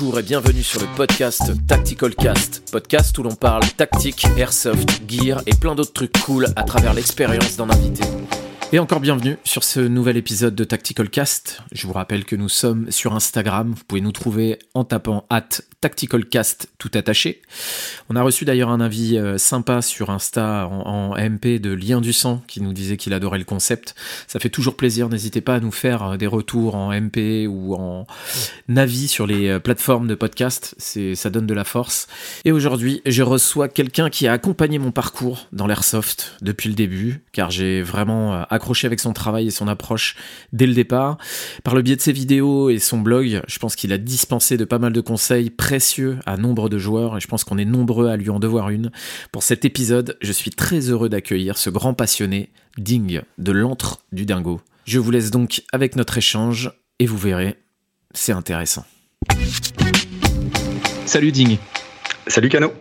Bonjour et bienvenue sur le podcast Tactical Cast, podcast où l'on parle tactique, airsoft, gear et plein d'autres trucs cool à travers l'expérience d'un invité. Et encore bienvenue sur ce nouvel épisode de Tactical Cast. Je vous rappelle que nous sommes sur Instagram. Vous pouvez nous trouver en tapant at Tactical Cast tout attaché. On a reçu d'ailleurs un avis euh, sympa sur Insta en, MP de Lien du Sang qui nous disait qu'il adorait le concept. Ça fait toujours plaisir. N'hésitez pas à nous faire euh, des retours en MP ou en avis sur les euh, plateformes de podcast. C'est, ça donne de la force. Et aujourd'hui, je reçois quelqu'un qui a accompagné mon parcours dans l'airsoft depuis le début, car j'ai vraiment accroché avec son travail et son approche dès le départ. Par le biais de ses vidéos et son blog, je pense qu'il a dispensé de pas mal de conseils précieux à nombre de joueurs et je pense qu'on est nombreux à lui en devoir une. Pour cet épisode, je suis très heureux d'accueillir ce grand passionné, Ding, de l'antre du dingo. Je vous laisse donc avec notre échange et vous verrez, c'est intéressant. Salut Ding. Salut Cano.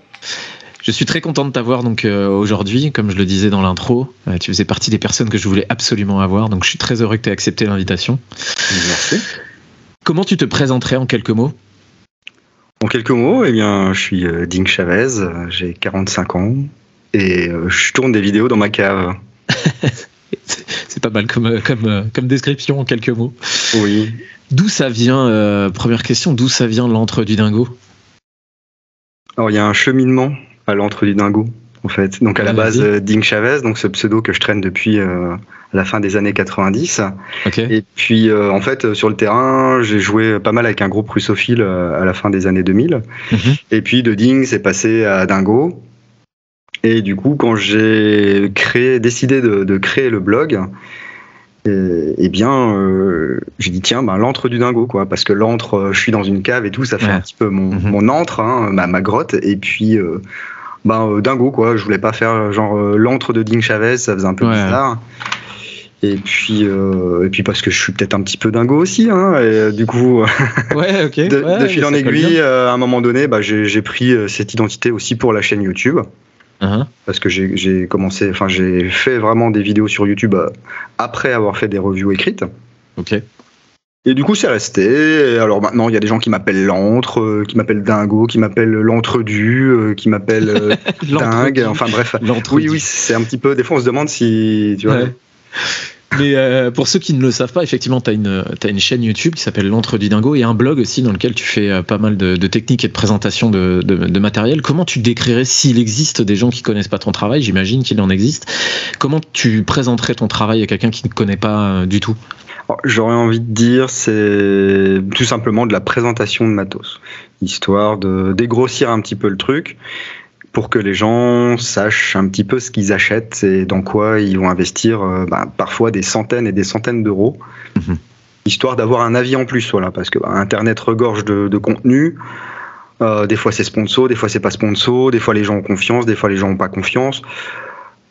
Je suis très content de t'avoir donc euh, aujourd'hui, comme je le disais dans l'intro. Euh, tu faisais partie des personnes que je voulais absolument avoir, donc je suis très heureux que tu aies accepté l'invitation. Merci. Comment tu te présenterais en quelques mots? En quelques mots, eh bien, je suis euh, Ding Chavez, j'ai 45 ans et je tourne des vidéos dans ma cave. C'est pas mal comme, comme, comme description en quelques mots. Oui. D'où ça vient, première question, d'où ça vient l'antre du dingo? Alors il y a un cheminement à l'entre du dingo, en fait. Donc à la base, euh, Ding Chavez, donc ce pseudo que je traîne depuis euh, la fin des années 90. Et puis euh, en fait, sur le terrain, j'ai joué pas mal avec un groupe russophile à la fin des années 2000. Mhm. Et puis de Ding, c'est passé à Dingo. Et du coup, quand j'ai créé, décidé de, créer le blog, eh bien, j'ai dit tiens, ben, l'antre du dingo, quoi, parce que l'antre, je suis dans une cave et tout, ça fait un petit peu mon, mon antre, hein, ma, ma, grotte, et puis ben, euh, dingo quoi. Je voulais pas faire genre euh, l'antre de Ding Chavez, ça faisait un peu bizarre. Et puis, euh, et puis parce que je suis peut-être un petit peu dingo aussi, hein, et du coup, ouais, de, fil en aiguille, à un moment donné, bah, j'ai pris cette identité aussi pour la chaîne YouTube. Uh-huh. Parce que j'ai commencé, enfin j'ai fait vraiment des vidéos sur YouTube après avoir fait des reviews écrites. Ok. Et du coup, c'est resté. alors maintenant, il y a des gens qui m'appellent l'antre, euh, qui m'appellent dingo, qui m'appellent l'entredu, euh, qui m'appellent euh, dingue. Enfin bref. Oui, oui, c'est un petit peu. Des fois, on se demande si. Tu vois. Mais pour ceux qui ne le savent pas, effectivement, tu as une, as une chaîne YouTube qui s'appelle L'Entre du Dingo et un blog aussi dans lequel tu fais pas mal de, techniques et de présentations de, de, matériel. Comment tu décrirais, s'il existe des gens qui connaissent pas ton travail, j'imagine qu'il en existe, comment tu présenterais ton travail à quelqu'un qui ne connaît pas du tout? J'aurais envie de dire, c'est tout simplement de la présentation de matos, histoire de dégrossir un petit peu le truc pour que les gens sachent un petit peu ce qu'ils achètent et dans quoi ils vont investir euh, bah, parfois des centaines et des centaines d'euros, mhm. histoire d'avoir un avis en plus, voilà, parce que bah, Internet regorge de, contenu. Euh, des fois c'est sponsor, des fois c'est pas sponsor, des fois les gens ont confiance, des fois les gens ont pas confiance.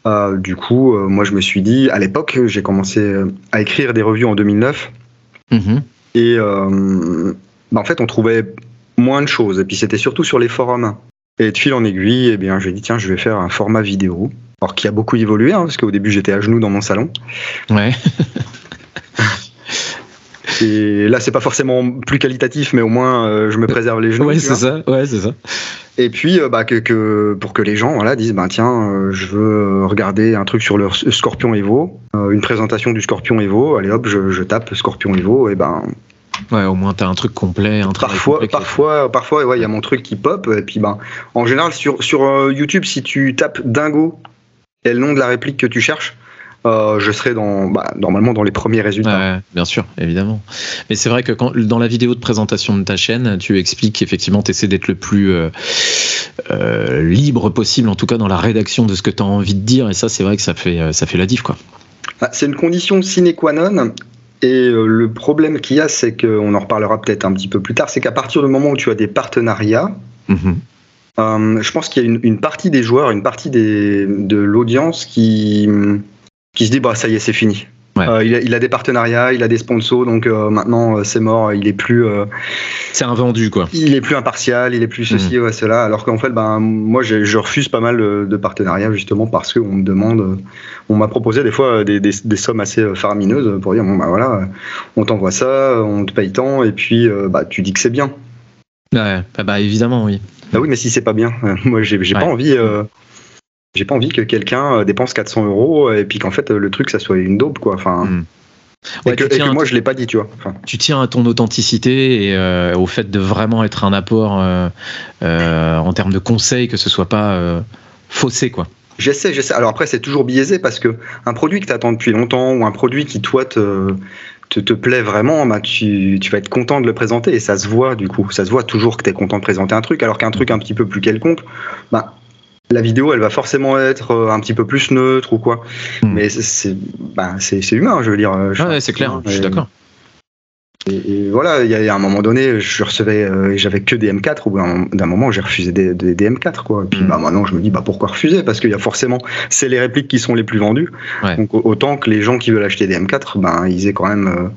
Euh, du coup, euh, moi, je me suis dit, à l'époque, j'ai commencé euh, à écrire des revues en 2009. Mhm. Et bah, en fait, on trouvait moins de choses. Et puis, c'était surtout sur les forums. Et de fil en aiguille, eh bien, j'ai dit, tiens, je vais faire un format vidéo. Alors, qui a beaucoup évolué, hein, parce qu'au début, j'étais à genoux dans mon salon. Ouais. Et là, c'est pas forcément plus qualitatif, mais au moins, je me préserve les genoux. Ouais, c'est ça. Ouais, c'est ça. Et puis, euh, bah, que, pour que les gens voilà, disent, bah, tiens, euh, je veux regarder un truc sur le Scorpion Evo, euh, une présentation du Scorpion Evo, allez hop, je, tape Scorpion Evo, et ben. Ouais, au moins t'as un truc complet, un parfois, parfois, parfois, il y a mon truc qui pop, et puis ben, en général sur sur YouTube, si tu tapes Dingo et le nom de la réplique que tu cherches, euh, je serai dans, bah, normalement dans les premiers résultats. bien sûr, évidemment. Mais c'est vrai que quand, dans la vidéo de présentation de ta chaîne, tu expliques qu'effectivement, tu essaies d'être le plus euh, euh, libre possible, en tout cas dans la rédaction de ce que tu as envie de dire. Et ça, c'est vrai que ça fait, ça fait la diff. quoi. Ah, c'est une condition sine qua non. Et le problème qu'il y a, c'est qu'on en reparlera peut-être un petit peu plus tard, c'est qu'à partir du moment où tu as des partenariats, mm-hmm. je pense qu'il y a une, partie des joueurs, une partie de l'audience qui qui se dit bah ça y est c'est fini. Euh, il, a, des partenariats, il a des sponsors, donc euh, maintenant euh, c'est mort, il est plus. c'est un vendu quoi. Il est plus impartial, il est plus ceci ou cela. Alors qu'en fait, ben moi je refuse pas mal de, partenariats justement parce qu'on me demande, on m'a proposé des fois des, des, sommes assez faramineuses pour dire bon bah voilà, on t'envoie ça, on te paye tant et puis bah tu dis que c'est bien. Ouais, bah, bah, évidemment, oui. Bah oui, mais si c'est pas bien, moi j'ai pas envie. J'ai pas envie que quelqu'un dépense 400 euros et puis qu'en fait le truc ça soit une dope quoi. Enfin, hmm. et, que, moi je l'ai pas dit, tu vois. Tu tiens à ton authenticité et au fait de vraiment être un apport en termes de conseils, que ce soit pas faussé quoi. J'essaie, j'essaie. Alors après, c'est toujours biaisé parce que un produit que tu attends depuis longtemps ou un produit qui, toi, te, te, plaît vraiment, bah, tu, tu, vas être content de le présenter et ça se voit du coup. Ça se voit toujours que tu es content de présenter un truc, alors qu'un truc un petit peu plus quelconque, bah, la vidéo, elle va forcément être euh, un petit peu plus neutre ou quoi. Hmm. Mais c'est bah, humain, je veux dire. ouais, c'est clair, je suis d'accord. Et, voilà, il y, a un moment donné, je recevais, euh, j'avais que des M4. Au bout d'un moment, j'ai refusé des, des, M4, quoi. Et puis, mm. bah, maintenant, je me dis, bah, pourquoi refuser? Parce qu'il y a forcément, c'est les répliques qui sont les plus vendues. Donc, autant que les gens qui veulent acheter des M4, ben, ils aient quand même euh,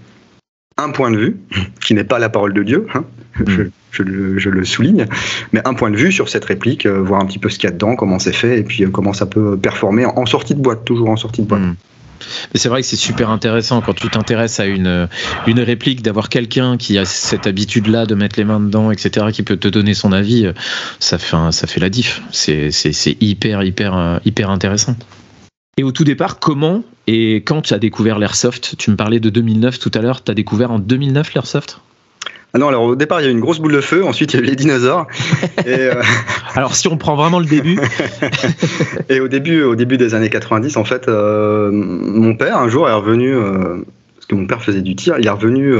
un point de vue, qui n'est pas la parole de Dieu, hein. Mm. je, le, souligne, mais un point de vue sur cette réplique, euh, voir un petit peu ce qu'il y a dedans, comment c'est fait, et puis comment ça peut performer en, sortie de boîte, toujours en sortie de boîte. Mm. Mais c'est vrai que c'est super intéressant quand tu t'intéresses à une, une réplique, d'avoir quelqu'un qui a cette habitude-là de mettre les mains dedans, etc., qui peut te donner son avis. Ça fait, ça fait la diff. C'est hyper, hyper, hyper intéressant. Et au tout départ, comment et quand tu as découvert l'Airsoft? Tu me parlais de 2009 tout à l'heure. Tu as découvert en 2009 l'Airsoft? Ah non, alors au départ, il y a eu une grosse boule de feu, ensuite il y a eu les dinosaures. Euh, alors si on prend vraiment le début. et au début, au début des années 90, en fait, euh, mon père, un jour, est revenu, euh, parce que mon père faisait du tir, il est revenu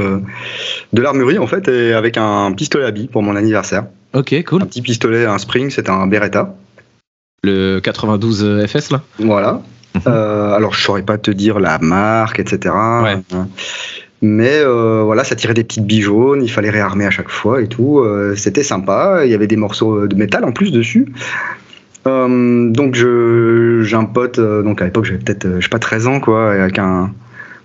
de l'armurerie, en fait, et avec un pistolet à billes pour mon anniversaire. Ok, cool. Un petit pistolet, un Spring, c'était un Beretta. Le 92 FS, là? Voilà. Mhm. alors, je saurais pas te dire la marque, etc. Ouais. Mais euh, voilà, ça tirait des petites billes jaunes, il fallait réarmer à chaque fois et tout. Euh, c'était sympa, il y avait des morceaux de métal en plus dessus. Euh, donc j'ai un pote, donc à l'époque j'avais peut-être, je sais pas, 13 ans quoi, avec un,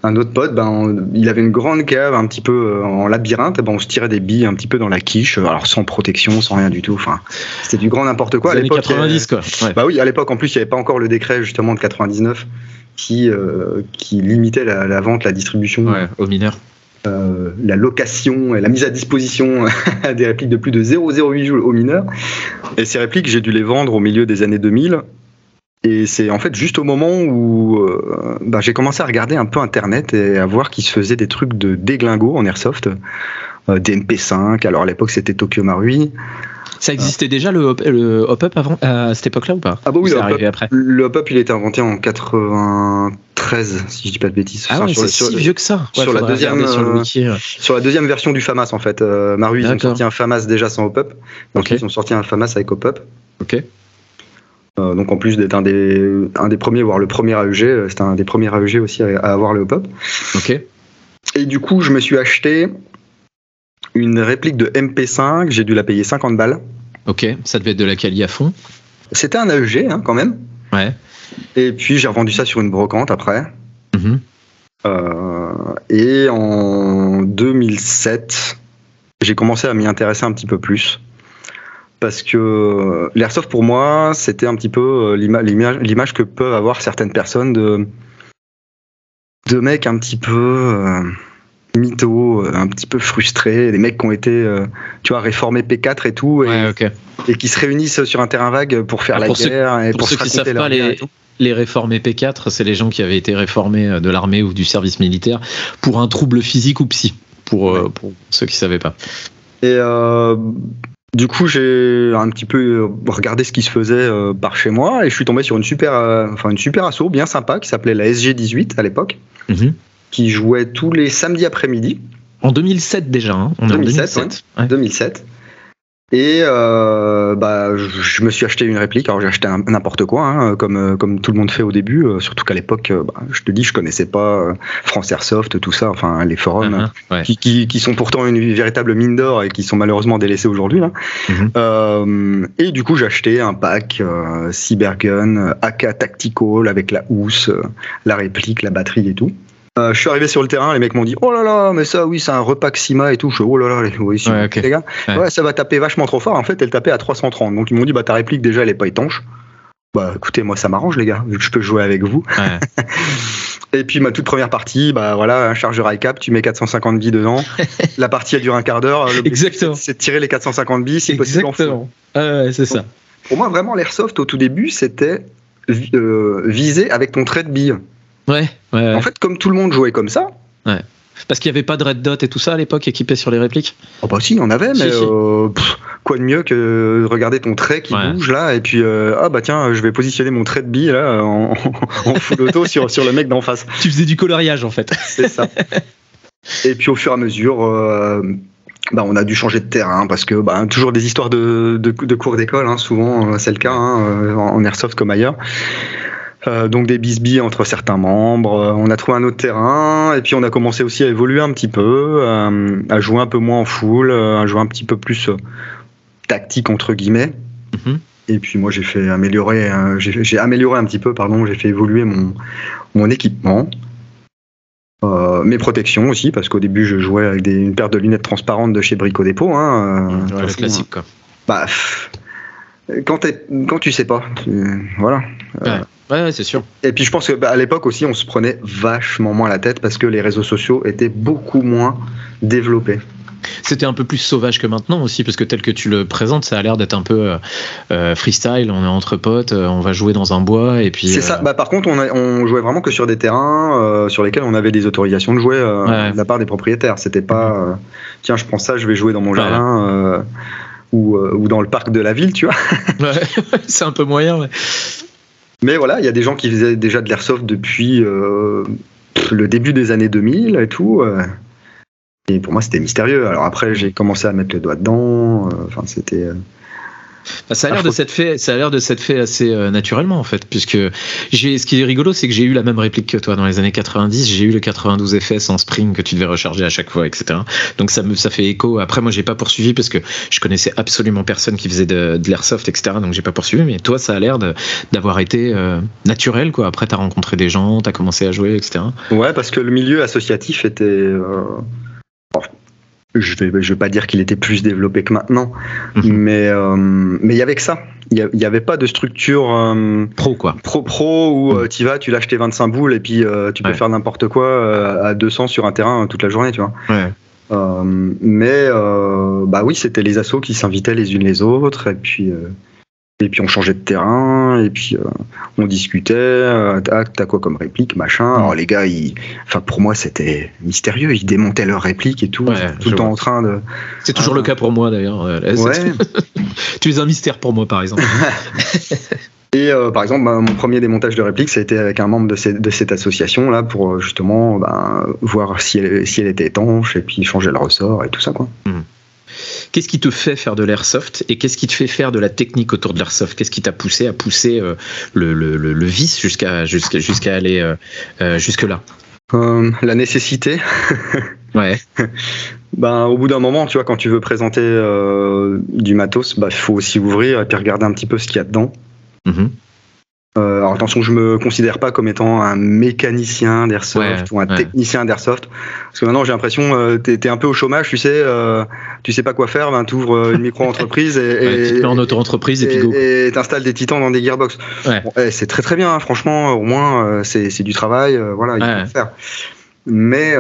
un autre pote, ben, il avait une grande cave un petit peu en labyrinthe, ben, on se tirait des billes un petit peu dans la quiche, alors sans protection, sans rien du tout. Enfin, c'était du grand n'importe quoi. à l'époque, 90 quoi. Bah oui, à l'époque en plus il n'y avait pas encore le décret justement de 99 qui, euh, qui limitait la, vente, la distribution aux mineurs. Euh, la location et la mise à disposition des répliques de plus de 0,08 joules aux mineurs. Et ces répliques, j'ai dû les vendre au milieu des années 2000. Et c'est en fait juste au moment où euh, bah, j'ai commencé à regarder un peu Internet et à voir qu'il se faisait des trucs de déglingo en airsoft, des MP5. Alors à l'époque c'était Tokyo Marui. Ça existait déjà le hop-up avant à cette époque-là ou pas? Ah bah oui, le après? Le hop-up il a été inventé en 93 si je dis pas de bêtises. Ah ouais, c'est si vieux que ça. sur la deuxième sur, euh, sur, la deuxième version du FAMAS en fait. Euh, Maru ils ont sorti un FAMAS déjà sans hop-up. Donc ils ont sorti un FAMAS avec hop-up. Ok. Euh, donc en plus d'être un des, un des premiers, voire le premier AEG, euh, c'était un des premiers AEG aussi à, à avoir le hop-up. Ok. Et du coup, je me suis acheté une réplique de MP5, j'ai dû la payer 50 balles. Ok, ça devait être de la quali à fond. C'était un AEG hein, quand même. Ouais. Et puis j'ai revendu ça sur une brocante après. Mhm. Euh, et en 2007, j'ai commencé à m'y intéresser un petit peu plus. Parce que l'airsoft pour moi, c'était un petit peu euh, l'image que peuvent avoir certaines personnes de, de mecs un petit peu. Euh, mythos, euh, un petit peu frustrés, des mecs qui ont été, euh, tu vois, réformés P4 et tout, et, qui se réunissent sur un terrain vague pour faire la guerre et pour, ceux qui savent pas les, les réformés P4, c'est les gens qui avaient été réformés euh, de l'armée ou du service militaire pour un trouble physique ou psy, pour, pour ceux qui savaient pas. Et du coup, j'ai un petit peu regardé ce qui se faisait par chez moi et je suis tombé sur une super, enfin une super asso bien sympa qui s'appelait la SG18 à l'époque. Mhm qui jouait tous les samedis après-midi. En 2007 déjà, hein. on 2007, en 2007. 2007. Et euh, bah, je me suis acheté une réplique. Alors j'ai acheté n'importe quoi, hein, comme euh, comme tout le monde fait au début. Euh, surtout qu'à l'époque, bah, je te dis, je connaissais pas France Airsoft, tout ça. Enfin, les forums uh-huh, qui, qui, sont pourtant une véritable mine d'or et qui sont malheureusement délaissés aujourd'hui. Mm-hmm. et du coup, j'ai acheté un pack Cybergun, AK Tactical avec la housse, la réplique, la batterie et tout. Euh, je suis arrivé sur le terrain, les mecs m'ont dit Oh là là, mais ça, oui, c'est un repack Sima et tout. Je suis Oh là là, oui, les gars. Ouais. ça va taper vachement trop fort. En fait, elle tapait à 330. Donc, ils m'ont dit Bah, ta réplique, déjà, elle est pas étanche. Bah, écoutez, moi, ça m'arrange, les gars, vu que je peux jouer avec vous. Et puis ma toute première partie, bah voilà, un chargeur iCap, tu mets 450 billes dedans. la partie elle dure un quart d'heure. Exactement. C'est de tirer les 450 billes, si possible. Exactement. Ah c'est ça. Pour moi, vraiment, l'airsoft au tout début, c'était euh, viser avec ton trait de bille. Ouais, ouais, En fait, comme tout le monde jouait comme ça. Ouais. Parce qu'il n'y avait pas de red dot et tout ça à l'époque équipé sur les répliques? Oh bah si, on avait, mais Si, si. euh, pff, quoi de mieux que de regarder ton trait qui Ouais. bouge là, et puis euh, ah bah tiens, je vais positionner mon trait de bille là en, en full auto sur, sur le mec d'en face. Tu faisais du coloriage en fait. C'est ça. et puis au fur et à mesure, euh, bah, on a dû changer de terrain parce que bah, toujours des histoires de, de, de cours d'école, hein, souvent euh, c'est le cas hein, en en airsoft comme ailleurs. Euh, donc des bisbilles entre certains membres. Euh, on a trouvé un autre terrain et puis on a commencé aussi à évoluer un petit peu, euh, à jouer un peu moins en full, euh, à jouer un petit peu plus tactique entre guillemets. Mhm. Et puis moi j'ai fait améliorer, j'ai amélioré un petit peu, pardon, j'ai fait évoluer mon, mon équipement. Euh, mes protections aussi, parce qu'au début je jouais avec des, une paire de lunettes transparentes de chez Brico Dépôt. Hein, Ouais, le classique quoi. Bah, quand, quand tu sais pas, tu- voilà. Ouais, ouais c'est sûr. Et puis je pense qu'à l'époque aussi, on se prenait vachement moins la tête parce que les réseaux sociaux étaient beaucoup moins développés. C'était un peu plus sauvage que maintenant aussi, parce que tel que tu le présentes, ça a l'air d'être un peu euh, euh, freestyle. On est entre potes, euh, on va jouer dans un bois et puis. C'est euh, ça. Bah, par contre, on, a- on jouait vraiment que sur des terrains euh, sur lesquels on avait des autorisations de jouer Ouais. de la part des propriétaires. C'était pas, tiens, je prends ça, je vais jouer dans mon Ouais. jardin ou, ou dans le parc de la ville, tu vois. Ouais, c'est un peu moyen. ouais. Mais voilà, il y a des gens qui faisaient déjà de l'airsoft depuis euh, le début des années 2000 et tout. euh. et pour moi, c'était mystérieux. Alors après, j'ai commencé à mettre le doigt dedans. euh, Enfin, c'était. Ça a l'air de s'être fait, ça a l'air de s'être fait assez euh, naturellement en fait, puisque j'ai, ce qui est rigolo, c'est que j'ai eu la même réplique que toi dans les années 90. J'ai eu le 92 FS en spring que tu devais recharger à chaque fois, etc. Donc ça me, ça fait écho. Après, moi, j'ai pas poursuivi parce que je connaissais absolument personne qui faisait de, de l'airsoft, etc. Donc j'ai pas poursuivi. Mais toi, ça a l'air d'avoir été euh, naturel, quoi. Après, t'as rencontré des gens, t'as commencé à jouer, etc. Ouais, parce que le milieu associatif était. euh, je vais, je vais pas dire qu'il était plus développé que maintenant, Mhm. mais euh, mais il y avait que ça. Il y a- il y avait pas de structure euh, Pro, quoi. pro pro où tu vas, tu lâches tes 25 boules et puis euh, tu peux Ouais. faire n'importe quoi à 200 sur un terrain toute la journée, tu vois. Ouais. Mais bah oui, c'était les assos qui s'invitaient les unes les autres et puis et puis on changeait de terrain et puis euh, on discutait. euh, T'as t'as quoi comme réplique, machin. Alors les gars, ils, enfin pour moi c'était mystérieux. Ils démontaient leurs répliques et tout, Ouais, tout le temps vois. en train de. C'est toujours Ah. le cas pour moi d'ailleurs. Euh, Ouais. tu es un mystère pour moi, par exemple. Et euh, par exemple, bah, mon premier démontage de réplique, ça a été avec un membre de, cette association là pour justement ben, voir si elle, si elle était étanche et puis changer le ressort et tout ça quoi. Qu'est-ce qui te fait faire de l'airsoft et qu'est-ce qui te fait faire de la technique autour de l'airsoft? Qu'est-ce qui t'a poussé à pousser euh, le, le, le, le vice jusqu'à aller euh, euh, jusque là Euh, la nécessité. Ouais. Ben, au bout d'un moment, tu vois, quand tu veux présenter du matos, bah, il faut aussi ouvrir et puis regarder un petit peu ce qu'il y a dedans. Mhm. Euh, alors attention, je me considère pas comme étant un mécanicien d'airsoft Ouais, ou un ouais. technicien d'airsoft, parce que maintenant j'ai l'impression euh, t'es es un peu au chômage, tu sais, euh, tu sais pas quoi faire, ben t'ouvres euh, une micro-entreprise et Ouais, en auto-entreprise et t'installes des titans dans des gearbox. Bon, eh, c'est très très bien, hein, franchement, au moins euh, c'est c'est du travail, voilà, il faut faire. Mais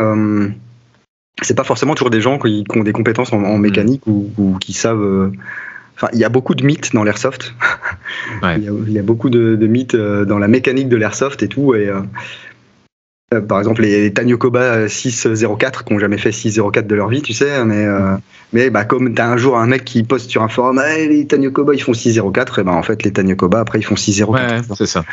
c'est pas forcément toujours des gens qui, qui ont des compétences en, Mm. en mécanique ou, ou qui savent. Enfin, il y a beaucoup de mythes dans l'airsoft. Ouais. il, y a, il y a beaucoup de, de mythes euh, dans la mécanique de l'airsoft et tout. Et, euh, euh, par exemple, les, les Tanyokoba 604 qui n'ont jamais fait 604 de leur vie, tu sais. Mais, euh, mais bah, comme tu as un jour un mec qui poste sur un forum, Hey, les Tanyokoba ils font 604, et ben en fait, les Tanyokoba après ils font 604. Ouais, c'est ça.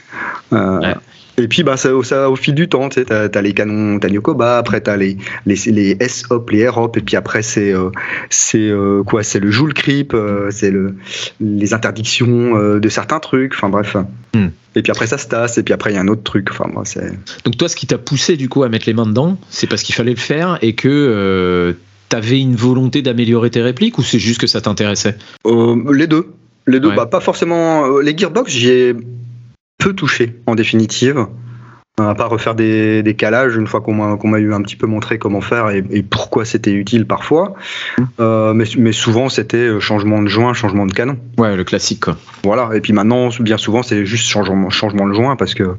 Euh, Ouais. Et puis bah, ça, ça, au fil du temps, tu sais, t'as as les canons Tanyokoba, après t'as les, les, les S-Hop, les R-Hop, et puis après c'est euh, c'est euh, quoi C'est le Joule Creep, euh, c'est le, les interdictions de certains trucs, enfin bref. Hmm. Et puis après ça se tasse, et puis après il y a un autre truc, enfin moi c'est... Donc toi, ce qui t'a poussé du coup à mettre les mains dedans, c'est parce qu'il fallait le faire et que t'avais une volonté d'améliorer tes répliques ou c'est juste que ça t'intéressait? Les deux. Les deux, Ouais. bah, pas forcément. les Gearbox, j'y ai peu touché, en définitive. Euh, À part refaire des, des calages, une fois qu'on m'a qu'on m'a eu un petit peu montré comment faire et, et pourquoi c'était utile parfois. Mmh. Euh, mais, mais souvent, c'était euh, changement de joint, changement de canon. Ouais, le classique quoi. Voilà. Et puis maintenant, bien souvent, c'est juste changement, changement de joint parce que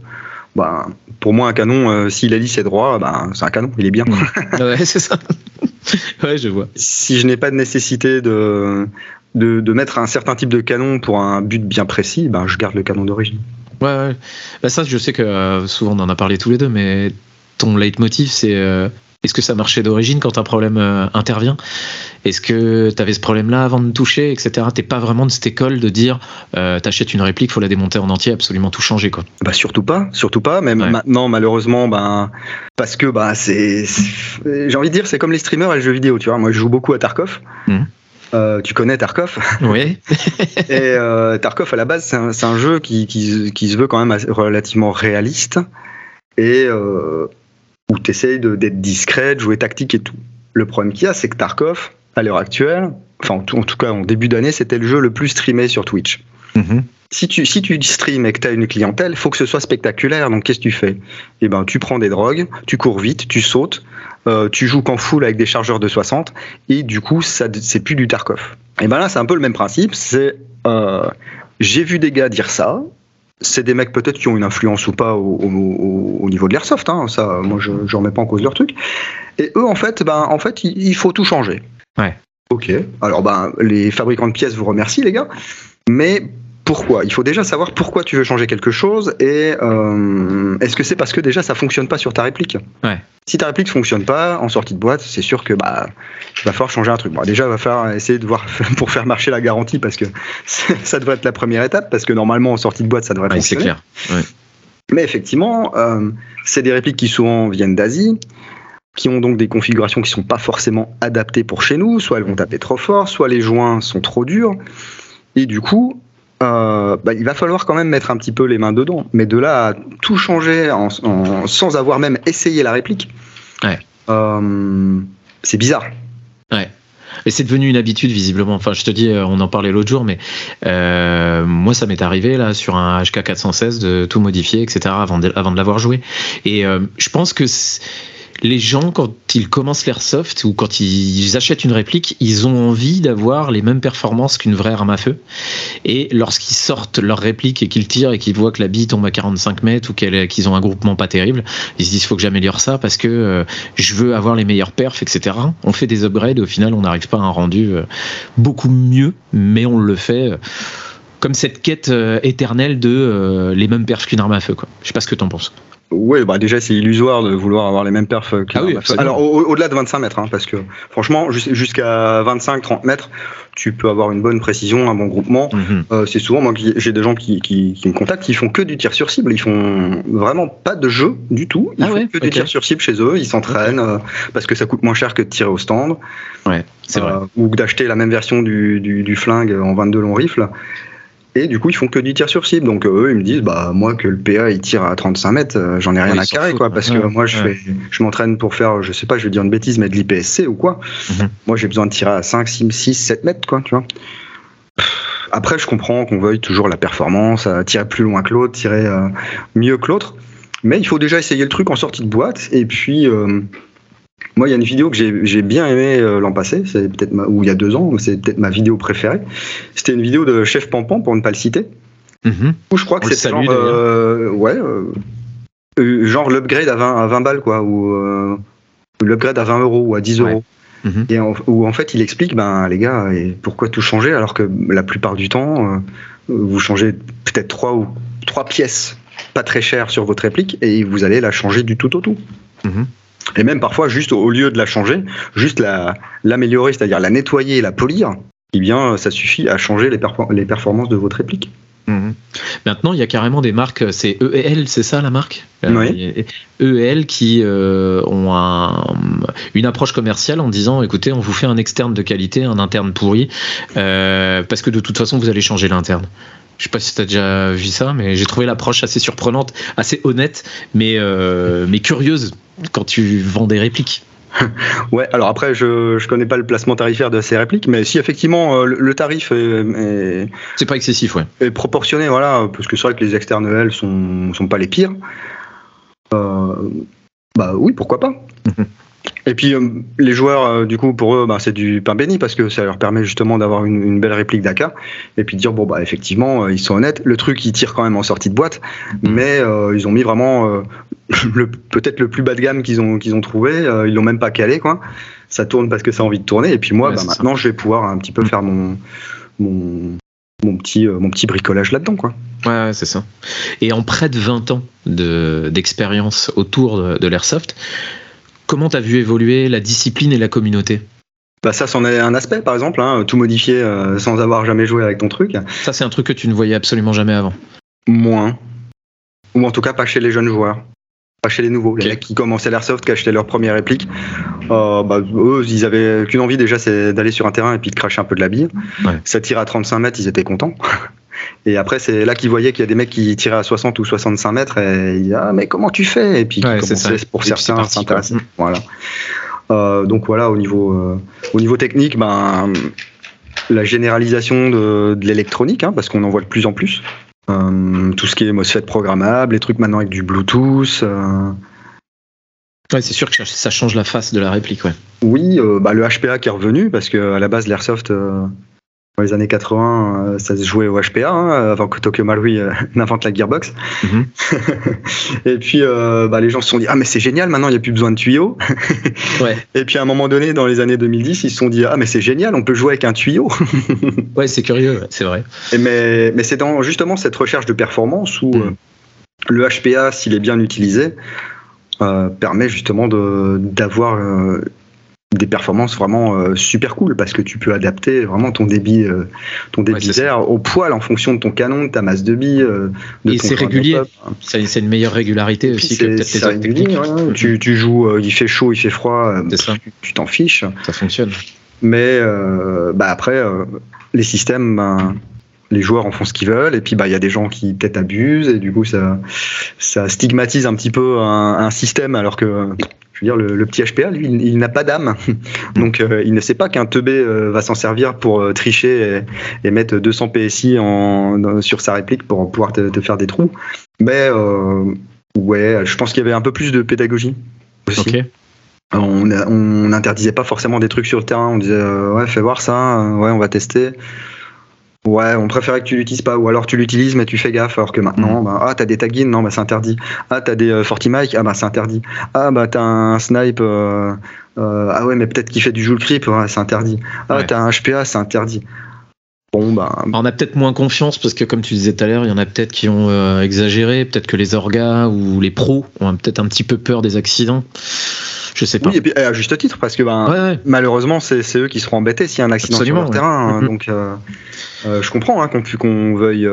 bah, pour moi, un canon, euh, s'il a dit c'est droit, bah, c'est un canon, il est bien. ouais, c'est ça. ouais, je vois. Si je n'ai pas de nécessité de, de, mettre un certain type de canon pour un but bien précis, bah, je garde le canon d'origine. Ouais, ouais. Bah, ça, je sais que euh, souvent on en a parlé tous les deux, mais ton leitmotiv, c'est euh, est-ce que ça marchait d'origine quand un problème euh, intervient? Est-ce que tu avais ce problème-là avant de toucher, etc. T'es pas vraiment de cette école de dire t'achètes une réplique, faut la démonter en entier, absolument tout changer quoi. Bah surtout pas, surtout pas. Même maintenant malheureusement, ben parce que bah c'est, j'ai envie de dire c'est comme les streamers et les jeux vidéo. Tu vois, moi je joue beaucoup à Tarkov. Mmh. Euh, tu connais Tarkov? Oui. et Tarkov, à la base, c'est un, jeu qui, qui, se veut quand même relativement réaliste. Et où tu essayes d'être discret, de jouer tactique et tout. Le problème qu'il y a, c'est que Tarkov, à l'heure actuelle, enfin en tout, cas en début d'année, c'était le jeu le plus streamé sur Twitch. Mhm. Si tu, si tu stream et que tu as une clientèle, il faut que ce soit spectaculaire. Donc qu'est-ce que tu fais? Eh ben, tu prends des drogues, tu cours vite, tu sautes, euh, tu joues qu'en full avec des chargeurs de 60, et du coup, ça c'est plus du Tarkov. Et ben là, c'est un peu le même principe. C'est euh, j'ai vu des gars dire ça, c'est des mecs peut-être qui ont une influence ou pas au, niveau de l'airsoft. Hein, ça, moi, je ne remets pas en cause leur truc. Et eux, en fait, ben, en fait, il, faut tout changer. Ouais. Ok. Alors, ben, les fabricants de pièces vous remercient, les gars. Mais pourquoi Il faut déjà savoir pourquoi tu veux changer quelque chose et euh, est-ce que c'est parce que déjà ça fonctionne pas sur ta réplique? Ouais. Si ta réplique fonctionne pas en sortie de boîte, c'est sûr que bah il va falloir changer un truc. Bon, déjà, il va falloir essayer de voir pour faire marcher la garantie parce que ça devrait être la première étape parce que normalement en sortie de boîte ça devrait ouais, fonctionner. C'est clair. Ouais. Mais effectivement, euh, c'est des répliques qui souvent viennent d'Asie qui ont donc des configurations qui sont pas forcément adaptées pour chez nous, soit elles vont taper trop fort, soit les joints sont trop durs. Et du coup, euh, bah, il va falloir quand même mettre un petit peu les mains dedans. Mais de là à tout changer sans avoir même essayé la réplique, euh, c'est bizarre. Ouais. Et c'est devenu une habitude visiblement. Enfin, je te dis, euh, on en parlait l'autre jour, mais moi, ça m'est arrivé là sur un HK 416 de tout modifier, etc. avant de, avant de l'avoir joué. Et je pense que les gens, quand ils commencent l'airsoft ou quand ils achètent une réplique, ils ont envie d'avoir les mêmes performances qu'une vraie arme à feu. Et lorsqu'ils sortent leur réplique et qu'ils tirent et qu'ils voient que la bille tombe à 45 mètres ou qu'ils ont un groupement pas terrible, ils se disent faut que j'améliore ça parce que euh, je veux avoir les meilleurs perfs, etc. On fait des upgrades et au final on n'arrive pas à un rendu euh, beaucoup mieux, mais on le fait. Euh, comme cette quête éternelle de les mêmes perfs qu'une arme à feu. Quoi. Je sais pas ce que tu en penses. Ouais, bah déjà c'est illusoire de vouloir avoir les mêmes perfs que ah oui, Alors au-delà de 25 mètres, hein, parce que franchement jusqu'à 25-30 mètres, tu peux avoir une bonne précision, un bon groupement. Mhm. euh, c'est souvent moi j'ai des gens qui, qui, qui, me contactent, qui font que du tir sur cible, ils font vraiment pas de jeu du tout, ils ah font que du tir sur cible chez eux, ils s'entraînent euh, parce que ça coûte moins cher que de tirer au stand. Ouais, c'est vrai. Euh, ou d'acheter la même version du, du, du flingue en 22 long rifle. Et du coup, ils font que du tir sur cible. Donc eux, ils me disent, bah moi que le PA il tire à 35 mètres, euh, j'en ai rien à carrer, quoi. Parce que moi, je fais, je m'entraîne pour faire, je sais pas, je vais dire une bêtise, mais de l'IPSC ou quoi. Mhm. Moi, j'ai besoin de tirer à 5, 6, 6, 7 mètres, quoi, tu vois. Après, je comprends qu'on veuille toujours la performance, tirer plus loin que l'autre, tirer euh, mieux que l'autre. Mais il faut déjà essayer le truc en sortie de boîte. Et puis, euh, moi, il y a une vidéo que j'ai bien aimé euh, l'an passé, c'est peut-être ou il y a deux ans, c'est peut-être ma vidéo préférée. C'était une vidéo de Chef Pampan, pour ne pas le citer. Mhm. Où je crois que c'est genre, euh, ouais, euh, genre l'upgrade à 20, à 20 balles, quoi, ou l'upgrade à 20 euros ou à 10 euros. Mhm. Et où en fait il explique, ben les gars, et pourquoi tout changer alors que la plupart du temps, vous changez peut-être trois ou trois pièces pas très chères sur votre réplique et vous allez la changer du tout au tout. Mhm. Et même parfois, juste au lieu de la changer, juste la, l'améliorer, c'est-à-dire la nettoyer et la polir, eh bien, ça suffit à changer les, les performances de votre réplique. Mhm. Maintenant, il y a carrément des marques, c'est EL, c'est ça la marque? Oui. EL qui euh, ont une approche commerciale en disant écoutez, on vous fait un externe de qualité, un interne pourri, euh, parce que de toute façon, vous allez changer l'interne. Je sais pas si tu as déjà vu ça, mais j'ai trouvé l'approche assez surprenante, assez honnête, mais, euh, mais curieuse quand tu vends des répliques. ouais, alors après, je ne connais pas le placement tarifaire de ces répliques, mais si effectivement euh, le, tarif est. c'est pas excessif, ouais. Est proportionné, voilà, parce que c'est vrai que les externes, elles, sont, sont pas les pires. Euh, bah oui, pourquoi pas. Et puis euh, les joueurs, euh, du coup, pour eux, bah, c'est du pain béni parce que ça leur permet justement d'avoir une, une, belle réplique d'AK et puis de dire bon bah effectivement ils sont honnêtes. Le truc il tire quand même en sortie de boîte, mais euh, ils ont mis vraiment le, peut-être le plus bas de gamme qu'ils ont qu'ils ont trouvé. ils l'ont même pas calé quoi. Ça tourne parce que ça a envie de tourner. Et puis moi, ouais, bah, maintenant, ça. je vais pouvoir un petit peu faire mon mon mon petit, mon petit bricolage là-dedans. Quoi. Ouais, c'est ça. Et en près de 20 ans d'expérience de, autour de, de l'airsoft, comment tu as vu évoluer la discipline et la communauté? Bah ça, c'en est un aspect, par exemple, hein, tout modifier euh, sans avoir jamais joué avec ton truc. Ça, c'est un truc que tu ne voyais absolument jamais avant. Moins. Ou en tout cas, pas chez les jeunes joueurs. Pas chez les nouveaux. Okay. Les mecs qui commençaient l'airsoft, qui achetaient leur première réplique. Euh, bah, eux, ils avaient qu'une envie déjà, c'est d'aller sur un terrain et puis de cracher un peu de la bille. Ouais. Ça tire à 35 mètres, ils étaient contents. Et après, c'est là qu'ils voyaient qu'il y a des mecs qui tiraient à 60 ou 65 mètres et ils disaient Ah, mais comment tu fais? Et puis, ouais, pour certains, s'intéresser. Voilà. Euh, donc, voilà, au niveau, euh, au niveau technique, ben, la généralisation de, de l'électronique, hein, parce qu'on en voit de plus en plus. Euh, tout ce qui est MOSFET programmable, les trucs maintenant avec du Bluetooth. Ouais, c'est sûr que ça change la face de la réplique, ouais. Oui, bah, le HPA qui est revenu, parce qu'à la base, l'airsoft, dans les années 80, euh, ça se jouait au HPA, hein, avant que Tokyo Marui euh, n'invente la gearbox. Mm -hmm. et puis, euh, bah, les gens se sont dit, ah, mais c'est génial, maintenant, il n'y a plus besoin de tuyaux. ouais. Et puis, à un moment donné, dans les années 2010, ils se sont dit, ah, mais c'est génial, on peut jouer avec un tuyau. ouais, c'est curieux, c'est vrai. Et mais mais c'est dans justement cette recherche de performance où mm. le HPA, s'il est bien utilisé, permet justement d'avoir des performances vraiment euh, super cool parce que tu peux adapter vraiment ton débit euh, ton débit ouais, d'air au poil en fonction de ton canon de ta masse de billes euh, de et c'est régulier. c'est une meilleure régularité aussi que peut-être techniques. ouais. tu, tu, joues il fait chaud il fait froid tu t'en fiches. Ça fonctionne. Mais bah après les systèmes ben, les joueurs en font ce qu'ils veulent et puis bah il y a des gens qui peut-être abusent et du coup ça ça stigmatise un petit peu un, un système alors que je veux dire, le, le petit HPA, lui, il, il n'a pas d'âme. Donc, euh, il ne sait pas qu'un teubé euh, va s'en servir pour euh, tricher et, et, mettre 200 PSI en, dans, sur sa réplique pour pouvoir te, te faire des trous. Mais, ouais, je pense qu'il y avait un peu plus de pédagogie aussi. Okay. On, on n'interdisait pas forcément des trucs sur le terrain. On disait, ouais, fais voir ça, ouais, on va tester. Ouais, on préférait que tu l'utilises pas, ou alors tu l'utilises mais tu fais gaffe, alors que maintenant, mmh. bah, ah t'as des taggins, non bah c'est interdit. Ah t'as des euh, Fortimike, ah bah c'est interdit. Ah bah t'as un snipe, euh, euh, ah ouais mais peut-être qu'il fait du joule creep, ouais, c'est interdit. Ah ouais. t'as un HPA, c'est interdit. Bon bah. On a peut-être moins confiance parce que comme tu disais tout à l'heure, il y en a peut-être qui ont euh, exagéré, peut-être que les orgas ou les pros ont peut-être un petit peu peur des accidents. Je sais pas. Oui, et puis à juste titre, parce que ben, ouais, ouais. malheureusement, c'est eux qui seront embêtés s'il y a un accident Absolument, sur leur terrain. Hein, donc, euh, euh, je comprends hein, qu'on qu veuille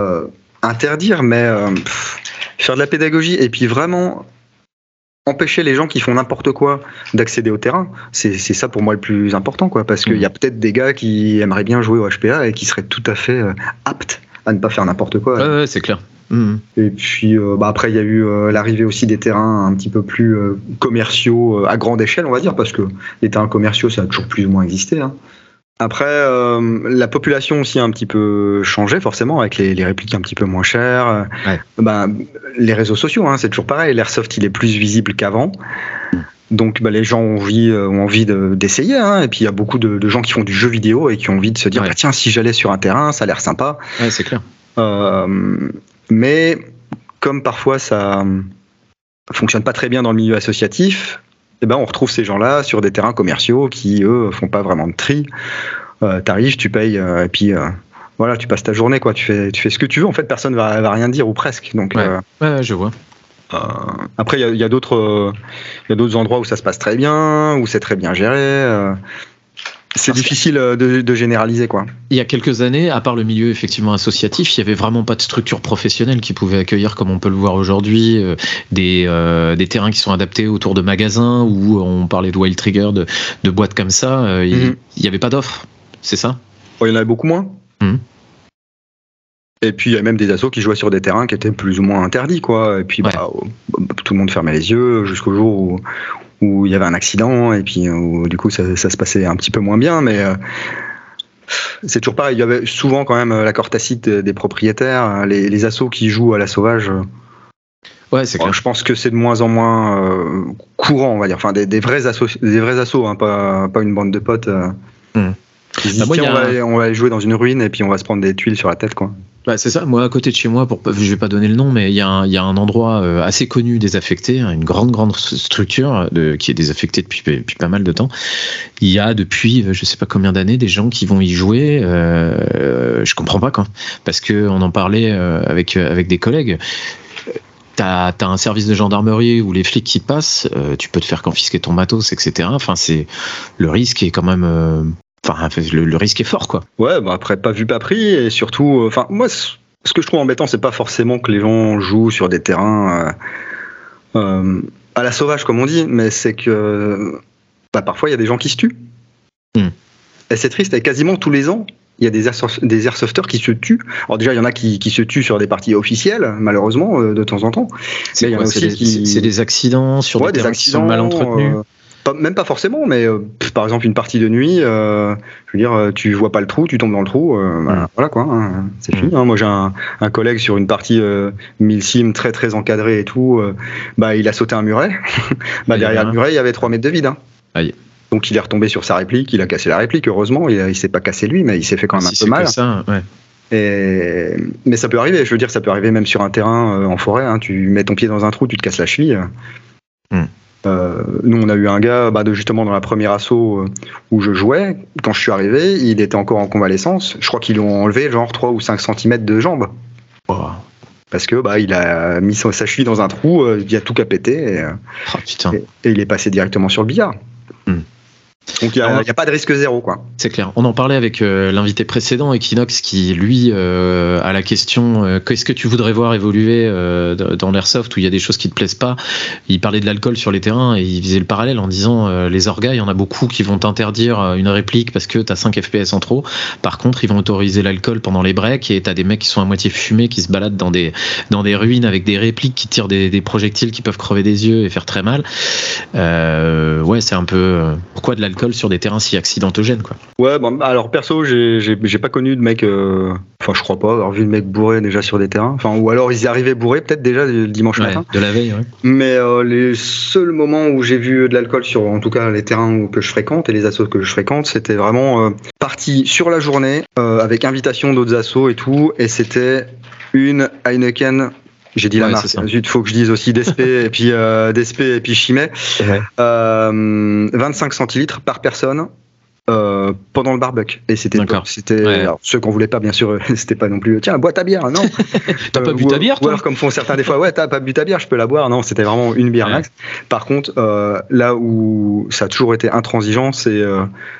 euh, interdire, mais pff, faire de la pédagogie et puis vraiment empêcher les gens qui font n'importe quoi d'accéder au terrain, c'est ça pour moi le plus important, quoi, parce qu'il mmh. y a peut-être des gars qui aimeraient bien jouer au HPA et qui seraient tout à fait aptes à ne pas faire n'importe quoi. Ouais, ouais c'est clair. Mmh. Et puis euh, bah après il y a eu euh, l'arrivée aussi des terrains un petit peu plus euh, commerciaux à grande échelle on va dire parce que les terrains commerciaux ça a toujours plus ou moins existé. Hein. Après la population aussi a un petit peu changé forcément avec les, les répliques un petit peu moins chères. Ouais. Bah, les réseaux sociaux hein, c'est toujours pareil. L'airsoft il est plus visible qu'avant. Donc bah, les gens ont envie, ont envie d'essayer. De, hein. Et puis il y a beaucoup de, de, gens qui font du jeu vidéo et qui ont envie de se dire ouais. bah, tiens si j'allais sur un terrain ça a l'air sympa. Ouais, c'est clair. Euh, mais comme parfois ça fonctionne pas très bien dans le milieu associatif, eh ben on retrouve ces gens-là sur des terrains commerciaux qui eux font pas vraiment de tri. Euh, T'arrives, tu payes euh, et puis euh, voilà, tu passes ta journée quoi. Tu fais, tu fais ce que tu veux. En fait, personne va, va rien dire ou presque. Donc ouais, ouais je vois. Euh, après, il y a, d'autres, endroits où ça se passe très bien, où c'est très bien géré. Euh, c'est difficile de, de, généraliser quoi. Il y a quelques années, à part le milieu effectivement associatif, il y avait vraiment pas de structure professionnelle qui pouvait accueillir, comme on peut le voir aujourd'hui, euh, des, euh, des terrains qui sont adaptés autour de magasins où on parlait de Wild Trigger, de, de boîtes comme ça. Euh, il mm -hmm. avait pas d'offres, c'est ça? Oh, Il y en avait beaucoup moins. Mm -hmm. Et puis il y a même des assos qui jouaient sur des terrains qui étaient plus ou moins interdits, quoi. Et puis ouais. bah, tout le monde fermait les yeux jusqu'au jour où, où il y avait un accident et puis où, du coup ça, ça, se passait un petit peu moins bien, mais euh, c'est toujours pareil. Il y avait souvent quand même l'accord tacite des propriétaires, les, les assos qui jouent à la sauvage. Ouais, c'est clair. je pense que c'est de moins en moins courant, on va dire. Enfin, des, vrais assauts, des vrais assauts, hein, pas, pas une bande de potes. Hmm. Bah, on, va, on, va, jouer dans une ruine et puis on va se prendre des tuiles sur la tête, quoi. Bah, c'est ça. Moi, à côté de chez moi, pour, je vais pas donner le nom, mais il y, a un, endroit euh, assez connu désaffecté, hein, une grande, grande structure de, qui est désaffectée depuis, depuis pas mal de temps. Il y a depuis, euh, je sais pas combien d'années, des gens qui vont y jouer. Euh, je comprends pas quand, parce que on en parlait euh, avec avec des collègues. T'as as un service de gendarmerie où les flics qui passent, tu peux te faire confisquer ton matos, etc. Enfin, c'est le risque est quand même Enfin, le, risque est fort, quoi. Ouais, bah après, pas vu, pas pris. Et surtout, euh, enfin, moi, ce que je trouve embêtant, c'est pas forcément que les gens jouent sur des terrains euh, euh, à la sauvage, comme on dit, mais c'est que bah, parfois, il y a des gens qui se tuent. Hmm. Et c'est triste, et quasiment tous les ans, il y a des, des airsofters qui se tuent. Alors déjà, il y en a qui, se tuent sur des parties officielles, malheureusement, de temps en temps. C'est des, accidents sur des, des accidents mal entretenus même pas forcément, mais euh, par exemple une partie de nuit, euh, je veux dire, euh, tu vois pas le trou, tu tombes dans le trou, mm. voilà, quoi, hein, c'est fini. Mm. Hein. Moi j'ai un, collègue sur une partie 1000 sim très très encadrée et tout, bah il a sauté un muret, bah derrière le muret il y avait 3 mètres de vide. Hein. Donc il est retombé sur sa réplique, il a cassé la réplique, heureusement, il, il s'est pas cassé lui, mais il s'est fait quand même un peu mal. Ça, ouais. Et, mais ça peut arriver, je veux dire, ça peut arriver même sur un terrain en forêt, tu mets ton pied dans un trou, tu te casses la cheville. Mm. Euh, nous, on a eu un gars, bah, de, justement, dans la première assaut euh, où je jouais. Quand je suis arrivé, il était encore en convalescence. Je crois qu'ils lui ont enlevé genre 3 ou 5 cm de jambes. Parce que bah, il a mis sa cheville dans un trou, euh, il a tout qu'à péter. Et, oh, et, il est passé directement sur le billard. Hmm. Donc il n'y a, pas de risque zéro. quoi. C'est clair. On en parlait avec euh, l'invité précédent, Equinox, qui lui euh, a la question euh, qu'est-ce que tu voudrais voir évoluer dans l'airsoft où il y a des choses qui te plaisent pas? Il parlait de l'alcool sur les terrains et il faisait le parallèle en disant les orgas, il y en a beaucoup qui vont t'interdire une réplique parce que tu as 5 FPS en trop. Par contre, ils vont autoriser l'alcool pendant les breaks et tu as des mecs qui sont à moitié fumés qui se baladent dans des, dans des ruines avec des répliques qui tirent des, des projectiles qui peuvent crever des yeux et faire très mal. ouais, c'est un peu pourquoi de l'alcool sur des terrains si accidentogènes quoi. Ouais, bon, alors perso, j'ai pas connu de mec, euh, enfin je crois pas avoir vu de mec bourré déjà sur des terrains, enfin ou alors ils y arrivaient bourrés peut-être déjà le dimanche matin. De la veille, ouais. Mais euh, les seuls moments où j'ai vu de l'alcool sur, en tout cas les terrains que je fréquente et les assos que je fréquente, c'était vraiment euh, parti sur la journée avec invitation d'autres assos et tout, et c'était une Heineken j'ai dit la marque. Il faut que je dise aussi DSP et puis euh, DSP et puis Chimay. 25 euh, centilitres par personne. Euh, pendant le barbecue. Et c'était c'était ceux qu'on voulait pas bien sûr c'était pas non plus tiens bois ta bière non t'as pas bu ta bière toi comme font certains des fois ouais t'as pas bu ta bière je peux la boire. Non c'était vraiment une bière max. Par contre là où ça a toujours été intransigeant c'est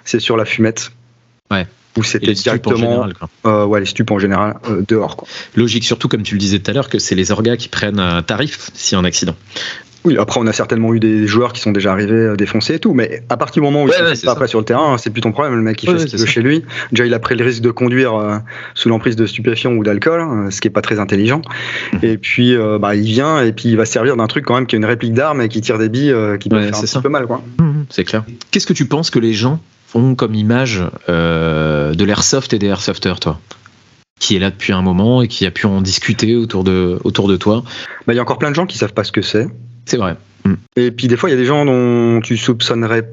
c'est sur la fumette. Ouais où c'était directement euh, ouais, les stupes en général euh, dehors. Quoi. Logique, surtout comme tu le disais tout à l'heure, que c'est les orgas qui prennent un tarif s'il y a un accident. Oui, après on a certainement eu des joueurs qui sont déjà arrivés euh, défoncés et tout, mais à partir du moment où il pas après sur le terrain, c'est plus ton problème. Le mec il fait ce qu'il veut chez lui. Déjà il a pris le risque de conduire sous l'emprise de stupéfiants ou d'alcool, ce qui est pas très intelligent. Mhm. Et puis bah, il vient et puis il va servir d'un truc quand même qui est une réplique d'arme et qui tire des billes qui peut faire un petit peu mal quoi. Mhm, c'est clair. Qu'est-ce que tu penses que les gens comme image euh, de l'airsoft et des airsofters, toi qui est là depuis un moment et qui a pu en discuter autour de, autour de toi bah, Il y a encore plein de gens qui savent pas ce que c'est. C'est vrai. Et puis des fois, il y a des gens dont tu soupçonnerais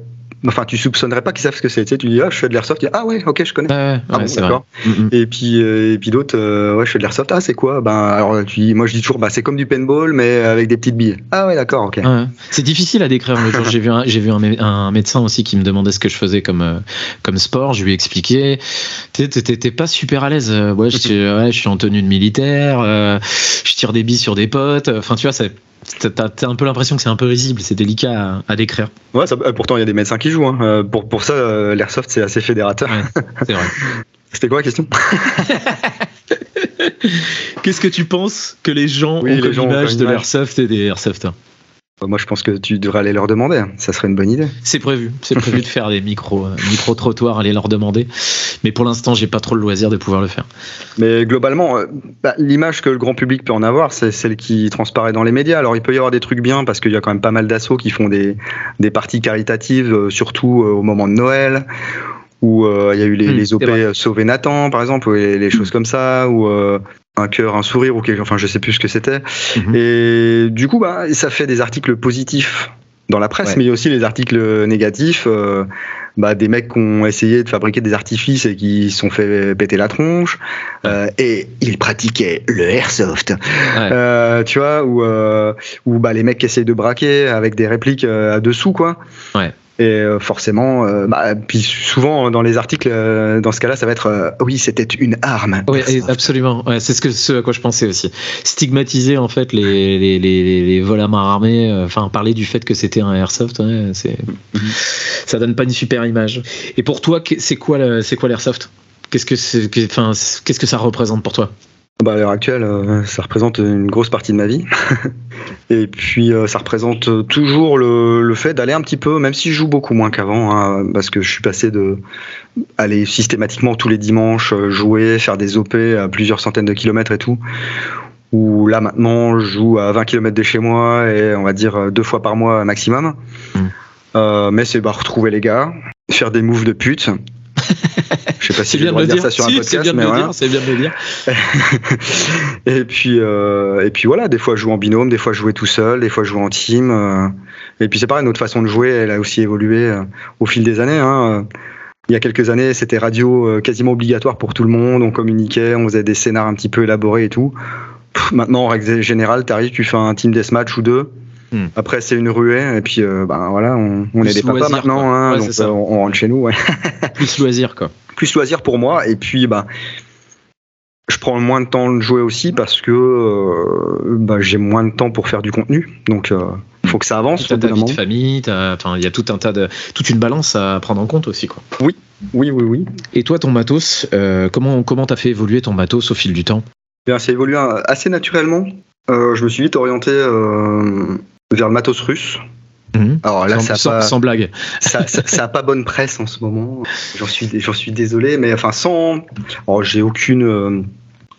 Enfin, tu soupçonnerais pas qu'ils savent ce que c'est. Tu, sais, tu dis, ah, je fais de l'airsoft. Tu dis, ah ouais, ok, je connais. ah bon, d'accord. Mm, mm. Et puis, euh, et puis d'autres, euh, ouais, je fais de l'airsoft. Ah, c'est quoi? Ben, alors, tu moi, je dis toujours, bah, c'est comme du paintball, mais avec des petites billes. Ah ouais, d'accord, ok. C'est difficile à décrire. j'ai vu, un, j'ai vu un, médecin aussi qui me demandait ce que je faisais comme, euh, comme sport. Je lui ai expliqué. T'étais pas super à l'aise. Ouais, je, ouais, je suis en tenue de militaire. je tire des billes sur des potes. Enfin, tu vois, c'est T'as un peu l'impression que c'est un peu risible, c'est délicat à, décrire. Ouais, euh, pourtant il y a des médecins qui jouent. Hein. Euh, pour, pour ça, euh, l'airsoft c'est assez fédérateur. c'est vrai. C'était quoi la question? Qu'est-ce que tu penses que les gens ont comme image de l'airsoft et des airsofters bah, moi, je pense que tu devrais aller leur demander. Ça serait une bonne idée. C'est prévu. C'est prévu de faire des micro, euh, micro trottoirs, aller leur demander. Mais pour l'instant, j'ai pas trop le loisir de pouvoir le faire. Mais globalement, euh, bah, l'image que le grand public peut en avoir, c'est celle qui transparaît dans les médias. Alors, il peut y avoir des trucs bien parce qu'il y a quand même pas mal d'assauts qui font des, des parties caritatives, euh, surtout au moment de Noël où il y a eu les, hmm, OP Sauver Nathan, par exemple, ou les, choses comme ça, ou un cœur, un sourire ou quelque enfin je sais plus ce que c'était. Mhm. Et du coup, bah, ça fait des articles positifs dans la presse, Ouais. mais il y a aussi les articles négatifs. euh, bah, des mecs qui ont essayé de fabriquer des artifices et qui se sont fait péter la tronche. Euh, et ils pratiquaient le airsoft. Euh, tu vois, ou euh, ou bah, les mecs qui essayent de braquer avec des répliques à dessous, quoi. Ouais. Et euh, forcément, euh, bah, puis souvent dans les articles, euh, dans ce cas-là, ça va être euh, oui, c'était une arme. Oui, absolument. C'est ce, à quoi je pensais aussi. Stigmatiser en fait les, les, les, les vols à main armée, euh, enfin parler du fait que c'était un airsoft, ouais, c'est ça donne pas une super image. Et pour toi, c'est quoi l'airsoft? Qu'est-ce que c'est qu'est-ce que ça représente pour toi? Bah, à l'heure actuelle, euh, ça représente une grosse partie de ma vie. Et puis, euh, ça représente toujours le, le fait d'aller un petit peu, même si je joue beaucoup moins qu'avant, hein, parce que je suis passé de aller systématiquement tous les dimanches euh, jouer, faire des OP à plusieurs centaines de kilomètres et tout. Où là maintenant, je joue à 20 km de chez moi et on va dire deux fois par mois maximum. Mm. Euh, mais c'est bah, retrouver les gars, faire des moves de pute. Je sais pas si dire ça sur un Si, podcast, bien mais voilà. c'est bien de le dire. et puis euh, et puis voilà, des fois je joue en binôme, des fois je jouais tout seul, des fois je joue en team. euh, et puis c'est pareil, notre façon de jouer, elle a aussi évolué euh, au fil des années. hein. Il y a quelques années, c'était radio quasiment obligatoire pour tout le monde. On communiquait, on faisait des scénars un petit peu élaborés et tout. Pff, maintenant, en règle générale, t'arrives, tu fais un team deathmatch ou deux. Hmm. Après, c'est une ruée. Et puis, euh, ben voilà, on, on est des papas loisir, maintenant, hein, Ouais, donc ça. euh, on, rentre chez nous. Ouais Plus loisir quoi. plus loisir pour moi et puis bah je prends moins de temps de jouer aussi parce que euh, bah, j'ai moins de temps pour faire du contenu donc euh, il faut que ça avance T'as ta vie de famille, il y a tout un tas de toute une balance à prendre en compte aussi quoi. oui oui oui Et toi ton matos, euh, comment comment t'as fait évoluer ton matos au fil du temps? Bien évolué euh, assez naturellement Euh, je me suis vite orienté euh, vers le matos russe Mhm. alors là sans, ça a sans- pas, sans blague. ça, ça- ça a pas bonne presse en ce moment. J'en suis, j'en suis désolé, mais enfin sans. alors, j'ai aucune euh,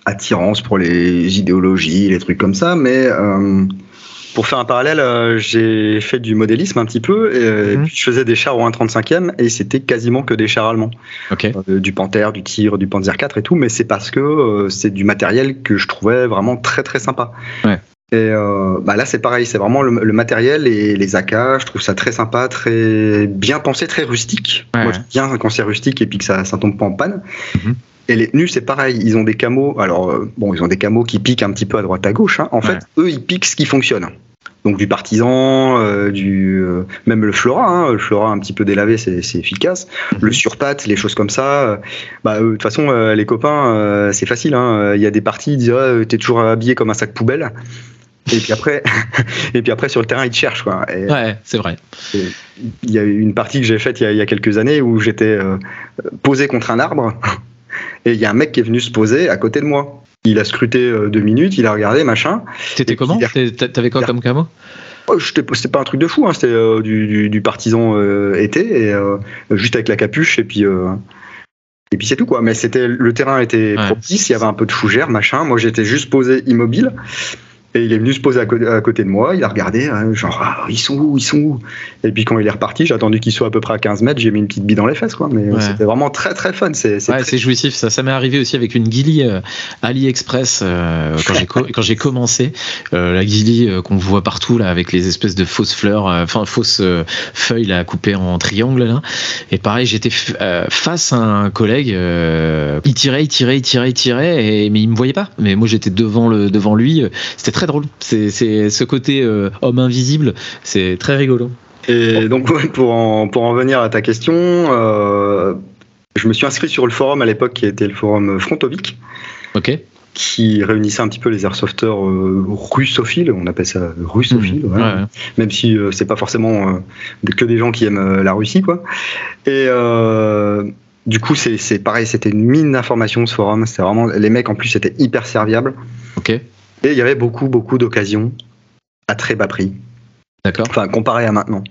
attirance pour les idéologies, les trucs comme ça, mais euh, pour faire un parallèle, euh, j'ai fait du modélisme un petit peu, et, et Mhm. puis je faisais des chars au 1,35e, et c'était quasiment que des chars allemands. Euh, du Panther, du Tigre, du Panzer IV et tout, mais c'est parce que euh, c'est du matériel que je trouvais vraiment très très sympa. Ouais. Et euh, bah là c'est pareil, c'est vraiment le, le matériel et les AK, je trouve ça très sympa, très bien pensé, très rustique. Ouais, Moi j'aime bien quand c'est rustique et puis que ça ça tombe pas en panne. Mhm. Et les tenues c'est pareil, ils ont des camos, alors euh, bon ils ont des camos qui piquent un petit peu à droite à gauche, hein. en Ouais. fait eux ils piquent ce qui fonctionne. Donc du partisan, euh, du même le flora, hein, le flora un petit peu délavé, c'est efficace. Le Mhm. surpat, les choses comme ça. Bah de toute façon, les copains, c'est facile. hein. Il y a des parties, ils disent ah, t'es toujours habillé comme un sac poubelle. Et puis après, et puis après sur le terrain, ils te cherchent quoi. Et Ouais, c'est vrai. il y a une partie que j'ai faite il y, a, il y a quelques années où j'étais euh, posé contre un arbre et il y a un mec qui est venu se poser à côté de moi. Il a scruté euh, deux minutes, il a regardé machin. T'étais comment T'avais quoi comme camo? Oh, C'était pas un truc de fou, hein, c'était euh, du, du- du partisan euh, été, et, juste avec la capuche, et puis, et puis c'est tout quoi. Mais c'était le terrain était Ouais. propice, il y avait un peu de fougère, machin. Moi j'étais juste posé immobile, et il est venu se poser à, côté- à côté de moi, il a regardé, hein, genre ah, ils sont où, ils sont où? Et puis quand il est reparti, j'ai attendu qu'il soit à peu près à 15 mètres, j'ai mis une petite bille dans les fesses quoi. Mais Ouais. c'était vraiment très très fun. C'est Ouais, très- jouissif. Ça, ça m'est arrivé aussi avec une Gilly euh, AliExpress euh, quand j'ai co- commencé. Euh, la Gilly euh, qu'on voit partout là avec les espèces de fausses fleurs, euh, enfin fausses feuilles là coupées en triangle là. Et pareil, j'étais face à un collègue. il tirait, il tirait, il tirait, il tirait, et, mais il me voyait pas. Mais moi j'étais devant le devant lui. C'était très drôle. C'est ce côté euh, homme invisible. C'est très rigolo. Et donc ouais, pour en, pour en venir à ta question, euh, je me suis inscrit sur le forum à l'époque qui était le forum Frontovic. Ok. qui réunissait un petit peu les airsofters euh, russophiles, on appelle ça russophiles, Mmh. voilà. Ouais, ouais. même si euh, c'est pas forcément que des gens qui aiment la Russie, quoi. Et du coup, c'est c'est pareil, c'était une mine d'informations ce forum. C'était vraiment les mecs en plus étaient hyper serviables Ok. Et il y avait beaucoup beaucoup d'occasions à très bas prix, D'accord. enfin comparé à maintenant.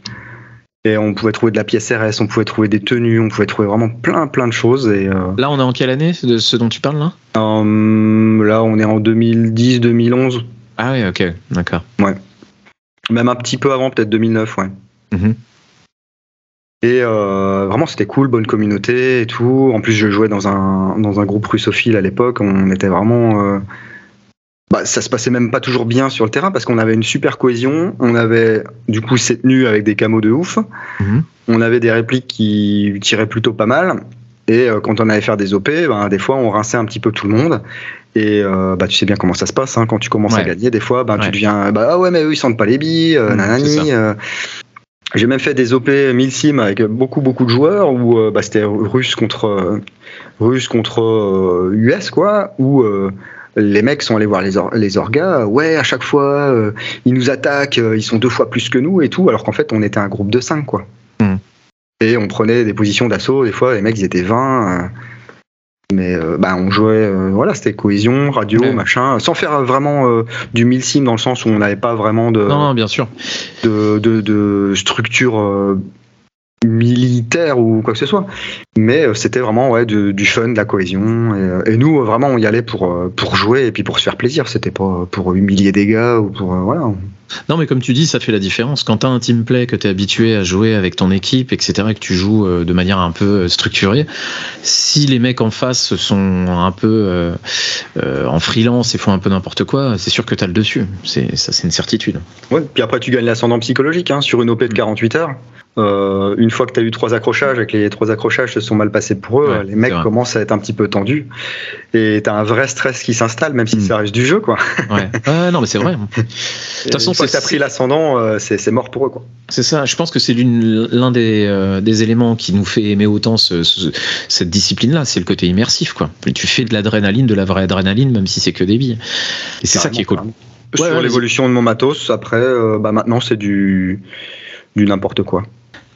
Et on pouvait trouver de la pièce RS, on pouvait trouver des tenues, on pouvait trouver vraiment plein plein de choses. Et euh, Là, on est en quelle année de ce dont tu parles là? Euh, là, on est en 2010-2011. Ah oui, ok, d'accord. Même un petit peu avant, peut-être 2009, ouais. Mhm. Et euh, vraiment, c'était cool, bonne communauté et tout. En plus, je jouais dans un, dans un groupe russophile à l'époque. On était vraiment. Bah, ça se passait même pas toujours bien sur le terrain parce qu'on avait une super cohésion. On avait du coup cette tenue avec des camos de ouf. Mhm. On avait des répliques qui tiraient plutôt pas mal. Et euh, quand on allait faire des OP, ben, des fois on rinçait un petit peu tout le monde. Et euh, bah, tu sais bien comment ça se passe hein, quand tu commences à gagner. Des fois, ben, tu deviens bah ah ouais, mais eux ils sentent pas les billes, euh, mmh, J'ai même fait des OP 1000 sim avec beaucoup beaucoup de joueurs où bah, c'était russe contre russe contre US quoi. Où les mecs sont allés voir les, les orgas, ouais, à chaque fois, euh, ils nous attaquent, euh, ils sont deux fois plus que nous et tout, alors qu'en fait, on était un groupe de cinq, quoi. Hmm. Et on prenait des positions d'assaut, des fois, les mecs, ils étaient 20. Euh, mais bah, on jouait, voilà, c'était cohésion, radio, machin, sans faire vraiment du mille sim dans le sens où on n'avait pas vraiment de, non, bien sûr. de, de, de structure militaire ou quoi que ce soit. Mais euh, c'était vraiment ouais, du, fun, de la cohésion. Et, euh, nous, vraiment, on y allait pour, euh, pour jouer et puis pour se faire plaisir. C'était pas pour humilier des gars ou pour. voilà. Non, mais comme tu dis, ça fait la différence. Quand tu as un team play, que tu es habitué à jouer avec ton équipe, etc., et que tu joues de manière un peu structurée, si les mecs en face sont un peu en freelance et font un peu n'importe quoi, c'est sûr que tu as le dessus. C'est, ça, c'est une certitude. Ouais, puis après, tu gagnes l'ascendant psychologique hein, sur une OP de 48 heures. Euh, une fois que tu as eu trois accrochages et que les trois accrochages se sont mal passés pour eux, les mecs commencent à être un petit peu tendus et tu as un vrai stress qui s'installe, même si mm. ça reste du jeu. Quoi. Ouais. non, mais c'est vrai. De toute façon, si tu as pris l'ascendant, euh, c'est mort pour eux. Quoi. C'est ça, je pense que c'est l'un des, euh, des, éléments qui nous fait aimer autant cette discipline-là, c'est le côté immersif. Quoi. tu fais de l'adrénaline, de la vraie adrénaline, même si c'est que des billes. Et c'est ça qui est cool. Sur l'évolution de mon matos, après, bah, maintenant c'est du, du n'importe quoi.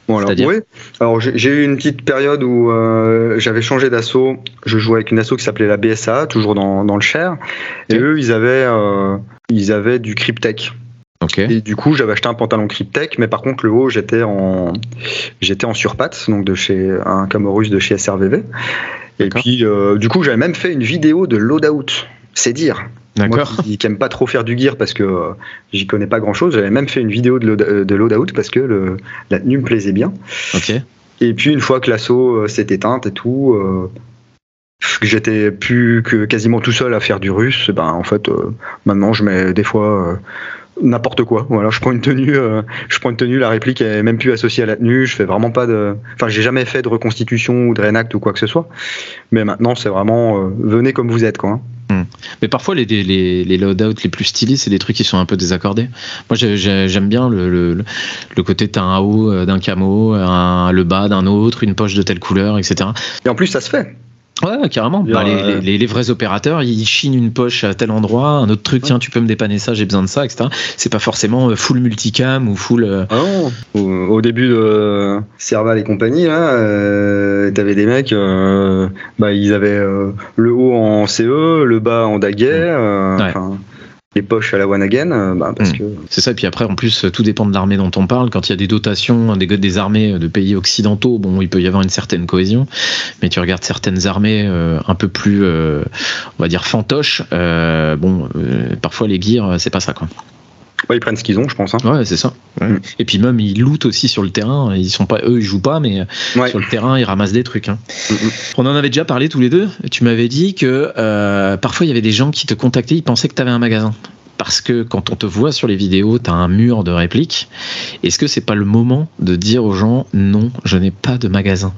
Bon, alors, oui. alors j'ai eu une petite période où euh, j'avais changé d'assaut. Je jouais avec une asso qui s'appelait la BSA, toujours dans, dans le Cher. Et eux, ils avaient, euh, ils avaient du Cryptech. Et du coup, j'avais acheté un pantalon Cryptech, mais par contre, le haut, j'étais en, j'étais en surpatte, donc de chez un Camorus de chez SRVV. Et puis, euh, du coup, j'avais même fait une vidéo de loadout. C'est dire. Moi qui, n'aime pas trop faire du gear parce que euh, j'y connais pas grand chose, j'avais même fait une vidéo de, de loadout parce que le, la tenue me plaisait bien. Et puis une fois que l'assaut euh, s'est éteinte et tout, euh, que j'étais plus que quasiment tout seul à faire du russe, ben en fait maintenant je mets des fois n'importe quoi. Voilà, je prends une tenue, je prends une tenue, la réplique est même plus associée à la tenue. Je fais vraiment pas de, enfin, j'ai jamais fait de reconstitution ou de rénact ou quoi que ce soit. Mais maintenant, c'est vraiment venez comme vous êtes, quoi. Hein. Hmm. Mais parfois, les, les, les loadouts les plus stylés, c'est des trucs qui sont un peu désaccordés. Moi, j'aime bien le, le, le côté t'as un haut euh, d'un camo, un, le bas d'un autre, une poche de telle couleur, etc. Et en plus, ça se fait. Ouais, carrément. Bah, les, les, vrais opérateurs, ils chinent une poche à tel endroit, un autre truc, tiens, tu peux me dépanner ça, j'ai besoin de ça, etc. C'est pas forcément euh, full multicam ou full. Euh, ah non. Au, début de Serval et compagnie, là, euh, t'avais des mecs, bah, ils avaient le haut en CE, le bas en daguet. Enfin les poches à la one again, euh, bah, parce hmm. que... C'est ça, et puis après, en plus, tout dépend de l'armée dont on parle. Quand il y a des dotations, des, des armées de pays occidentaux, bon, il peut y avoir une certaine cohésion, mais tu regardes certaines armées euh, un peu plus, euh, on va dire, fantoches, bon, parfois les gears, c'est pas ça, quoi. Ouais, ils prennent ce qu'ils ont, je pense. Hein. Ouais, c'est ça. Mm. Et puis même, ils lootent aussi sur le terrain. Ils sont pas, eux, ils jouent pas, mais sur le terrain, ils ramassent des trucs. Hein. Mm, mm. On en avait déjà parlé tous les deux. Tu m'avais dit que euh, parfois, il y avait des gens qui te contactaient, ils pensaient que tu avais un magasin. Parce que quand on te voit sur les vidéos, tu as un mur de répliques. Est-ce que c'est pas le moment de dire aux gens non, je n'ai pas de magasin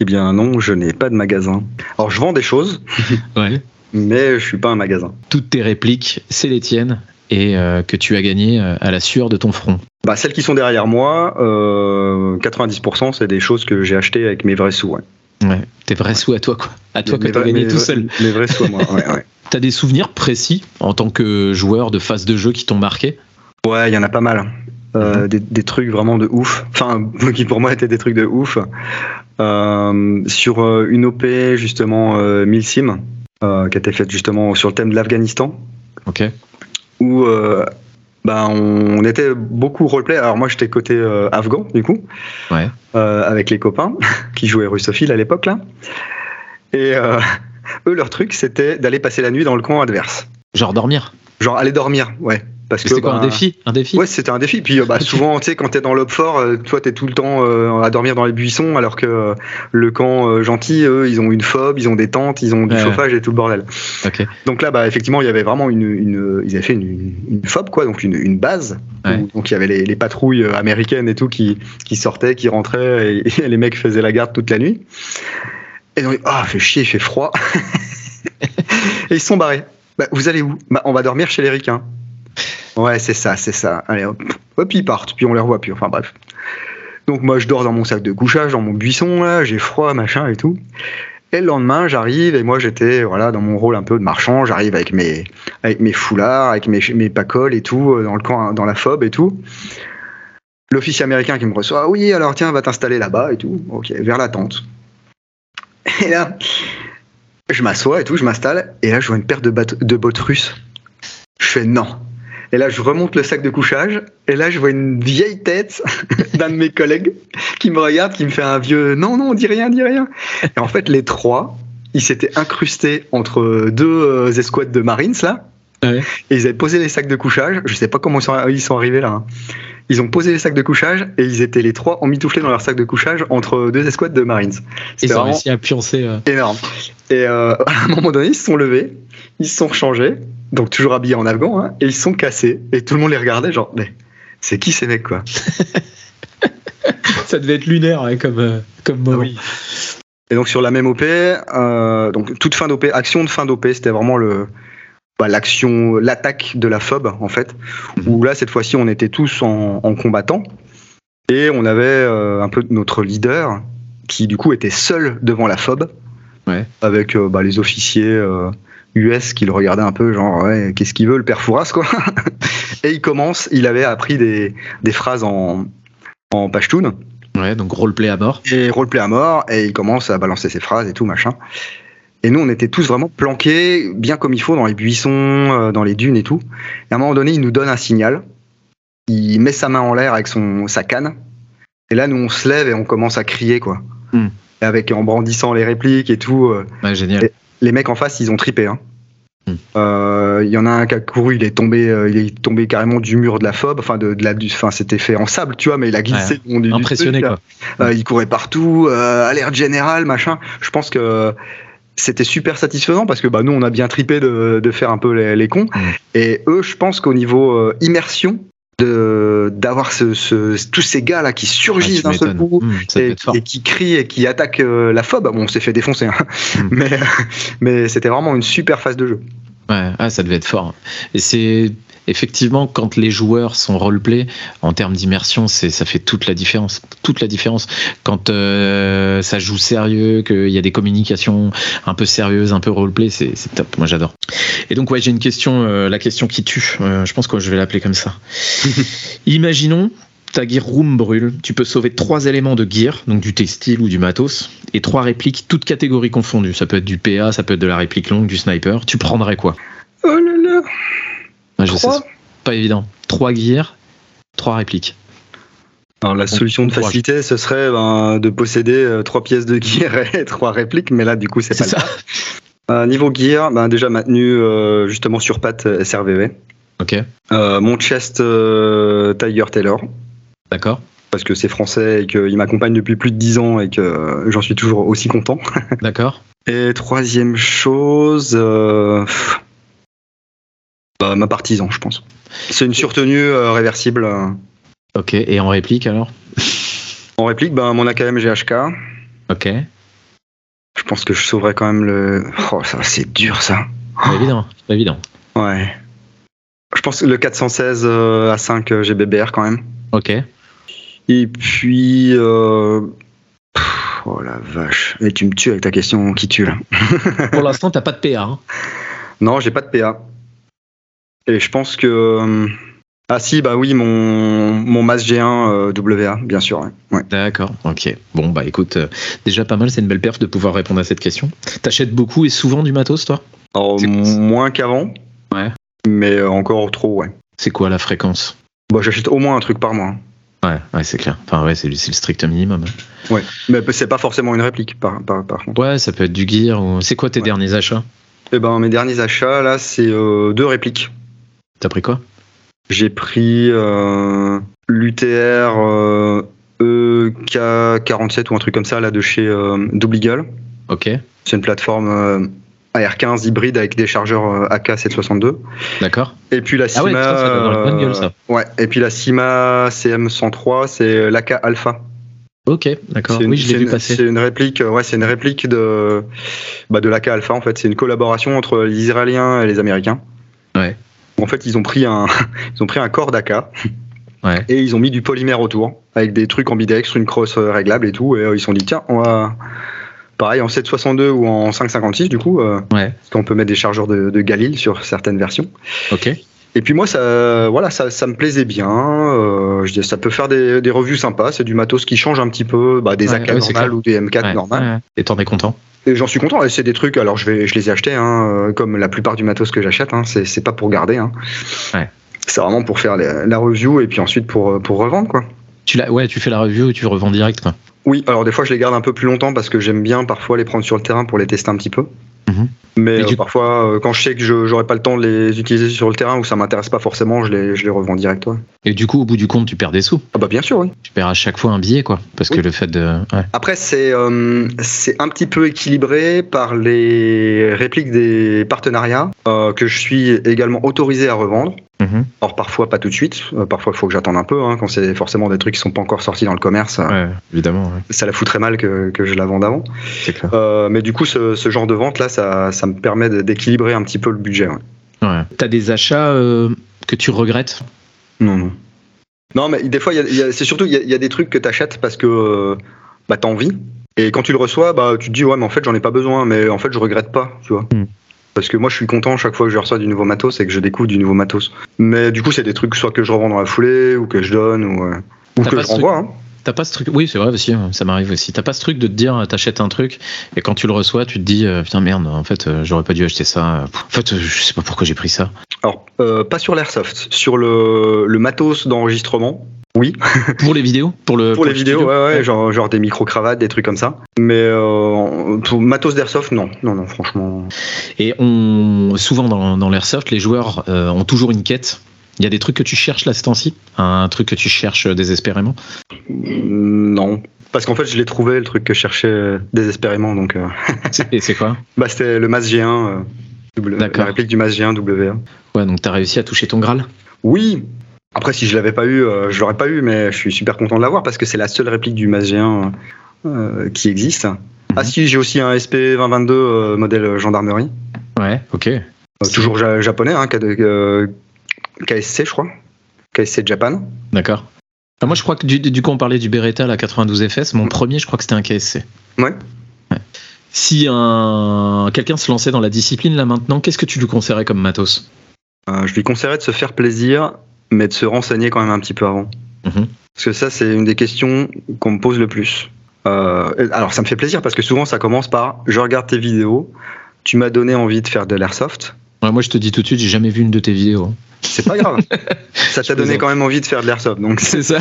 Eh bien, non, je n'ai pas de magasin. Alors, je vends des choses. ouais mais je suis pas un magasin. Toutes tes répliques, c'est les tiennes et euh, que tu as gagné euh, à la sueur de ton front bah, Celles qui sont derrière moi, 90% euh, c'est des choses que j'ai achetées avec mes vrais sous. Ouais. Ouais, tes vrais sous à toi, quoi. À toi que tu as gagné tout seul. Mes vrais sous à moi, ouais, ouais. T'as des souvenirs précis en tant que joueur de phase de jeu qui t'ont marqué? Ouais, il y en a pas mal. Mhm. des, trucs vraiment de ouf. Enfin, qui pour moi étaient des trucs de ouf. sur une OP, justement, euh, Milsim, qui a été faite justement sur le thème de l'Afghanistan. Ok où euh, bah, on était beaucoup roleplay. Alors moi j'étais côté euh, afghan du coup, ouais. Euh, avec les copains qui jouaient russophile à l'époque là. Et eux leur truc c'était d'aller passer la nuit dans le coin adverse. Genre dormir? Genre aller dormir, ouais. Parce que C'était quoi, un bah, défi? Un défi? Ouais, c'était un défi. Puis euh, bah, souvent, tu sais, quand t'es dans l'op fort, euh, toi, t'es tout le temps euh, à dormir dans les buissons, alors que euh, le camp euh, gentil, eux, ils ont une fob, ils ont des tentes, ils ont du Ouais. chauffage et tout le bordel. Donc là, bah, effectivement, il y avait vraiment une, une ils avaient fait une, une, une fob, quoi, donc une, une base. Ouais. Où- donc il y avait les, les patrouilles américaines et tout qui, qui sortaient, qui rentraient, et, et les mecs faisaient la garde toute la nuit. Et donc, ah, fait chier, il fait froid. et ils sont barrés. Bah, vous allez où? Bah, On va dormir chez les ricains. Ouais, c'est ça, c'est ça. Allez, hop. Ils partent, puis on les revoit plus. Enfin bref. Donc moi, je dors dans mon sac de couchage, dans mon buisson, là, j'ai froid, machin et tout. Et le lendemain, j'arrive et moi j'étais voilà dans mon rôle un peu de marchand. J'arrive avec mes avec mes foulards, avec mes mes pacoles et tout euh, dans le camp, dans la fob et tout. L'officier américain qui me reçoit, oui, alors tiens, va t'installer là-bas et tout. Ok, vers la tente. Et là, je m'assois et tout, je m'installe et là je vois une paire de, de bottes russes. Je fais non. Et là, je remonte le sac de couchage et là, je vois une vieille tête d'un de mes collègues qui me regarde, qui me fait un vieux non, non, dis rien, dis rien. Et en fait, les trois, ils s'étaient incrustés entre deux euh, escouades de Marines là. Ouais. Et ils avaient posé les sacs de couchage. Je sais pas comment ils sont, ils sont arrivés là. hein. Ils ont posé les sacs de couchage et ils étaient les trois emmitouflés dans leurs sacs de couchage entre deux escouades de Marines. Ils ont réussi à pioncer. euh, énorme. Et euh, à un moment donné, ils se sont levés, ils se sont rechangés, donc toujours habillés en afghan, hein, et ils sont cassés. Et tout le monde les regardait, genre, mais c'est qui ces mecs, quoi? Ça devait être lunaire hein, comme, euh, comme moment. Et donc sur la même OP, euh, donc toute fin d'OP, action de fin d'OP, c'était vraiment le bah, l'action, l'attaque de la FOB en fait. Où là cette fois-ci on était tous en, en combattant et on avait euh, un peu notre leader qui du coup était seul devant la FOB Ouais. avec euh, bah, les officiers US qui le regardaient un peu genre ouais qu'est-ce qu'il veut le père Fouras quoi. et il commence, il avait appris des, des phrases en en Pashtun Ouais, donc roleplay à mort. et roleplay à mort et il commence à balancer ses phrases et tout machin. Et nous on était tous vraiment planqués bien comme il faut dans les buissons, euh, dans les dunes et tout. Et à un moment donné il nous donne un signal. Il met sa main en l'air avec son sa canne. Et là nous on se lève et on commence à crier quoi. Hmm. Avec en brandissant les répliques et tout. euh, Ouais, génial. Les mecs en face ils ont tripé. Hein. Hmm. Euh, Il y en a un qui a couru, il est tombé, euh, il est tombé carrément du mur de la fob, enfin de, de la, du- enfin c'était fait en sable, tu vois, mais il a glissé du- du Impressionné, truc, là. quoi. Euh, il courait partout, alerte générale, machin. Je pense que c'était super satisfaisant parce que bah, nous, on a bien tripé de, de faire un peu les, les cons. Mm. Et eux, je pense qu'au niveau immersion, de d'avoir ce, ce- tous ces gars là qui surgissent Ouais, d'un seul coup Mmh, et, qui crient et qui attaquent euh, la phobe. Bon, on s'est fait défoncer, hein. Mm. mais mais c'était vraiment une super phase de jeu. Ouais, ah, ça devait être fort. Et c'est effectivement quand les joueurs sont roleplay en termes d'immersion, c'est ça fait toute la différence. Toute la différence. Quand euh, ça joue sérieux, qu'il y a des communications un peu sérieuses, un peu roleplay, c'est c'est top. Moi, j'adore. Et donc, ouais, j'ai une question, euh, la question qui tue. Euh, je pense que je vais l'appeler comme ça. Imaginons. Ta gear room brûle, tu peux sauver trois éléments de gear, donc du textile ou du matos, et trois répliques, toutes catégories confondues. Ça peut être du PA, ça peut être de la réplique longue, du sniper. Tu prendrais quoi? Oh là là. Ouais, je sais, pas évident. Trois gears, trois répliques. Alors la solution de facilité, ce serait ben, de posséder euh, trois pièces de gear et trois répliques, mais là du coup c'est pas le ça cas. Euh, niveau gear, ben, déjà maintenu euh, justement sur patte SRVV. Ok, Euh, mon chest euh, Tiger Taylor, d'accord. parce que c'est français et qu'il m'accompagne depuis plus de 10 ans et que j'en suis toujours aussi content. D'accord. Et troisième chose, euh, pff, bah, ma partisan, je pense. C'est une surtenue euh, réversible. euh. Ok, et en réplique alors? En réplique, ben, mon AKM GHK. Ok. Je pense que je sauverais quand même le. Oh, ça, c'est dur ça. Pas évident, pas évident. Ouais. Je pense que le 416 euh, A5 euh, GBBR quand même. Ok. Et puis. euh, pff, Oh la vache. Et tu me tues avec ta question qui tue là? Pour l'instant, t'as pas de PA. hein. Non, j'ai pas de PA. Et je pense que. euh, Ah si, bah oui, mon, mon MAS G1 euh, WA, bien sûr. ouais. Ouais. D'accord, ok. Bon, bah écoute, euh, déjà pas mal, c'est une belle perf de pouvoir répondre à cette question. T'achètes beaucoup et souvent du matos, toi? Alors, moins qu'avant. Ouais. Mais encore trop, ouais. C'est quoi la fréquence? Bah, j'achète au moins un truc par mois. Ouais, ouais, c'est clair. Enfin, ouais, c'est le c'est le strict minimum. Ouais. Mais c'est pas forcément une réplique, par, par, par contre. Ouais, ça peut être du gear ou. C'est quoi tes Ouais. derniers achats? Eh ben, mes derniers achats, là, c'est euh, deux répliques. T'as pris quoi? J'ai pris euh, l'UTR euh, EK47 ou un truc comme ça là de chez euh, Double Eagle. Ok. C'est une plateforme euh, AR15 hybride avec des chargeurs euh, AK762. D'accord. Et puis la Ah Cima. ouais, gueule, ça. euh, ouais. Et puis la Cima CM103, c'est l'AK Alpha. Ok, d'accord. C'est une- Oui, je l'ai vu passer. C'est une réplique, ouais, c'est une réplique de, bah, de l'AK Alpha en fait. C'est une collaboration entre les Israéliens et les Américains. En fait, ils ont pris un, ils ont pris un corps d'AK Ouais. et ils ont mis du polymère autour avec des trucs ambidextres, une crosse euh, réglable et tout. Et euh, ils se sont dit tiens, on va, pareil en 762 ou en 556 du coup, euh, Ouais. parce qu'on peut mettre des chargeurs de, de Galil sur certaines versions. Ok. Et puis moi, ça, voilà, ça, ça me plaisait bien. Euh, je dis, ça peut faire des, des revues sympas. C'est du matos qui change un petit peu bah, des Ouais, AK ouais, normales ou des M4 Ouais, normales. Et t'en es content? Et j'en suis content. C'est des trucs. Alors je vais, je les ai achetés, hein, euh, comme la plupart du matos que j'achète. Hein, c'est, pas pour garder. Hein. C'est vraiment pour faire la, la review et puis ensuite pour, euh, pour revendre, quoi. tu l'as, Ouais, tu fais la review et tu revends direct, quoi. Oui. Alors des fois, je les garde un peu plus longtemps parce que j'aime bien parfois les prendre sur le terrain pour les tester un petit peu. Mhm. Mais euh, parfois, euh, quand je sais que je j'aurai pas le temps de les utiliser sur le terrain ou ça m'intéresse pas forcément, je les, je les revends direct. Ouais. Et du coup, au bout du compte, tu perds des sous. Ah bah bien sûr, oui. Tu perds à chaque fois un billet, quoi. Parce que le fait de. Ouais. Après, c'est euh, c'est un petit peu équilibré par les répliques des partenariats que je suis également autorisé à revendre. Mhm. Or, parfois pas tout de suite. Euh, parfois, il faut que j'attende un peu. hein, quand c'est forcément des trucs qui sont pas encore sortis dans le commerce, euh, Ouais, évidemment, ouais. ça la foutrait mal que, que je la vende avant. c'est clair. Euh, mais du coup, ce, ce genre de vente là, ça, ça me permet d'équilibrer un petit peu le budget. ouais. Ouais. T'as des achats euh, que tu regrettes? Non, non. Non, mais des fois, il y a- il y a- c'est surtout, il y, a- il y a des trucs que tu achètes parce que bah, tu as envie. Et quand tu le reçois, bah, tu te dis, ouais, mais en fait, j'en ai pas besoin, mais en fait, je regrette pas, tu vois. Mm. Parce que moi, je suis content chaque fois que je reçois du nouveau matos et que je découvre du nouveau matos. Mais du coup, c'est des trucs soit que je revends dans la foulée, ou que je donne, ou, euh, ou que je renvoie. hein. T'as pas ce truc Oui, c'est vrai aussi, hein, ça m'arrive aussi. T'as pas ce truc de te dire, t'achètes un truc et quand tu le reçois, tu te dis, euh, putain merde, en fait, euh, j'aurais pas dû acheter ça. En fait, euh, je sais pas pourquoi j'ai pris ça. Alors, euh, pas sur l'airsoft, sur le, le matos d'enregistrement. Oui, Pour les vidéos Pour, le, pour les le vidéos, ouais, ouais, genre, genre des micro-cravates, des trucs comme ça. Mais euh, pour matos d'airsoft, non, non, non, franchement. Et on, souvent dans, dans l'airsoft, les joueurs euh, ont toujours une quête. Il y a des trucs que tu cherches là ce temps-ci? Un truc que tu cherches désespérément? Non. Parce qu'en fait, je l'ai trouvé, le truc que je cherchais euh, désespérément. Donc, euh, Et c'est quoi? Bah, c'était le Mas G1, euh, W- D'accord. la réplique du Mas G1 WA. Ouais, donc t'as réussi à toucher ton Graal? Oui. Après, si je l'avais pas eu, euh, je l'aurais pas eu, mais je suis super content de l'avoir parce que c'est la seule réplique du G1 euh, qui existe. Ah si, j'ai aussi un SP 2022 euh, modèle gendarmerie, Ouais, ok. Toujours ja- japonais, hein, KSC, je crois, KSC Japan. D'accord. Ah, moi, je crois que du, du coup, on parlait du Beretta, la 92 FS. Mon premier, je crois que c'était un KSC. Ouais. Si un quelqu'un se lançait dans la discipline là maintenant, qu'est-ce que tu lui conseillerais comme matos? Euh, je lui conseillerais de se faire plaisir, mais de se renseigner quand même un petit peu avant. Mhm. Parce que ça, c'est une des questions qu'on me pose le plus. Euh, alors, ça me fait plaisir parce que souvent, ça commence par je regarde tes vidéos, tu m'as donné envie de faire de l'airsoft. Ouais, Moi, je te dis tout de suite, j'ai jamais vu une de tes vidéos. C'est pas grave. ça t'a donné quand même envie de faire de l'airsoft. Donc, C'est ça.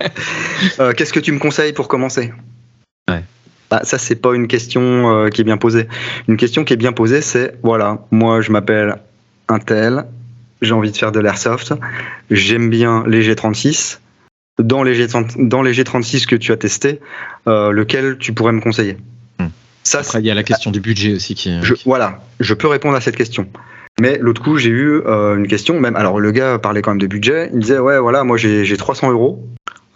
euh, qu'est-ce que tu me conseilles pour commencer? Ouais. Bah, ça, c'est pas une question euh, qui est bien posée. Une question qui est bien posée, c'est voilà, moi, je m'appelle un tel, j'ai envie de faire de l'airsoft, j'aime bien les G36. Dans les, G30 dans les G36 que tu as testé, euh, lequel tu pourrais me conseiller Hmm. Ça, Après, il y a la question du budget aussi qui. je, voilà, je peux répondre à cette question. Mais l'autre coup, j'ai eu euh, une question, même. Alors, le gars parlait quand même de budget. Il disait Ouais, voilà, moi j'ai j'ai 300 euros,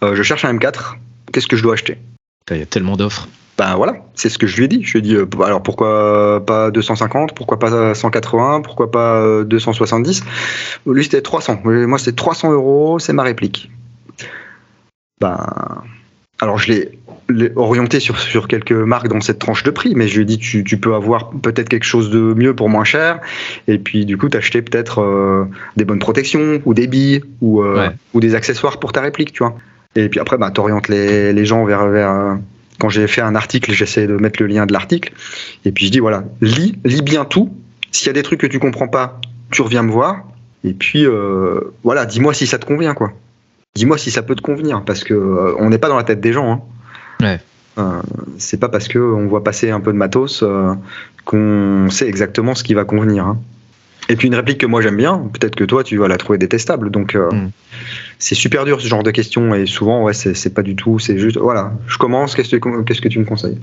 euh, je cherche un M4, qu'est-ce que je dois acheter? Il y a tellement d'offres. Ben voilà, c'est ce que je lui ai dit. Je lui ai dit euh, Alors pourquoi pas 250 Pourquoi pas 180 Pourquoi pas euh, 270 Lui, c'était 300. Moi, c'était 300 euros, c'est ma réplique. Ben. Alors, je l'ai l'ai orienté sur, sur quelques marques dans cette tranche de prix, mais je lui ai dit tu, tu peux avoir peut-être quelque chose de mieux pour moins cher, et puis du coup t'acheter peut-être euh, des bonnes protections ou des billes ou, euh, Ouais. ou des accessoires pour ta réplique, tu vois. Et puis après, bah, t'orientes les, les gens vers, vers euh, quand j'ai fait un article, j'essaie de mettre le lien de l'article, et puis je dis voilà, lis, lis bien tout. S'il y a des trucs que tu comprends pas, tu reviens me voir, et puis euh, voilà, dis-moi si ça te convient, quoi. Dis-moi si ça peut te convenir, parce que euh, on n'est pas dans la tête des gens. Hein. Ouais. Euh, c'est pas parce que on voit passer un peu de matos euh, qu'on sait exactement ce qui va convenir. hein. Et puis une réplique que moi j'aime bien, peut-être que toi tu vas la trouver détestable. Donc euh, Mm. C'est super dur ce genre de questions et souvent ouais c'est pas du tout, c'est juste voilà, je commence, qu'est-ce que qu'est-ce que tu me conseilles?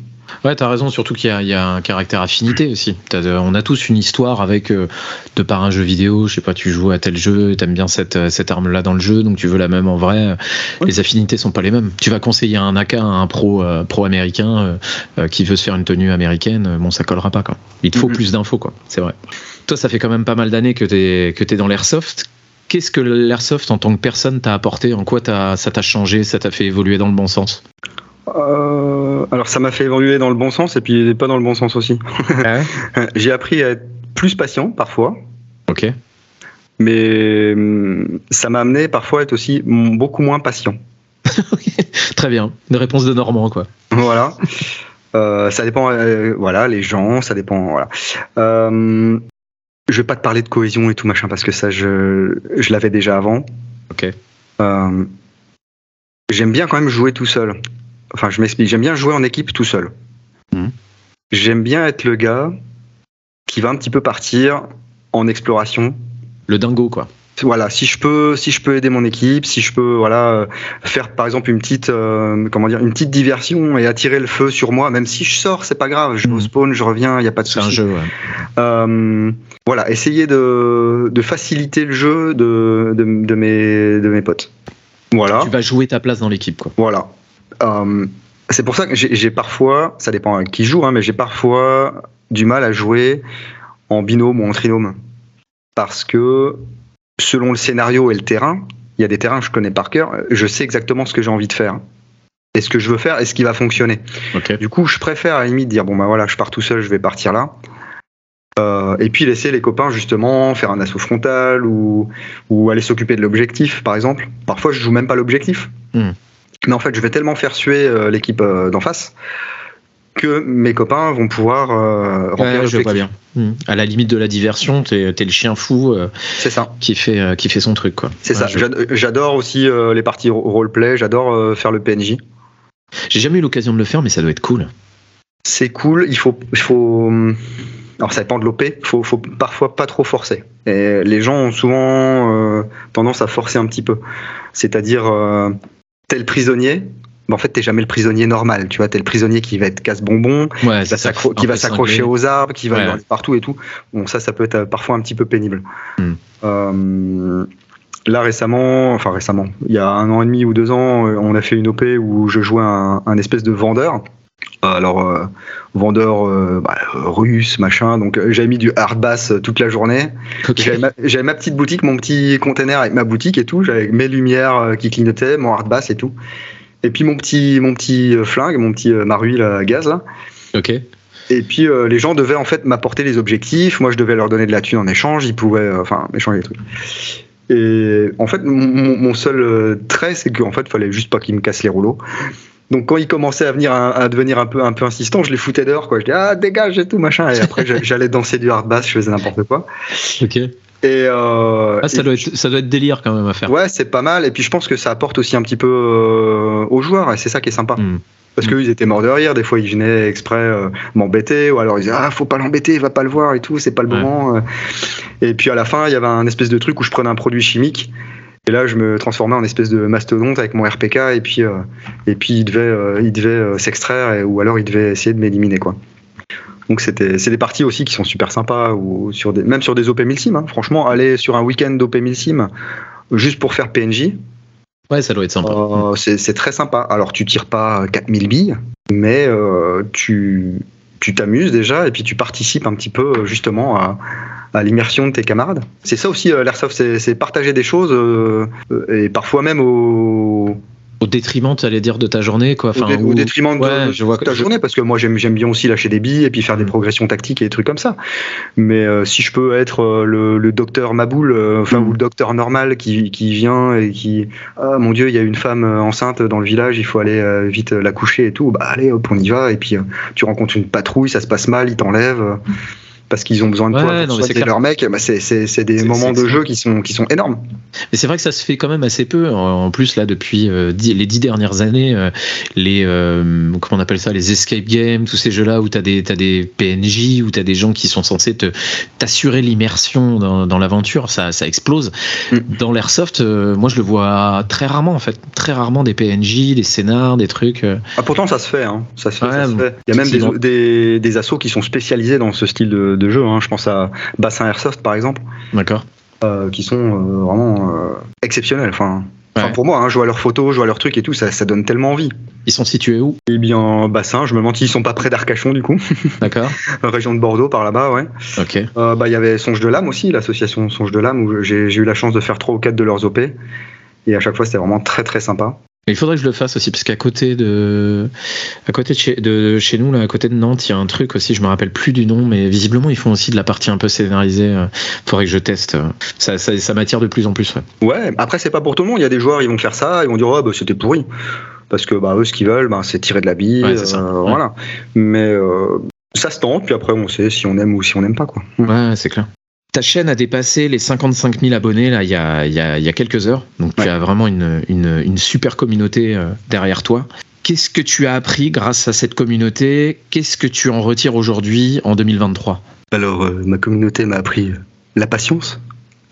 Ouais, t'as raison, surtout qu'il y, y a un caractère affinité aussi. On a tous une histoire avec, euh, de par un jeu vidéo, je sais pas, tu joues à tel jeu, t'aimes bien cette, euh, cette arme-là dans le jeu, donc tu veux la même en vrai. Oui. Les affinités sont pas les mêmes. Tu vas conseiller un AK à un pro, euh, pro américain euh, euh, qui veut se faire une tenue américaine, bon, ça collera pas, quoi. Il te faut Mhm. plus d'infos, quoi. C'est vrai. Toi, ça fait quand même pas mal d'années que t'es, que t'es dans l'airsoft. Qu'est-ce que l'airsoft en tant que personne t'a apporté? En quoi ça t'a changé? Ça t'a fait évoluer dans le bon sens? Euh, Alors ça m'a fait évoluer dans le bon sens et puis pas dans le bon sens aussi. J'ai appris à être plus patient parfois, Ok. mais hum, ça m'a amené parfois à être aussi mm, beaucoup moins patient. Très bien. Une réponse de Normand, quoi. Voilà. Euh, ça dépend, euh, voilà, les gens, ça dépend, voilà. Euh, je vais pas te parler de cohésion et tout machin parce que ça, je, je l'avais déjà avant. Ok. Euh, j'aime bien quand même jouer tout seul. Enfin, je m'explique. J'aime bien jouer en équipe tout seul. Mhm. J'aime bien être le gars qui va un petit peu partir en exploration. Le dingo, quoi. Voilà, si je peux, si je peux aider mon équipe, si je peux, voilà, euh, faire par exemple une petite, euh, comment dire, une petite diversion et attirer le feu sur moi, même si je sors, c'est pas grave. Je Mhm. spawn, je reviens, il y a pas de C'est un souci. jeu, ouais. Euh, voilà, essayer de, de faciliter le jeu de, de, de mes, de mes potes. Voilà. Tu vas jouer ta place dans l'équipe, quoi. Voilà. Euh, c'est pour ça que j'ai j'ai parfois, ça dépend qui joue, hein, mais j'ai parfois du mal à jouer en binôme ou en trinôme. Parce que selon le scénario et le terrain, il y a des terrains que je connais par cœur, je sais exactement ce que j'ai envie de faire. Et ce que je veux faire et ce qui va fonctionner. Du coup, je préfère à la limite dire bon bah voilà, je pars tout seul, je vais partir là. Euh, et puis laisser les copains justement faire un assaut frontal ou, ou aller s'occuper de l'objectif, par exemple. Parfois, je joue même pas l'objectif. Hmm. Mais en fait, je vais tellement faire suer euh, l'équipe euh, d'en face que mes copains vont pouvoir euh, remplir Ouais, je vois bien. Hmm. À la limite de la diversion, t'es es le chien fou euh, ça. qui, fait, euh, qui fait son truc. C'est Ouais, ça. je- J'ad- J'adore aussi euh, les parties ro- roleplay. J'adore euh, faire le PNJ. J'ai jamais eu l'occasion de le faire, mais ça doit être cool. C'est cool. Il faut, il faut. Alors ça dépend de l'OP. Il faut, faut parfois pas trop forcer. Et les gens ont souvent euh, tendance à forcer un petit peu. C'est-à-dire, euh, le prisonnier. Mais en fait, t'es jamais le prisonnier normal. Tu vois, t'es le prisonnier qui va être casse-bonbon, Ouais, qui va s'accrocher aux arbres, qui va Ouais. aller partout et tout. Bon, ça, ça peut être euh, parfois un petit peu pénible. Hmm. Euh, là, récemment, enfin récemment, il y a un an et demi ou deux ans, euh, on a fait une OP où je jouais un, un espèce de vendeur. Alors, euh, vendeur euh, bah, russe, machin. Donc, j'avais mis du hard bass toute la journée. J'avais ma, ma petite boutique, mon petit container avec ma boutique et tout. J'avais mes lumières qui clignotaient, mon hard bass et tout. Et puis mon petit, mon petit euh, flingue, mon petit euh, marui là, à gaz là. Ok. Et puis euh, les gens devaient en fait m'apporter les objectifs. Moi, je devais leur donner de la thune en échange. Ils pouvaient, euh, enfin, échanger des trucs. Et en fait, mon, seul euh, trait, c'est qu'en fait, fallait juste pas qu'ils me cassent les rouleaux. Donc quand ils commençaient à venir à, à devenir un peu un peu insistants, je les foutais dehors quoi. Je dis ah dégage et tout machin. Et après j'a- j'allais danser du hard bass, je faisais n'importe quoi. Ok. Et euh, Ah, ça, et doit être, ça doit être délire quand même à faire. Ouais, c'est pas mal. Et puis je pense que ça apporte aussi un petit peu euh, aux joueurs, et c'est ça qui est sympa. Hmm. Parce qu'eux, ils étaient morts de rire. Des fois, ils venaient exprès euh, m'embêter, ou alors ils disaient Ah, faut pas l'embêter, il va pas le voir et tout, c'est pas le Ouais. moment. Et puis à la fin, il y avait un espèce de truc où je prenais un produit chimique. Et là, je me transformais en espèce de mastodonte avec mon RPK, et puis, et puis il devait, il devait s'extraire, ou alors il devait essayer de m'éliminer, quoi. Donc c'était, c'est des parties aussi qui sont super sympas, ou sur des, même sur des OP 1000 sim. hein. Franchement, aller sur un week-end d'OP 1000 sim juste pour faire PNJ, Ouais, ça doit être sympa. euh, c'est c'est très sympa. Alors, tu tires pas 4000 billes, mais euh, tu tu t'amuses déjà et puis tu participes un petit peu euh, justement à, à l'immersion de tes camarades. C'est ça aussi, l'airsoft, c'est c'est partager des choses euh, et parfois même au, Au détriment, tu allais dire, de ta journée, quoi. au, ou- détriment de, ouais, de je vois ta je- journée parce que moi j'aime bien aussi lâcher des billes et puis faire des Mm. progressions tactiques et des trucs comme ça. Mais euh, si je peux être euh, le, le docteur Maboul, euh, enfin Mm. ou le docteur normal qui, qui vient et qui ah mon dieu il y a une femme enceinte dans le village, il faut aller vite la coucher et tout, bah allez hop on y va et puis tu rencontres une patrouille, ça se passe mal, ils t'enlèvent. euh, parce qu'ils ont besoin de toi Ouais, c'est clair. leur mec, bah, c'est- des moments de jeu qui sont, qui sont énormes. Mais c'est vrai que ça se fait quand même assez peu. En plus, là, depuis euh, dix- les dix dernières années, euh, les euh, comment on appelle ça, les escape games, tous ces jeux-là où t'as des t'as des PNJ, où t'as des gens qui sont censés t'assurer l'immersion dans, dans l'aventure, ça ça explose. Mm. Dans l'airsoft, moi, je le vois très rarement en fait, très rarement des PNJ, des scénars, des trucs. Ah, pourtant, ça se fait. Hein. Ça se fait, Ouais, ça se bon. fait. Il y a même des, des, des assos qui sont spécialisés dans ce style de, de jeu. Hein. Je pense à Bassin Airsoft, par exemple, D'accord. euh, qui sont euh, vraiment euh, exceptionnels. Enfin, pour moi, hein, je vois leurs photos, je vois leurs trucs et tout, ça, ça donne tellement envie. Ils sont situés où? Eh bien, Bassin, je me demande s'ils sont pas près d'Arcachon, du coup, D'accord. région de Bordeaux, par là-bas, ouais. Ok. Bah, il y avait Songe de l'âme aussi, l'association Songe de l'âme, où j'ai eu la chance de faire trois ou quatre de leurs OP. Et à chaque fois, c'était vraiment très très sympa. Il faudrait que je le fasse aussi parce qu'à côté de, à côté de chez, de chez nous, là, à côté de Nantes, il y a un truc aussi. Je me rappelle plus du nom, mais visiblement ils font aussi de la partie un peu scénarisée. euh, Faudrait que je teste. Ça, ça, ça m'attire de plus en plus. ouais. Ouais, après, c'est pas pour tout le monde. Il y a des joueurs, ils vont faire ça, ils vont dire, oh, bah, c'était pourri. Parce que bah, eux, ce qu'ils veulent, bah, c'est tirer de la bille. Ouais, c'est ça. euh, Ouais. Voilà. Mais euh, ça se tente, puis après, on sait si on aime ou si on n'aime pas. Quoi. Ouais, c'est clair. Ta chaîne a dépassé les 55 000 abonnés là il y a, il y a, il y a quelques heures. Donc tu as vraiment une, une, une super communauté euh, derrière toi. Qu'est-ce que tu as appris grâce à cette communauté? Qu'est-ce que tu en retires aujourd'hui en 2023 Alors, euh, ma communauté m'a appris euh, la patience,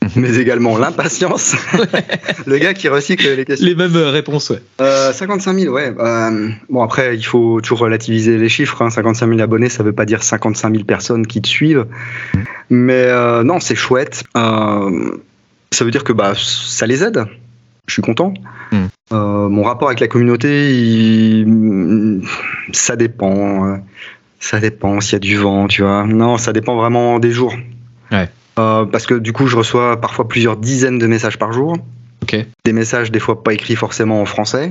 mais également l'impatience. le gars qui recycle les questions. Les mêmes euh, réponses, ouais. Euh, 55 000, ouais. Euh, bon, après, il faut toujours relativiser les chiffres. Hein. 55 000 abonnés, ça veut pas dire 55 000 personnes qui te suivent. Mais euh, non, c'est chouette. Ça veut dire que bah, ça les aide. Je suis content. Mm. Euh, mon rapport avec la communauté, il- ça dépend. euh, Ça dépend s'il y a du vent, tu vois. Non, ça dépend vraiment des jours. Ouais. Euh, parce que du coup, je reçois parfois plusieurs dizaines de messages par jour. Des messages, des fois pas écrits forcément en français.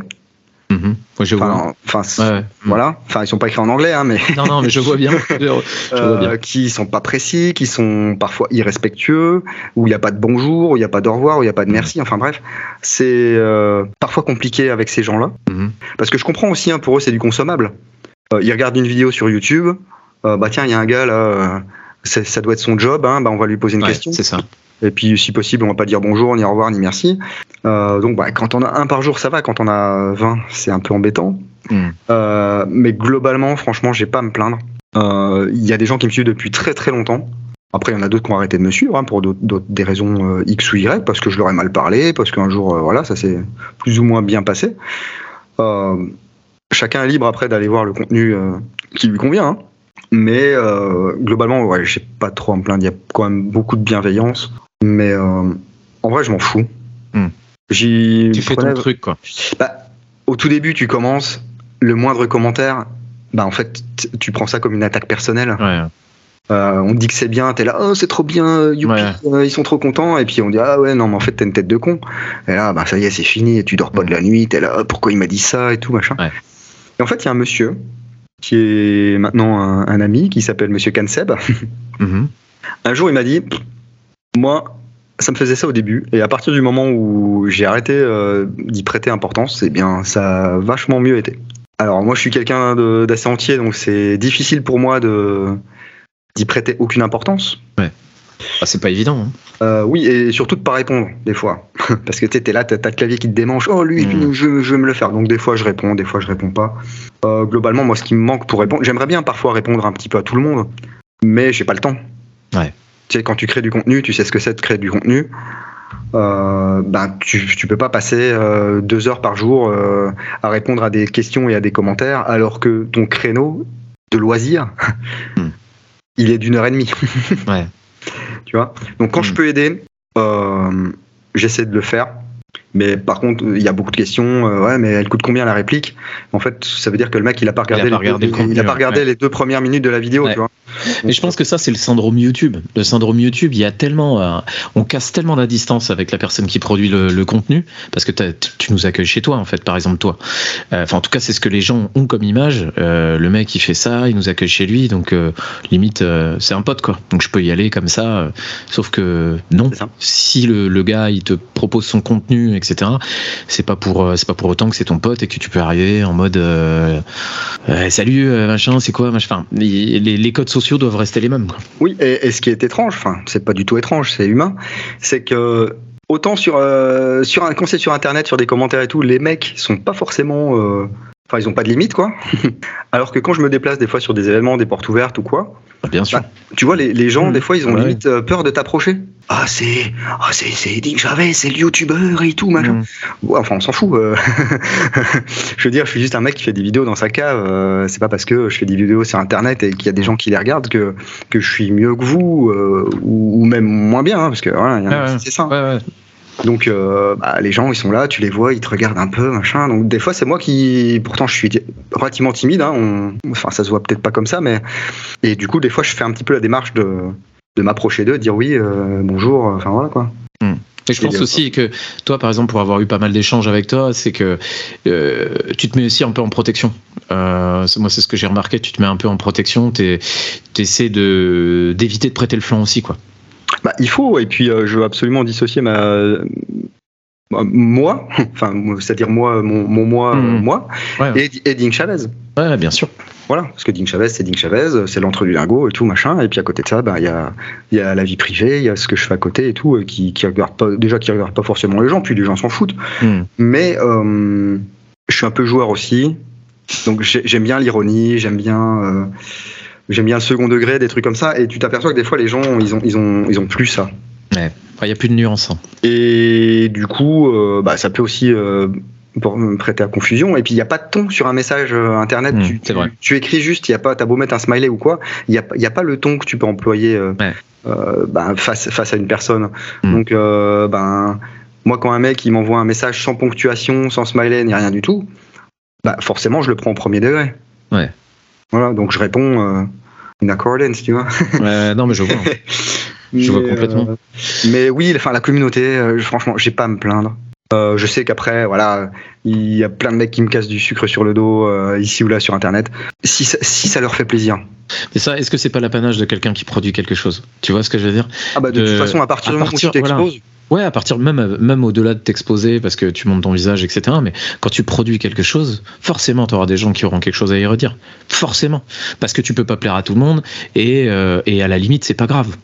Mhm. Je vois. Enfin, enfin, Ouais, ouais. voilà. Enfin, ils sont pas écrits en anglais, hein, mais Non, non, mais je vois bien. Je, vois euh, bien. qui sont pas précis, qui sont parfois irrespectueux, où il n'y a pas de bonjour, où il n'y a pas d'au revoir, où il n'y a pas de merci. Enfin bref, c'est euh, parfois compliqué avec ces gens-là, Mhm. parce que je comprends aussi. hein, pour eux, c'est du consommable. Euh, ils regardent une vidéo sur YouTube. euh, bah tiens, il y a un gars là. Euh, ça doit être son job. Hein, bah, on va lui poser une Ouais, question. c'est ça. Et puis, si possible, on va pas dire bonjour, ni au revoir, ni merci. Euh, donc, bah, quand on a un par jour, ça va. Quand on a 20, c'est un peu embêtant. Mm. Euh, mais globalement, franchement, j'ai pas à me plaindre. Euh, Il y a des gens qui me suivent depuis très très longtemps. Après, il y en a d'autres qui ont arrêté de me suivre hein, pour des raisons euh, X ou Y, parce que je leur ai mal parlé, parce qu'un jour, euh, voilà, ça s'est plus ou moins bien passé. Euh, chacun est libre après d'aller voir le contenu euh, qui lui convient. hein. Mais euh, globalement, ouais, j'ai pas trop à me plaindre. Il y a quand même beaucoup de bienveillance. Mais euh, en vrai, je m'en fous. J'y Tu fais prenais- ton truc, quoi. bah, au tout début, tu commences, le moindre commentaire, bah en fait, tu prends ça comme une attaque personnelle. Ouais. Euh, on te dit que c'est bien, t'es là, oh c'est trop bien, euh, youpi, Ouais. euh, ils sont trop contents, et puis on dit ah ouais non mais en fait t'as une tête de con. Et là bah ça y est c'est fini, et tu dors pas de la nuit, t'es là, oh, pourquoi il m'a dit ça et tout machin. Ouais. Et en fait il y a un monsieur qui est maintenant un, un ami qui s'appelle Monsieur Kanseb. Mhm. Un jour il m'a dit, moi ça me faisait ça au début, et à partir du moment où j'ai arrêté euh, d'y prêter importance, c'est bien ça a vachement mieux été. Alors moi je suis quelqu'un d'assez entier, donc c'est difficile pour moi de d'y prêter aucune importance. Ah, c'est pas évident. hein. Euh, oui, et surtout de pas répondre, des fois. Parce que tu es là, t'as le clavier qui te démange. Oh, lui, Mm. je, je veux me le faire. Donc, des fois, je réponds, des fois, je réponds pas. Euh, globalement, moi, ce qui me manque pour répondre, j'aimerais bien parfois répondre un petit peu à tout le monde, mais j'ai pas le temps. Ouais. Tu sais, quand tu crées du contenu, tu sais ce que c'est de créer du contenu. Euh, ben, tu, tu peux pas passer euh, deux heures par jour euh, à répondre à des questions et à des commentaires, alors que ton créneau de loisir, Mm. il est d'une heure et demie. Ouais. Tu vois? Donc quand je peux aider, euh, j'essaie de le faire. Mais par contre, il y a beaucoup de questions. euh, ouais, mais elle coûte combien la réplique? En fait, ça veut dire que le mec, il a pas regardé, pas les, regardé deux, le contenu, il a pas ouais. regardé les deux premières minutes de la vidéo. Ouais. Tu vois Mais je pense que ça, c'est le syndrome YouTube. Le syndrome YouTube, il y a tellement, euh, on casse tellement la distance avec la personne qui produit le, le contenu, parce que tu nous accueilles chez toi, en fait, par exemple toi. Euh, Enfin, en tout cas, c'est ce que les gens ont comme image. Euh, le mec, il fait ça, il nous accueille chez lui, donc limite, c'est un pote, quoi. Donc je peux y aller comme ça. sauf que non. Si le, le gars, il te propose son contenu, etc. C'est pas pour c'est pas pour autant que c'est ton pote et que tu peux arriver en mode salut machin, c'est quoi machin. Enfin, les, les, codes sociaux doivent rester les mêmes. Oui, et, et, ce qui est étrange, enfin, c'est pas du tout étrange, c'est humain, c'est que autant sur sur un conseil sur internet, sur des commentaires et tout, les mecs sont pas forcément Enfin, ils ont pas de limite, quoi. Alors que quand je me déplace des fois sur des événements, des portes ouvertes ou quoi, ah, bien sûr. Bah, tu vois, les, gens, mmh. des fois, ils ont limite euh, peur de t'approcher. Ah, c'est ah, c'est Dick Chavez, c'est le youtubeur et tout, machin. Mmh. enfin, on s'en fout. Euh. je veux dire, je suis juste un mec qui fait des vidéos dans sa cave. Euh, c'est pas parce que je fais des vidéos sur Internet et qu'il y a des gens qui les regardent que, que je suis mieux que vous ou, même moins bien, hein, parce que voilà, c'est ça. Donc euh, bah, les gens ils sont là, tu les vois, ils te regardent un peu, machin. Donc des fois c'est moi qui, pourtant je suis relativement timide. Hein, Enfin ça se voit peut-être pas comme ça, mais et du coup des fois je fais un petit peu la démarche de, de m'approcher d'eux, dire oui, euh, bonjour, enfin voilà quoi. Hmm. Et je pense aussi que toi, par exemple, pour avoir eu pas mal d'échanges avec toi, c'est que euh, tu te mets aussi un peu en protection. moi, c'est ce que j'ai remarqué. Tu te mets un peu en protection. Tu essaies d'éviter de prêter le flanc aussi, quoi. Bah, il faut, et puis euh, je veux absolument dissocier ma, moi, enfin, c'est-à-dire moi, mon, moi, mmh. moi, et, et, Ding Chavez. Ouais, bien sûr. Voilà, parce que Ding Chavez, c'est Ding Chavez, c'est l'entre du lingot et tout, machin. Et puis à côté de ça, bah, il y, a, y a la vie privée, il y a ce que je fais à côté et tout, euh, qui, qui regarde pas, déjà qui regarde pas forcément les gens, puis les gens s'en foutent. Mmh. Mais euh, je suis un peu joueur aussi, donc j'aime bien l'ironie, j'aime bien j'aime bien le second degré, des trucs comme ça, et tu t'aperçois que des fois les gens, ils ont, ils ont, ils ont plus ça. Ouais, il n'y a plus de nuance. Hein. Et du coup, euh, bah, ça peut aussi euh, prêter à confusion. Et puis, il n'y a pas de ton sur un message euh, internet. Mmh, tu, vrai. tu, écris juste, il y a pas, t'as beau mettre un smiley ou quoi, il n'y a, y a, pas le ton que tu peux employer bah, face, face à une personne. Mmh. Donc, ben, moi, quand un mec il m'envoie un message sans ponctuation, sans smiley, ni rien du tout, bah, forcément, je le prends au premier degré. Ouais. Voilà, donc je réponds euh, in accordance, tu vois. Non, mais je vois. je vois complètement. Euh, mais oui, enfin, la communauté, euh, franchement, j'ai pas à me plaindre. Euh, je sais qu'après, voilà, il y a plein de mecs qui me cassent du sucre sur le dos, ici ou là sur Internet. Si, si ça leur fait plaisir. Mais ça, est-ce que c'est pas l'apanage de quelqu'un qui produit quelque chose? Tu vois ce que je veux dire? Ah bah de, toute façon, à partir du moment où tu t'exposes. Ouais, à partir même même au-delà de t'exposer parce que tu montes ton visage, etc. Mais quand tu produis quelque chose, forcément, tu auras des gens qui auront quelque chose à y redire. Forcément, parce que tu peux pas plaire à tout le monde et, euh, et à la limite, c'est pas grave.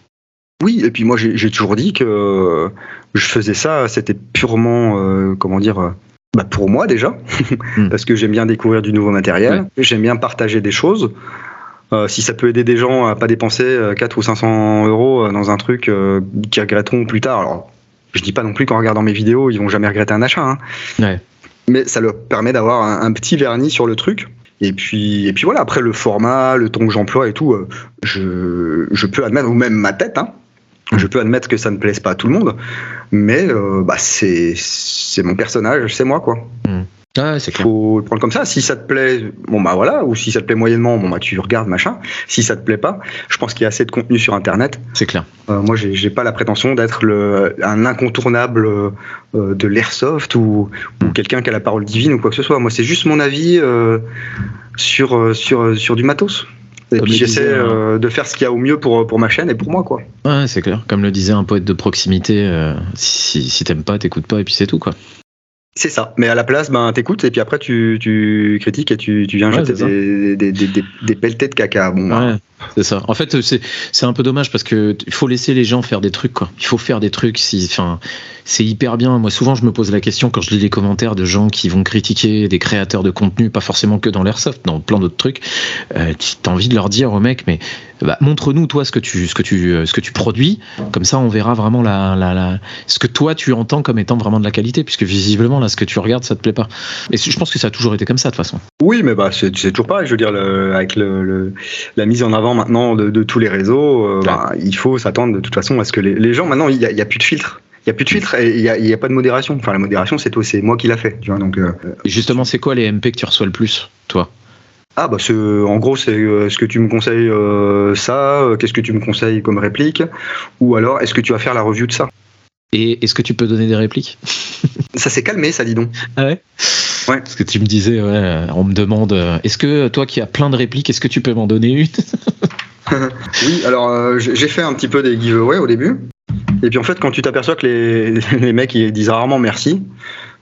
Oui, et puis moi j'ai toujours dit que je faisais ça, c'était purement, euh, comment dire, euh, bah pour moi déjà, hmm. parce que j'aime bien découvrir du nouveau matériel, j'aime bien partager des choses. Euh, si ça peut aider des gens à pas dépenser 4 ou 500 euros dans un truc qui regretteront plus tard, alors je dis pas non plus qu'en regardant mes vidéos, ils vont jamais regretter un achat. Hein. Mais ça leur permet d'avoir un, petit vernis sur le truc. Et puis, et puis voilà, après le format, le ton que j'emploie et tout, euh, je, je, peux admettre, ou même ma tête, hein, je peux admettre que ça ne plaise pas à tout le monde, mais euh, bah, c'est mon personnage, c'est moi quoi. Hmm. Ah c'est Faut le prendre comme ça. Si ça te plaît, bon bah voilà, ou si ça te plaît moyennement, bon bah tu regardes machin. Si ça te plaît pas, je pense qu'il y a assez de contenu sur Internet. C'est clair. Euh, moi, j'ai pas la prétention d'être un incontournable euh, de l'airsoft ou, ou quelqu'un qui a la parole divine ou quoi que ce soit. Moi, c'est juste mon avis euh, sur sur sur du matos. Et puis j'essaie hein. de faire ce qu'il y a au mieux pour, pour ma chaîne et pour moi, quoi. Ouais, c'est clair. Comme le disait un poète de proximité, si, si t'aimes pas, t'écoutes pas, et puis c'est tout, quoi. C'est ça. Mais à la place, ben, t'écoutes et puis après tu, tu critiques et tu, tu viens jeter des, des, des, des, pelletés de caca. Bon, ouais, c'est ça. En fait, c'est, un peu dommage parce que il faut laisser les gens faire des trucs. Il faut faire des trucs. Si, enfin, c'est hyper bien. Moi, souvent, je me pose la question quand je lis les commentaires de gens qui vont critiquer des créateurs de contenu, pas forcément que dans l'airsoft, dans plein d'autres trucs. Euh, as envie de leur dire aux mecs, mais bah, montre-nous toi ce que tu ce que tu ce que tu produis comme ça on verra vraiment la, la, ce que toi tu entends comme étant vraiment de la qualité puisque visiblement là ce que tu regardes ça te plaît pas et je pense que ça a toujours été comme ça de toute façon oui mais bah c'est toujours pareil je veux dire avec le, la mise en avant maintenant de, de tous les réseaux euh, bah, il faut s'attendre de toute façon à ce que les, les gens maintenant il y a, plus de filtres il n'y a plus de filtre et il n'y a, a, pas de modération. Enfin, la modération, c'est toi, c'est moi qui l'a fait. Tu vois, donc, euh, justement, c'est quoi les MP que tu reçois le plus, toi? Ah bah en gros c'est euh, est-ce que tu me conseilles euh, ça Qu'est-ce que tu me conseilles comme réplique? Ou alors est-ce que tu vas faire la review de ça? Et est-ce que tu peux donner des répliques? Ça s'est calmé ça dis donc. Ah ouais? Ouais. Parce que tu me disais, ouais, on me demande, est-ce que toi qui as plein de répliques, est-ce que tu peux m'en donner une Oui, alors j'ai fait un petit peu des giveaways au début. Et puis en fait, quand tu t'aperçois que les, les mecs ils disent rarement merci,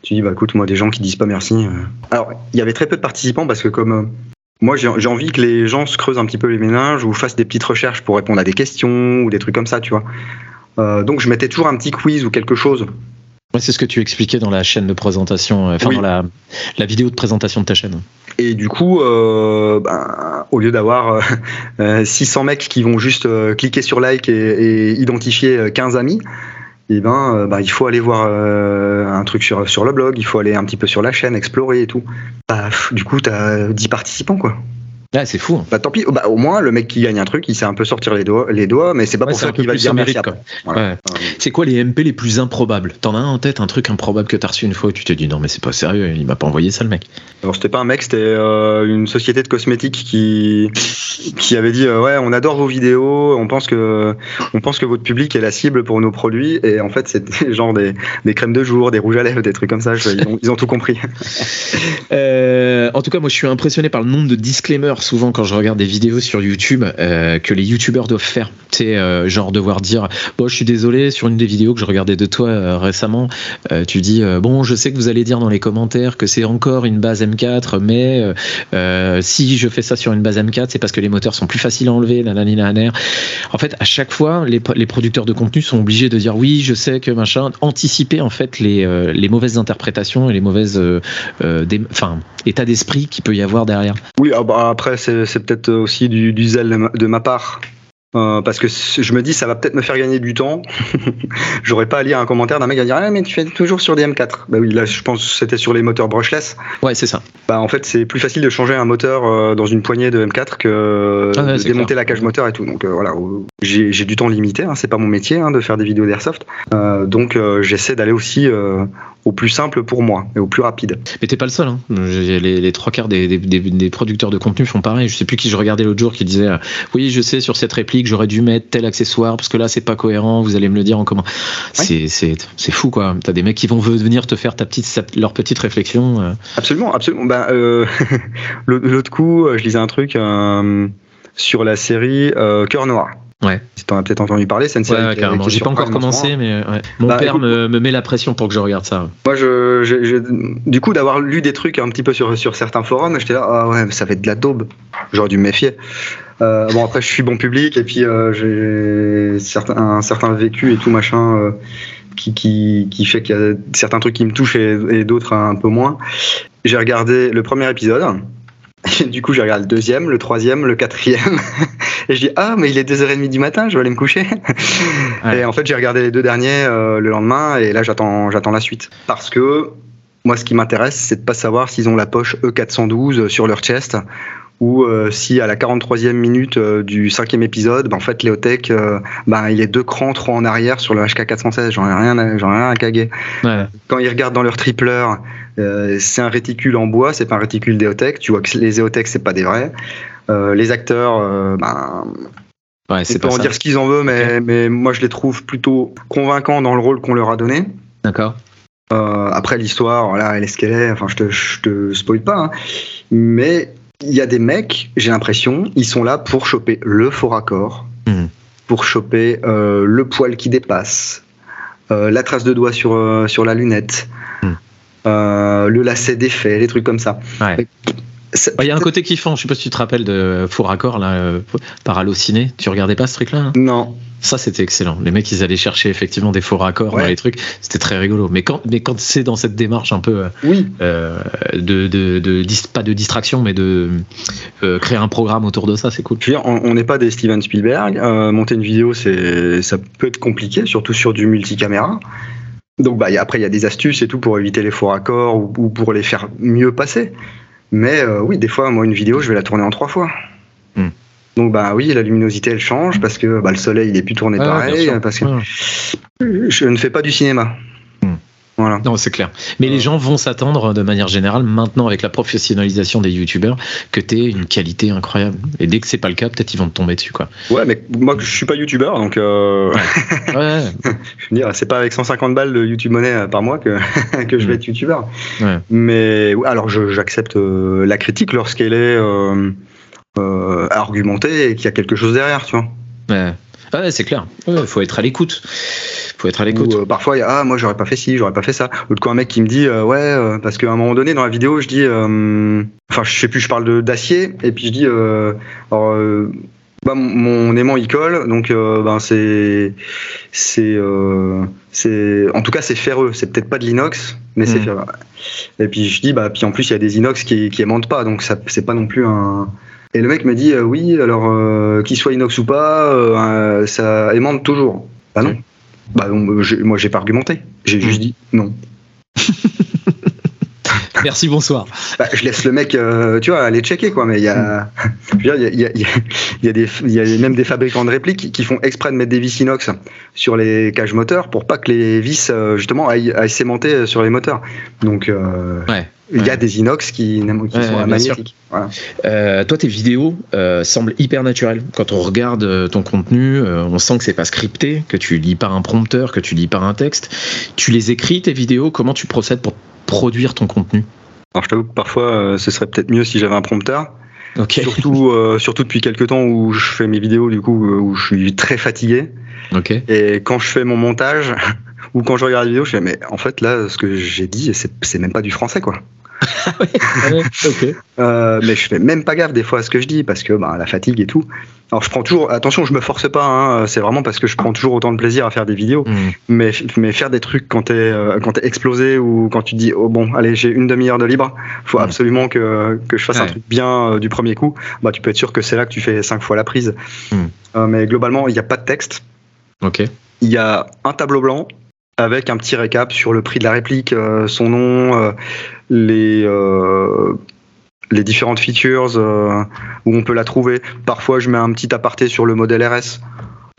tu dis bah écoute, moi des gens qui disent pas merci. euh. Alors il y avait très peu de participants parce que comme euh, moi j'ai j'ai envie que les gens se creusent un petit peu les méninges ou fassent des petites recherches pour répondre à des questions ou des trucs comme ça, tu vois. Euh, donc je mettais toujours un petit quiz ou quelque chose. Ouais, c'est ce que tu expliquais dans la chaîne de présentation, euh, enfin Oui. dans la, la vidéo de présentation de ta chaîne. Et du coup, euh, ben, au lieu d'avoir euh, euh, 600 mecs qui vont juste euh, cliquer sur like et, et identifier euh, 15 amis, et ben, ben, il faut aller voir un truc sur, sur le blog, il faut aller un petit peu sur la chaîne, explorer et tout. Bah, du coup, t'as 10 participants, quoi. Ouais, c'est fou. hein. Bah tant pis, bah, au moins, le mec qui gagne un truc, il sait un peu sortir les doigts, les doigts mais c'est pas Ouais, pour c'est ça qu'il va dire merci. Voilà. Ouais. C'est quoi les MP les plus improbables? T'en as un en tête, un truc improbable que t'as reçu une fois où tu t'es dit non mais c'est pas sérieux, il m'a pas envoyé ça le mec. Alors c'était pas un mec, c'était euh, une société de cosmétiques qui qui avait dit euh, ouais on adore vos vidéos, on pense que on pense que votre public est la cible pour nos produits et en fait c'était genre des, des crèmes de jour, des rouges à lèvres, des trucs comme ça. Je- ils, ont, ils ont tout compris. Euh, en tout cas, moi, je suis impressionné par le nombre de disclaimers souvent quand je regarde des vidéos sur YouTube euh, que les YouTubeurs doivent faire. Sais, euh, genre devoir dire, bon, je suis désolé, sur une des vidéos que je regardais de toi euh, récemment, tu dis, bon, je sais que vous allez dire dans les commentaires que c'est encore une base M4, mais si je fais ça sur une base M4, c'est parce que les moteurs sont plus faciles à enlever. En fait, à chaque fois, les, producteurs de contenu sont obligés de dire, oui, je sais que machin, anticiper en fait les, les mauvaises interprétations et les mauvaises des- enfin, état d'esprit qu'il peut y avoir derrière. Oui, ah bah, après c'est c'est peut-être aussi du, du zèle de ma, part. Euh, parce que je me dis ça va peut-être me faire gagner du temps. J'aurais pas à lire un commentaire d'un mec à dire ah mais tu fais toujours sur des M4. Bah oui là je pense que c'était sur les moteurs brushless. Ouais, c'est ça. Bah en fait c'est plus facile de changer un moteur euh, dans une poignée de M4 que Ah ouais, de démonter clair. la cage moteur et tout. Donc euh, voilà, j'ai du temps limité, hein, c'est pas mon métier hein, de faire des vidéos d'airsoft. Euh, donc j'essaie d'aller aussi au plus simple pour moi et au plus rapide. Mais t'es pas le seul. Hein. Les, les trois quarts des, des- des- des producteurs de contenu font pareil. Je sais plus qui je regardais l'autre jour qui disait euh, Oui, je sais, sur cette réplique, j'aurais dû mettre tel accessoire parce que là, c'est pas cohérent. Vous allez me le dire en comment. C'est- C'est fou, quoi. T'as des mecs qui vont venir te faire ta petite, leur petite réflexion. euh. Absolument, absolument. Ben, euh, l'autre coup, je lisais un truc sur la série Cœur Noir. Ouais. Si t'en as peut-être entendu parler, c'est une série Ouais, qui carrément. J'ai pas encore en commencé, mais ouais. mon Bah, père écoute- me, me met la pression pour que je regarde ça. Moi, je, je- je- du coup, d'avoir lu des trucs un petit peu sur, sur certains forums, j'étais là, ah ouais, ça va être de la daube. J'aurais dû me méfier. Euh, bon, après, je suis bon public et puis euh, j'ai un certain vécu et tout machin euh, qui, qui, qui fait qu'il y a certains trucs qui me touchent et, et d'autres un peu moins. J'ai regardé le premier épisode. Et du coup, j'ai regardé le deuxième, le troisième, le quatrième. Et je dis, ah, mais il est 2h30 du matin, je vais aller me coucher. Ouais. Et en fait, j'ai regardé les deux derniers euh, le lendemain et là, j'attends, j'attends la suite. Parce que moi, ce qui m'intéresse, c'est de pas savoir s'ils ont la poche E412 sur leur chest ou euh, si à la 43e minute euh, du cinquième épisode, ben, en fait, Léotech, ben, il est deux crans trop en arrière sur le HK416. J'en ai rien, j'en ai rien à caguer. Ouais. Quand ils regardent dans leur tripleur, euh, c'est un réticule en bois, c'est pas un réticule d'Eotech. Tu vois que les Eotech, c'est pas des vrais. Euh, les acteurs, euh, ben, Ouais, c'est pas en ça. dire ce qu'ils en veulent, mais, mais moi je les trouve plutôt convaincants dans le rôle qu'on leur a donné. D'accord. Euh, après l'histoire, voilà, elle est ce qu'elle est. Enfin, je te, je te spoil pas, hein. mais il y a des mecs, j'ai l'impression, ils sont là pour choper le faux raccord, Mhm. pour choper le poil qui dépasse, la trace de doigt sur sur la lunette, Mhm. Euh, le lacet défait, les trucs comme ça. Ouais. Il y a un côté kiffant. Je sais pas si tu te rappelles de Faux Raccord là, euh, par Allociné. Tu regardais pas ce truc-là hein? Non, Ça, c'était excellent. Les mecs, ils allaient chercher effectivement des faux raccords Ouais. dans les trucs. C'était très rigolo. Mais quand, mais quand c'est dans cette démarche un peu oui, euh, de, de, pas de distraction, mais de euh, créer un programme autour de ça, c'est cool. Je veux dire, on n'est pas des Steven Spielberg. Monter une vidéo, c'est, ça peut être compliqué, surtout sur du multicaméra. Donc, bah, y a- après, il y a des astuces et tout pour éviter les faux raccords ou, ou pour les faire mieux passer. Mais euh, oui, des fois, moi, une vidéo, je vais la tourner en trois fois. Hmm. Donc, bah oui, la luminosité, elle change parce que bah, le soleil, il est plus tourné pareil. Parce que je ne fais pas du cinéma. Voilà. Non, c'est clair. Mais les Ouais. gens vont s'attendre de manière générale, maintenant avec la professionnalisation des youtubeurs, que tu une qualité incroyable. Et dès que c'est pas le cas, peut-être ils vont te tomber dessus. Quoi. Ouais, mais moi, je suis pas youtubeur, donc euh, Ouais, je veux dire, c'est pas avec 150 balles de YouTube monnaie euh, par mois que, que je vais Mm. être youtubeur. Ouais. Mais alors j'accepte euh, la critique lorsqu'elle est euh, euh, argumentée et qu'il y a quelque chose derrière, tu vois. ouais. Ah ouais, c'est clair. Il faut être à l'écoute. faut être à l'écoute. Euh, parfois, il y a, ah, moi, j'aurais pas fait ci, j'aurais pas fait ça. Ou de quoi un mec qui me dit, euh, ouais, euh, parce qu'à un moment donné, dans la vidéo, je dis, enfin, je sais plus, je parle d'acier, et puis je dis, alors, bah, mon aimant il colle, donc ben c'est c'est c'est en tout cas c'est ferreux. C'est peut-être pas de l'inox, mais c'est hmm. ferreux. Et puis je dis bah puis en plus il y a des inox qui qui aimantent pas, donc ça c'est pas non plus un et le mec me dit oui alors qu'il soit inox ou pas, ça aimante toujours. Bah non. Bah moi j'ai pas argumenté. J'ai juste hmm. dit non. Merci, bonsoir. Bah, je laisse le mec, euh, tu vois, aller checker, quoi. Mais il y a, il y a, y, a, y, y a même des fabricants de répliques qui font exprès de mettre des vis inox sur les cages moteurs pour pas que les vis, euh, justement, aillent, aillent s'aimanter sur les moteurs. Donc, euh, ouais. Il y a des inox qui, qui sont magnifiques. Voilà. Euh, toi, tes vidéos euh, semblent hyper naturelles. Quand on regarde ton contenu, on sent que c'est pas scripté, que tu lis par un prompteur, que tu lis par un texte. Tu les écris tes vidéos? Comment tu procèdes pour produire ton contenu? Alors je t'avoue que parfois euh, ce serait peut-être mieux si j'avais un prompteur. Surtout, euh, surtout depuis quelques temps où je fais mes vidéos, du coup, euh, où je suis très fatigué. Et quand je fais mon montage, ou quand je regarde la vidéo, je fais, mais en fait, là, ce que j'ai dit, c'est même pas du français, quoi. Ah euh, mais je fais même pas gaffe des fois à ce que je dis parce que bah, la fatigue et tout. Alors je prends toujours, attention, je me force pas. Hein, c'est vraiment parce que je prends toujours autant de plaisir à faire des vidéos. Mm. Mais, mais faire des trucs quand t'es euh, quand es explosé ou quand tu dis oh bon allez j'ai une demi-heure de libre, faut mm. absolument que, que je fasse un truc bien euh, du premier coup. Bah tu peux être sûr que c'est là que tu fais cinq fois la prise. Mm. mais globalement il n'y a pas de texte. Ok. Il y a un tableau blanc avec un petit récap sur le prix de la réplique, son nom, les, euh, les différentes features euh, où on peut la trouver. Parfois, je mets un petit aparté sur le modèle RS.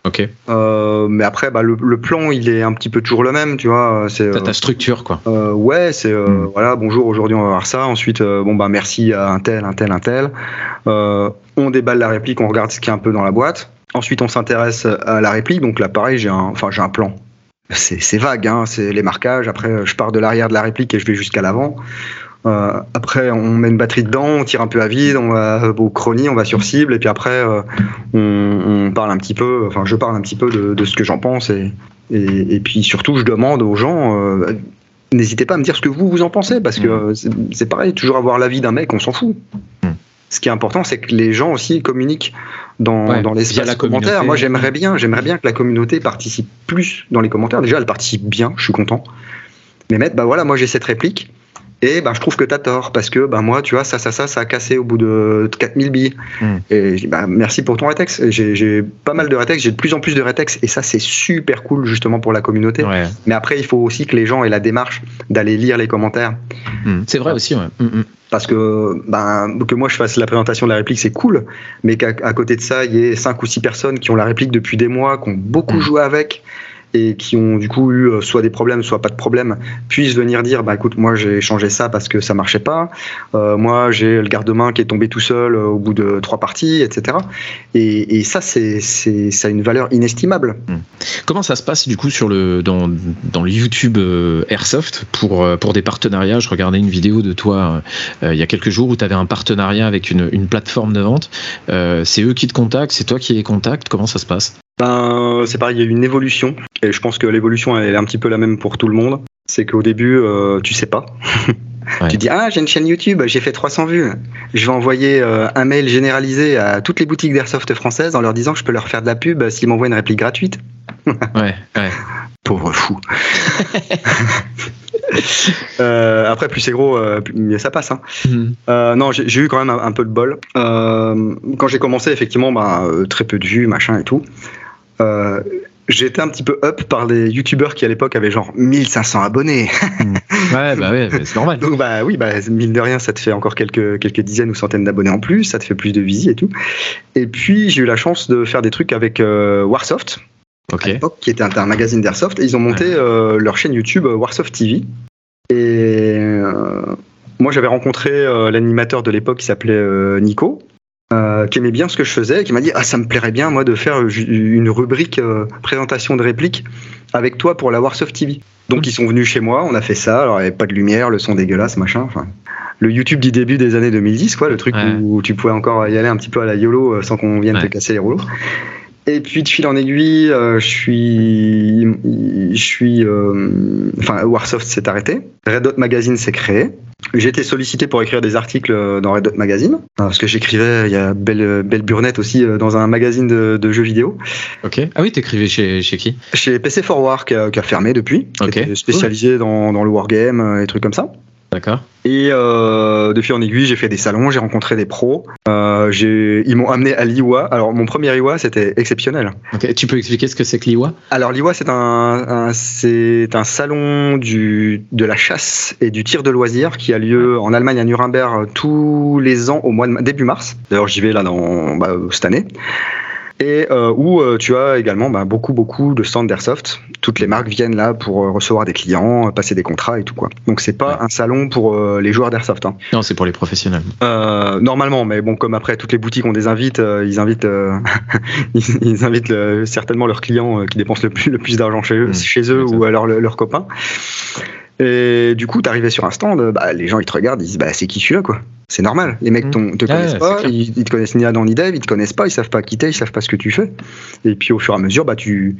Ok. Euh, mais après, bah, le, plan, il est un petit peu toujours le même, tu vois. C'est ta structure, quoi. ouais, c'est hmm. voilà. Bonjour, aujourd'hui on va voir ça. Ensuite, bon bah merci à un tel, un tel, un tel. on déballe la réplique, on regarde ce qu'il y a un peu dans la boîte. Ensuite, on s'intéresse à la réplique. Donc là, pareil, j'ai un, enfin j'ai un plan c'est vague, hein, c'est les marquages. Après, je pars de l'arrière de la réplique et je vais jusqu'à l'avant. Euh, après, on met une batterie dedans, on tire un peu à vide, on va au chrony, on va sur cible, et puis après, euh, on, parle un petit peu, enfin, je parle un petit peu de, ce que j'en pense, et, et, puis surtout, je demande aux gens, euh, n'hésitez pas à me dire ce que vous, vous en pensez, parce que mmh. c'est pareil, toujours avoir l'avis d'un mec, on s'en fout. Ce qui est important, c'est que les gens aussi communiquent dans, dans l'espace commentaire. Moi, j'aimerais bien, j'aimerais bien que la communauté participe plus dans les commentaires. Déjà, elle participe bien, je suis content. Mais mettre, bah voilà, moi j'ai cette réplique. Et ben, je trouve que tu as tort parce que ben, moi, tu vois, ça, ça, ça, ça a cassé au bout de 4000 billes. Hmm. Et ben, merci pour ton rétex. J'ai pas mal de rétex, j'ai de plus en plus de rétex et ça, c'est super cool justement pour la communauté. Mais après, il faut aussi que les gens aient la démarche d'aller lire les commentaires. Hmm. C'est vrai aussi, ouais. Hmm, parce que ben, que moi je fasse la présentation de la réplique, c'est cool, mais qu'à côté de ça, il y ait cinq ou six personnes qui ont la réplique depuis des mois, qui ont beaucoup joué avec, et qui ont du coup eu euh, soit des problèmes, soit pas de problèmes, puissent venir dire bah écoute, moi j'ai changé ça parce que ça marchait pas, euh, moi j'ai le garde-main qui est tombé tout seul euh, au bout de trois parties, etc. Et, et ça, c'est, ça a une valeur inestimable. Hmm. Comment ça se passe du coup sur le, dans, dans le YouTube Airsoft pour, pour des partenariats? Je regardais une vidéo de toi il y a quelques jours où tu avais un partenariat avec une, une plateforme de vente. c'est eux qui te contactent, c'est toi qui les contactes, comment ça se passe? Ben, c'est pareil, il y a eu une évolution, et je pense que l'évolution elle est un petit peu la même pour tout le monde. C'est qu'au début, euh, tu sais pas. Tu dis ah j'ai une chaîne YouTube, j'ai fait 300 vues. Je vais envoyer euh, un mail généralisé à toutes les boutiques d'airsoft françaises en leur disant que je peux leur faire de la pub s'ils m'envoient une réplique gratuite. ouais, ouais. Pauvre fou. euh, après, plus c'est gros, euh, mieux ça passe. Hein. Euh, non, j'ai eu quand même un, peu de bol. quand j'ai commencé, effectivement, bah, très peu de vues, machin et tout. Euh, j'étais un petit peu up par les youtubeurs qui à l'époque avaient genre 1500 abonnés. Ouais, bah ouais, c'est normal. Donc bah oui, bah mine de rien, ça te fait encore quelques, quelques dizaines ou centaines d'abonnés en plus, ça te fait plus de visites et tout. Et puis j'ai eu la chance de faire des trucs avec euh, Warsoft, à l'époque, qui était un, magazine d'Airsoft, et ils ont monté euh, leur chaîne YouTube Warsoft TV. Et moi j'avais rencontré l'animateur de l'époque qui s'appelait Nico, euh, qui aimait bien ce que je faisais, qui m'a dit ah ça me plairait bien moi de faire une rubrique euh, présentation de répliques avec toi pour la Warsoft TV. Donc ils sont venus chez moi, on a fait ça. Alors il n'y avait pas de lumière, le son dégueulasse, machin. Enfin, le YouTube du début des années 2010, quoi, le truc où tu pouvais encore y aller un petit peu à la YOLO euh, sans qu'on vienne te casser les rouleaux. Et puis de fil en aiguille, euh, je suis, je suis, euh, enfin Warsoft s'est arrêté, Red Dot Magazine s'est créé. J'ai été sollicité pour écrire des articles dans Red Dot Magazine parce que j'écrivais, il y a Belle, Belle Burnette aussi dans un magazine de, jeux vidéo. Ok. Ah oui, t'écrivais chez, chez qui? Chez PC for War qui a, fermé depuis. Ok. Spécialisé dans, dans le wargame et trucs comme ça. D'accord. Et euh, de fil en aiguille, j'ai fait des salons, j'ai rencontré des pros. Euh, ils m'ont amené à l'IWA. Alors, mon premier IWA, c'était exceptionnel. Tu peux expliquer ce que c'est que l'IWA Alors, l'IWA, c'est un, c'est un salon du, de la chasse et du tir de loisirs qui a lieu en Allemagne à Nuremberg tous les ans au mois de début mars. D'ailleurs, j'y vais là dans, bah, cette année et euh, où euh, tu as également bah, beaucoup beaucoup de stands d'airsoft. Toutes les marques viennent là pour euh, recevoir des clients, passer des contrats et tout quoi. Donc c'est pas un salon pour les joueurs d'airsoft. Hein. Non, c'est pour les professionnels. normalement, mais bon, comme après toutes les boutiques ont des invites, ils invitent, ils, invitent certainement leurs clients qui dépensent le plus, le plus d'argent chez eux, mmh. chez eux ou alors leurs copains. Et du coup, t'arrivais sur un stand, bah, les gens ils te regardent, ils disent bah c'est qui celui-là quoi. C'est normal. Les mecs mmh. te connaissent pas, ils, te connaissent ni Adam ni Dave, ils te connaissent pas, ils savent pas quitter, ils savent pas ce que tu fais. Et puis au fur et à mesure, bah tu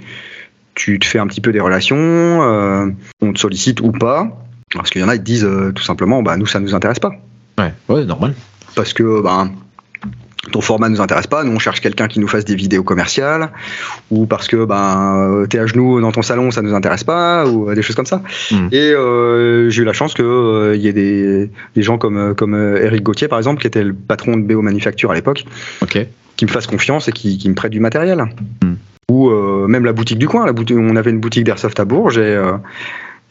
tu te fais un petit peu des relations, euh, on te sollicite ou pas, parce qu'il y en a ils te disent euh, tout simplement bah nous ça nous intéresse pas. Ouais, ouais, normal. Parce que bah ton format nous intéresse pas, nous on cherche quelqu'un qui nous fasse des vidéos commerciales, ou parce que ben t'es à genoux dans ton salon, ça nous intéresse pas, ou des choses comme ça. Hmm. Et euh, j'ai eu la chance qu'il euh, y ait des, des, gens comme comme euh, Eric Gauthier par exemple, qui était le patron de BO Manufacture à l'époque, qui me fasse confiance et qui, qui me prête du matériel. Hmm. Ou même la boutique du coin, la boutique, on avait une boutique d'airsoft à Bourges et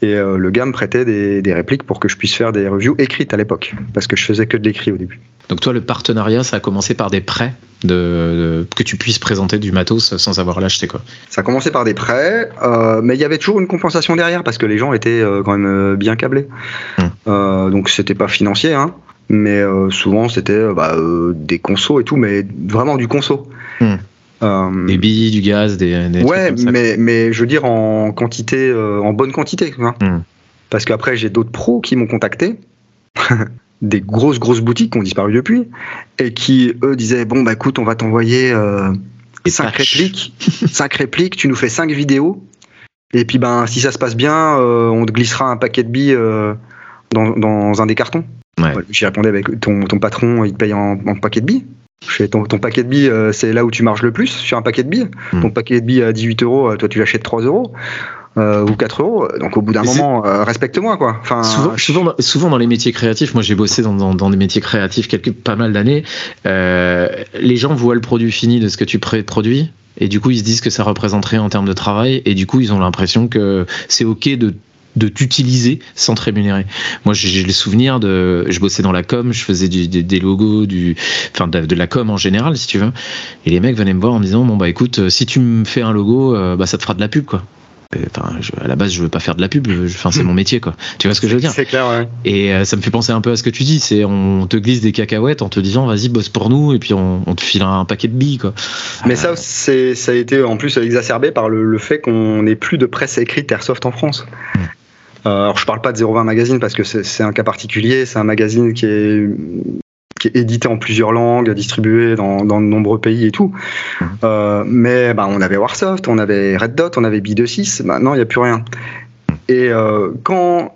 et euh, le gars me prêtait des, des, répliques pour que je puisse faire des reviews écrites à l'époque, parce que je faisais que de l'écrit au début. Donc toi, le partenariat, ça a commencé par des prêts de, que tu puisses présenter du matos sans avoir l'acheté quoi. Ça a commencé par des prêts, euh, mais il y avait toujours une compensation derrière parce que les gens étaient euh, quand même euh, bien câblés. Hum. Euh, donc c'était pas financier, hein, mais souvent c'était bah, des consos et tout, mais vraiment du conso. Euh, des billes, du gaz, des. des ouais, mais, mais je veux dire en quantité, en bonne quantité. Hmm. Parce qu'après, j'ai d'autres pros qui m'ont contacté, des grosses, grosses boutiques qui ont disparu depuis, et qui, eux, disaient Bon, bah écoute, on va t'envoyer euh, 5 répliques, 5 répliques, tu nous fais 5 vidéos, et puis ben, si ça se passe bien, euh, on te glissera un paquet de billes dans, dans, un des cartons. Ouais. J'y répondais avec ton, ton patron, il te paye en, en paquet de billes. Ton, ton, paquet de billes, euh, c'est là où tu marges le plus sur un paquet de billes. Hmm. Ton paquet de billes à 18 euros, euh, toi tu l'achètes 3 euros. Euh, ou 4 euros. Donc au bout d'un moment, respecte-moi quoi. Enfin, souvent, souvent, dans les métiers créatifs, moi j'ai bossé dans, dans, des métiers créatifs quelques pas mal d'années. les gens voient le produit fini de ce que tu produis et du coup ils se disent que ça représenterait en termes de travail et du coup ils ont l'impression que c'est ok de de t'utiliser sans te rémunérer. Moi, j'ai les souvenirs de, je bossais dans la com, je faisais des, logos, du, enfin de, la com en général, si tu veux. Et les mecs venaient me voir en me disant, bon bah écoute, si tu me fais un logo, euh, bah ça te fera de la pub, quoi. Enfin, à la base, je veux pas faire de la pub. Enfin, c'est mon métier, quoi. Tu vois ce que je veux dire? C'est clair, ouais. Et euh, ça me fait penser un peu à ce que tu dis. C'est on te glisse des cacahuètes en te disant, vas-y, bosse pour nous, et puis on, te file un paquet de billes, quoi. Mais ça, c'est ça a été en plus exacerbé par le, fait qu'on n'ait plus de presse écrite Airsoft en France. Hmm. Euh, alors je parle pas de 020 Magazine parce que c'est un cas particulier, c'est un magazine qui est qui est édité en plusieurs langues, distribué dans, dans de nombreux pays et tout. Mmh. Euh, mais bah, on avait Warsoft, on avait Red Dot, on avait B26, maintenant il n'y a plus rien. Mmh. Et euh, quand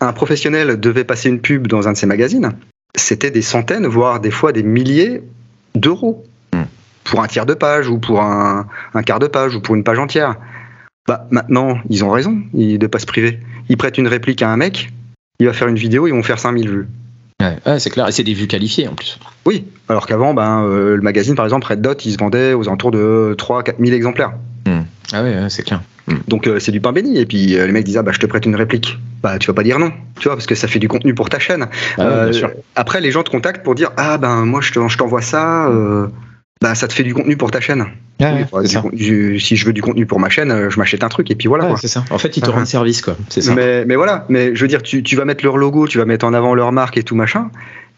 un professionnel devait passer une pub dans un de ces magazines, c'était des centaines, voire des fois des milliers d'euros mmh. pour un tiers de page ou pour un, un, quart de page ou pour une page entière. Bah, maintenant, ils ont raison de ne pas se priver. Ils prêtent une réplique à un mec, il va faire une vidéo, ils vont faire 5000 vues. Ouais, c'est clair, et c'est des vues qualifiées en plus. Oui, alors qu'avant, ben, euh, le magazine, par exemple, Red Dot, il se vendait aux alentours de 3-4 000 exemplaires. Hmm. Ah ouais, c'est clair. Hmm. Donc euh, c'est du pain béni. Et puis euh, les mecs disent ah bah je te prête une réplique. Bah tu vas pas dire non, tu vois parce que ça fait du contenu pour ta chaîne. Ah après les gens te contactent pour dire ah ben moi je t'envoie ça bah, ça te fait du contenu pour ta chaîne. si je veux du contenu pour ma chaîne, euh, je m'achète un truc et puis voilà. c'est ça. En fait, ils te rendent service, quoi. Ça. Mais, mais, voilà. Mais je veux dire, tu, tu, vas mettre leur logo, tu vas mettre en avant leur marque et tout machin.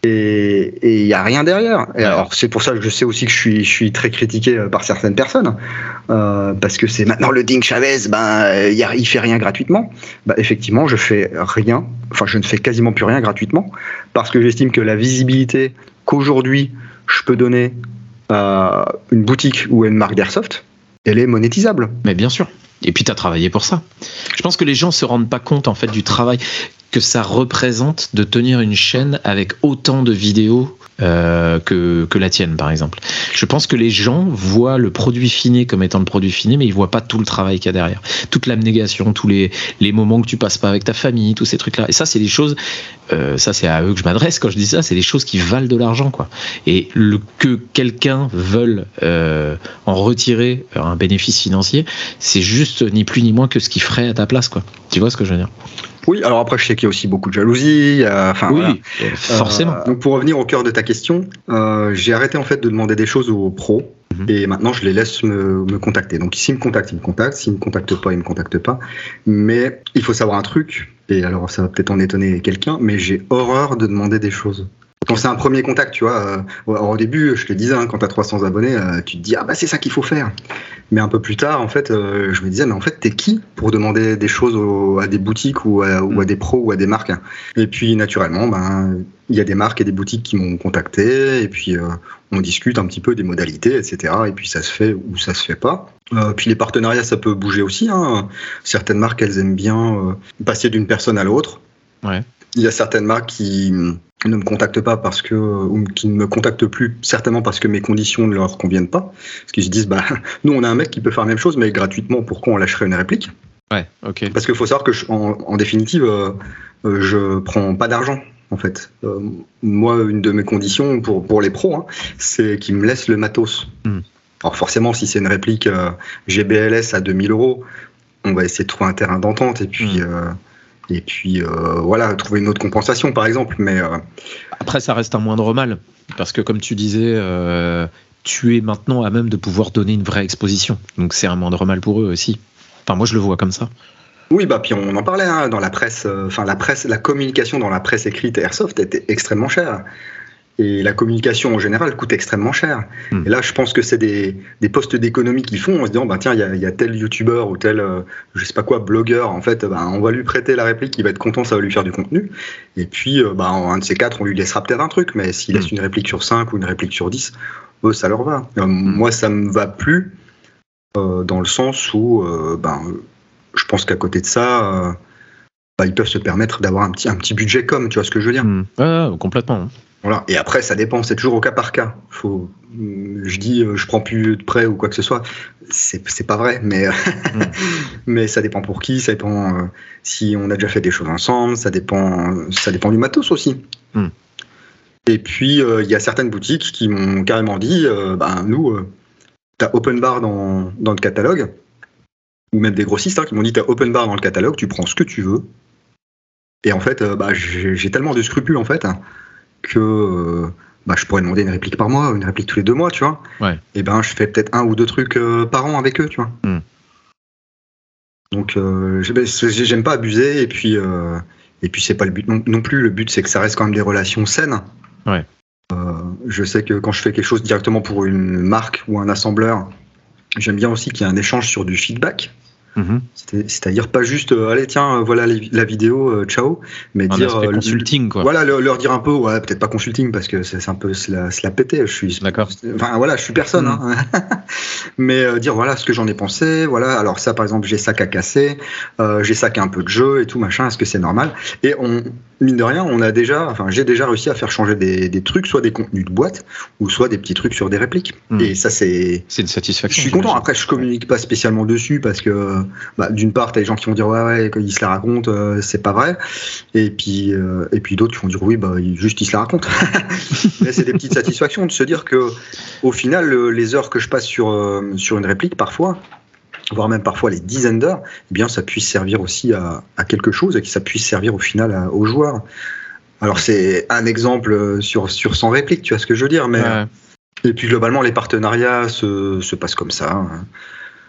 Et il n'y a rien derrière. Et alors c'est pour ça que je sais aussi que je suis, je suis très critiqué euh, par certaines personnes, euh, parce que c'est maintenant le Ding Chavez, ben il, il fait rien gratuitement. Bah, effectivement, je fais rien, enfin je ne fais quasiment plus rien gratuitement, parce que j'estime que la visibilité qu'aujourd'hui je peux donner une boutique ou une marque d'airsoft, elle est monétisable. Mais bien sûr. Et puis tu as travaillé pour ça. Je pense que les gens se rendent pas compte en fait du travail que ça représente de tenir une chaîne avec autant de vidéos euh, que, la tienne, par exemple. Je pense que les gens voient le produit fini comme étant le produit fini, mais ils voient pas tout le travail qu'il y a derrière, toute l'abnégation, tous les, les moments que tu passes pas avec ta famille, tous ces trucs-là. Et ça, c'est des choses, euh, ça c'est à eux que je m'adresse quand je dis ça, c'est des choses qui valent de l'argent, quoi. Et le, que quelqu'un veuille euh, en retirer un bénéfice financier, c'est juste ni plus ni moins que ce qu'il ferait à ta place, quoi. Tu vois ce que je veux dire? Oui, alors après, je sais qu'il y a aussi beaucoup de jalousie. enfin, oui, forcément. Euh, donc, pour revenir au cœur de ta question, euh, j'ai arrêté en fait de demander des choses aux pros. Mhm. Et maintenant, je les laisse me, me contacter. Donc, s'ils me contactent, ils me contactent. S'ils me contactent pas, ils me contactent pas. Mais il faut savoir un truc. Et alors, ça va peut-être en étonner quelqu'un, mais j'ai horreur de demander des choses. Quand c'est un premier contact, tu vois, euh, au début, je te disais, hein, quand tu as 300 abonnés, euh, tu te dis, ah bah c'est ça qu'il faut faire. Mais un peu plus tard, en fait, euh, je me disais, mais en fait, t'es qui pour demander des choses à des boutiques ou à, ou à, des pros ou à des marques? Et puis, naturellement, ben, il y a des marques et des boutiques qui m'ont contacté, et puis on discute un petit peu des modalités, etc. Et puis ça se fait ou ça se fait pas. puis les partenariats, ça peut bouger aussi. Hein. Certaines marques, elles aiment bien passer d'une personne à l'autre. Ouais. Il y a certaines marques qui ne me contactent pas parce que ou qui ne me contactent plus certainement parce que mes conditions ne leur conviennent pas. Parce qu'ils se disent bah nous on a un mec qui peut faire la même chose mais gratuitement pourquoi on lâcherait une réplique? Ouais ok. Parce qu'il faut savoir que en, définitive euh, euh, je prends pas d'argent en fait. Euh, moi une de mes conditions pour pour les pros hein, c'est qu'ils me laissent le matos. Hmm. alors forcément si c'est une réplique GBLS à 2000 euros on va essayer de trouver un terrain d'entente et puis hmm et puis euh, voilà, trouver une autre compensation par exemple. Mais euh, après, ça reste un moindre mal parce que comme tu disais, euh, tu es maintenant à même de pouvoir donner une vraie exposition. Donc c'est un moindre mal pour eux aussi. Enfin, moi je le vois comme ça. Oui, bah puis on en parlait hein, dans la presse. Enfin, la presse, la communication dans la presse écrite Airsoft était extrêmement chère. Et la communication en général coûte extrêmement cher. Hmm. Et là, je pense que c'est des, des postes d'économie qu'ils font en se disant, bah, tiens, il y a, y a, tel youtubeur ou tel, euh, je sais pas quoi, blogueur, en fait, bah, on va lui prêter la réplique, il va être content, ça va lui faire du contenu. Et puis, euh, bah, en un de ces quatre, on lui laissera peut-être un truc, mais s'il laisse hmm. une réplique sur 5 ou une réplique sur 10, eux, ça leur va. Euh, hmm. Moi, ça me va plus dans le sens où, ben, je pense qu'à côté de ça, bah, ils peuvent se permettre d'avoir un petit, un petit budget comme, tu vois ce que je veux dire mmh. Complètement. Voilà. Et après, ça dépend, c'est toujours au cas par cas. Faut, je dis, euh, je prends plus de prêt ou quoi que ce soit. C'est pas vrai, mais, mm. mais ça dépend pour qui, ça dépend euh, si on a déjà fait des choses ensemble, ça dépend, ça dépend du matos aussi. Mm. Et puis, euh, il y a certaines boutiques qui m'ont carrément dit, ben, nous, tu as open bar dans, dans, le catalogue, ou même des grossistes hein, qui m'ont dit, tu as open bar dans le catalogue, tu prends ce que tu veux. Et en fait, bah, j'ai tellement de scrupules, en fait. Hein, que euh, bah, je pourrais demander une réplique par mois, une réplique tous les deux mois, tu vois. Et ben, je fais peut-être un ou deux trucs euh, par an avec eux, tu vois. Hmm. Donc, euh, ben, j'aime pas abuser, et puis, et puis c'est pas le but non, plus. Le but, c'est que ça reste quand même des relations saines. je sais que quand je fais quelque chose directement pour une marque ou un assembleur, j'aime bien aussi qu'il y ait un échange sur du feedback. Mhm. C'est-à-dire pas juste, euh, allez tiens, euh, voilà la vidéo, euh, ciao, mais un dire consulting quoi. Voilà, leur, dire un peu, ouais, peut-être pas consulting parce que c'est un peu se la, péter. Je suis, d'accord. Enfin voilà, je suis personne, hein. mhm. mais dire voilà ce que j'en ai pensé, voilà. Alors ça, par exemple, j'ai ça qu'à casser, j'ai ça qui a un peu de jeu et tout machin. Est-ce que c'est normal? Et on, mine de rien, on a déjà, enfin, j'ai déjà réussi à faire changer des, des, trucs, soit des contenus de boîte, ou soit des petits trucs sur des répliques. Hmm. Et ça, c'est. C'est une satisfaction. Je suis content. Après, je communique pas spécialement dessus parce que, bah, d'une part, t'as des gens qui vont dire ouais, ouais, ils se la racontent, euh, c'est pas vrai. Et puis, euh, et puis d'autres qui vont dire oui, bah, juste ils se la racontent. Mais c'est des petites satisfactions de se dire que, au final, les heures que je passe sur, euh, sur une réplique, parfois, voire même parfois les dizaines d'heures, eh bien ça puisse servir aussi à, quelque chose et que ça puisse servir au final aux joueurs. Alors c'est un exemple sur, sur 100 répliques, tu vois ce que je veux dire, mais et puis globalement les partenariats se, se passent comme ça. Hein.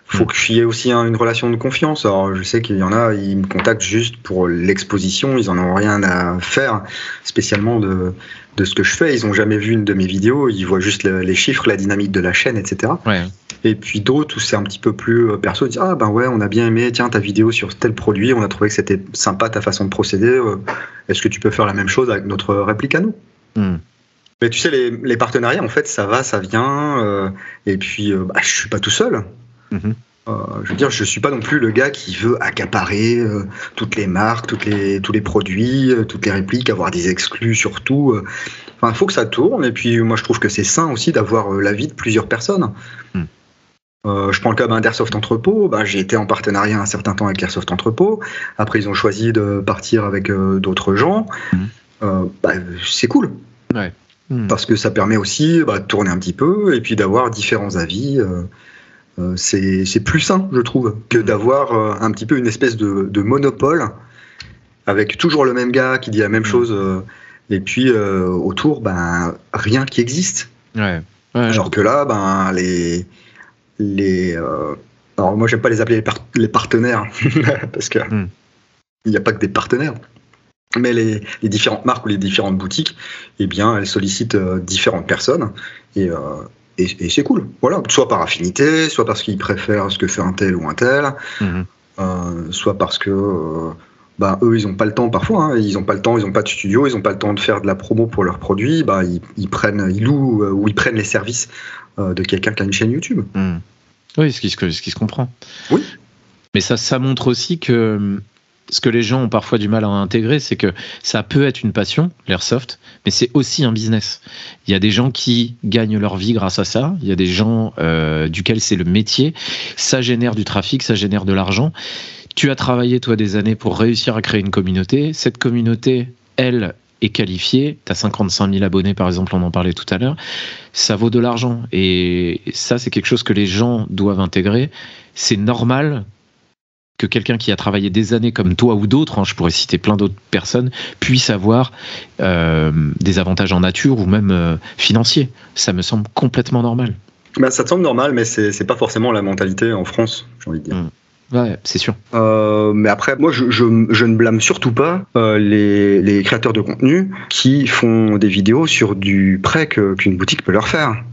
Faut mm. qu'il y ait aussi une relation de confiance. Alors je sais qu'il y en a, ils me contactent juste pour l'exposition, ils en ont rien à faire spécialement de, de ce que je fais. Ils ont jamais vu une de mes vidéos, ils voient juste les chiffres, la dynamique de la chaîne, etc. Ouais. Et puis d'autres où c'est un petit peu plus euh, perso, ils disent Ah ben ouais, on a bien aimé, tiens, ta vidéo sur tel produit, on a trouvé que c'était sympa ta façon de procéder. Euh, est-ce que tu peux faire la même chose avec notre réplique à nous? Hmm. Mais tu sais, les, partenariats, en fait, ça va, ça vient. Euh, et puis, bah, je suis pas tout seul. Mhm. je veux dire, je suis pas non plus le gars qui veut accaparer toutes les marques, toutes les, tous les produits, toutes les répliques, avoir des exclus sur tout. Enfin, il faut que ça tourne. Et puis, moi, je trouve que c'est sain aussi d'avoir l'avis de plusieurs personnes. Euh, je prends le cas d'Airsoft Entrepôt. Ben, j'ai été en partenariat un certain temps avec Airsoft Entrepôt. Après, ils ont choisi de partir avec euh, d'autres gens. Euh, bah, c'est cool. Mmh. Parce que ça permet aussi bah, de tourner un petit peu et puis d'avoir différents avis. C'est plus sain, je trouve, que mmh. d'avoir un petit peu une espèce de, monopole avec toujours le même gars qui dit la même chose et puis autour, ben, rien qui existe. Ouais. Alors que là, ben, les les. Euh, alors moi j'aime pas les appeler les, partenaires parce que hmm. il n'y a pas que des partenaires. Mais les, différentes marques ou les différentes boutiques, eh bien, elles sollicitent euh, différentes personnes et, euh, et, c'est cool. Voilà, soit par affinité, soit parce qu'ils préfèrent ce que fait un tel ou un tel, hmm. soit parce que bah, eux, ils n'ont pas le temps parfois, hein. ils n'ont pas le temps, ils n'ont pas de studio, ils n'ont pas le temps de faire de la promo pour leurs produits, bah, ils, prennent, ils louent ou ils prennent les services de quelqu'un qui a une chaîne YouTube. Hmm. Oui, ce qui, ce qui se comprend. Oui. Mais ça, ça montre aussi que ce que les gens ont parfois du mal à intégrer, c'est que ça peut être une passion, l'airsoft, mais c'est aussi un business. Il y a des gens qui gagnent leur vie grâce à ça, il y a des gens euh, duquel c'est le métier, ça génère du trafic, ça génère de l'argent. Tu as travaillé, toi, des années pour réussir à créer une communauté. Cette communauté, elle, est qualifiée. Tu as 55 000 abonnés, par exemple, on en parlait tout à l'heure. Ça vaut de l'argent. Et ça, c'est quelque chose que les gens doivent intégrer. C'est normal que quelqu'un qui a travaillé des années comme toi ou d'autres, hein, je pourrais citer plein d'autres personnes, puisse avoir euh, des avantages en nature ou même euh, financiers. Ça me semble complètement normal. Bah, ça te semble normal, mais c'est pas forcément la mentalité en France, j'ai envie de dire. Mmh. Ouais, c'est sûr. Euh, mais après, moi, je, je, je, ne blâme surtout pas euh, les, les, créateurs de contenu qui font des vidéos sur du prêt qu'une boutique peut leur faire.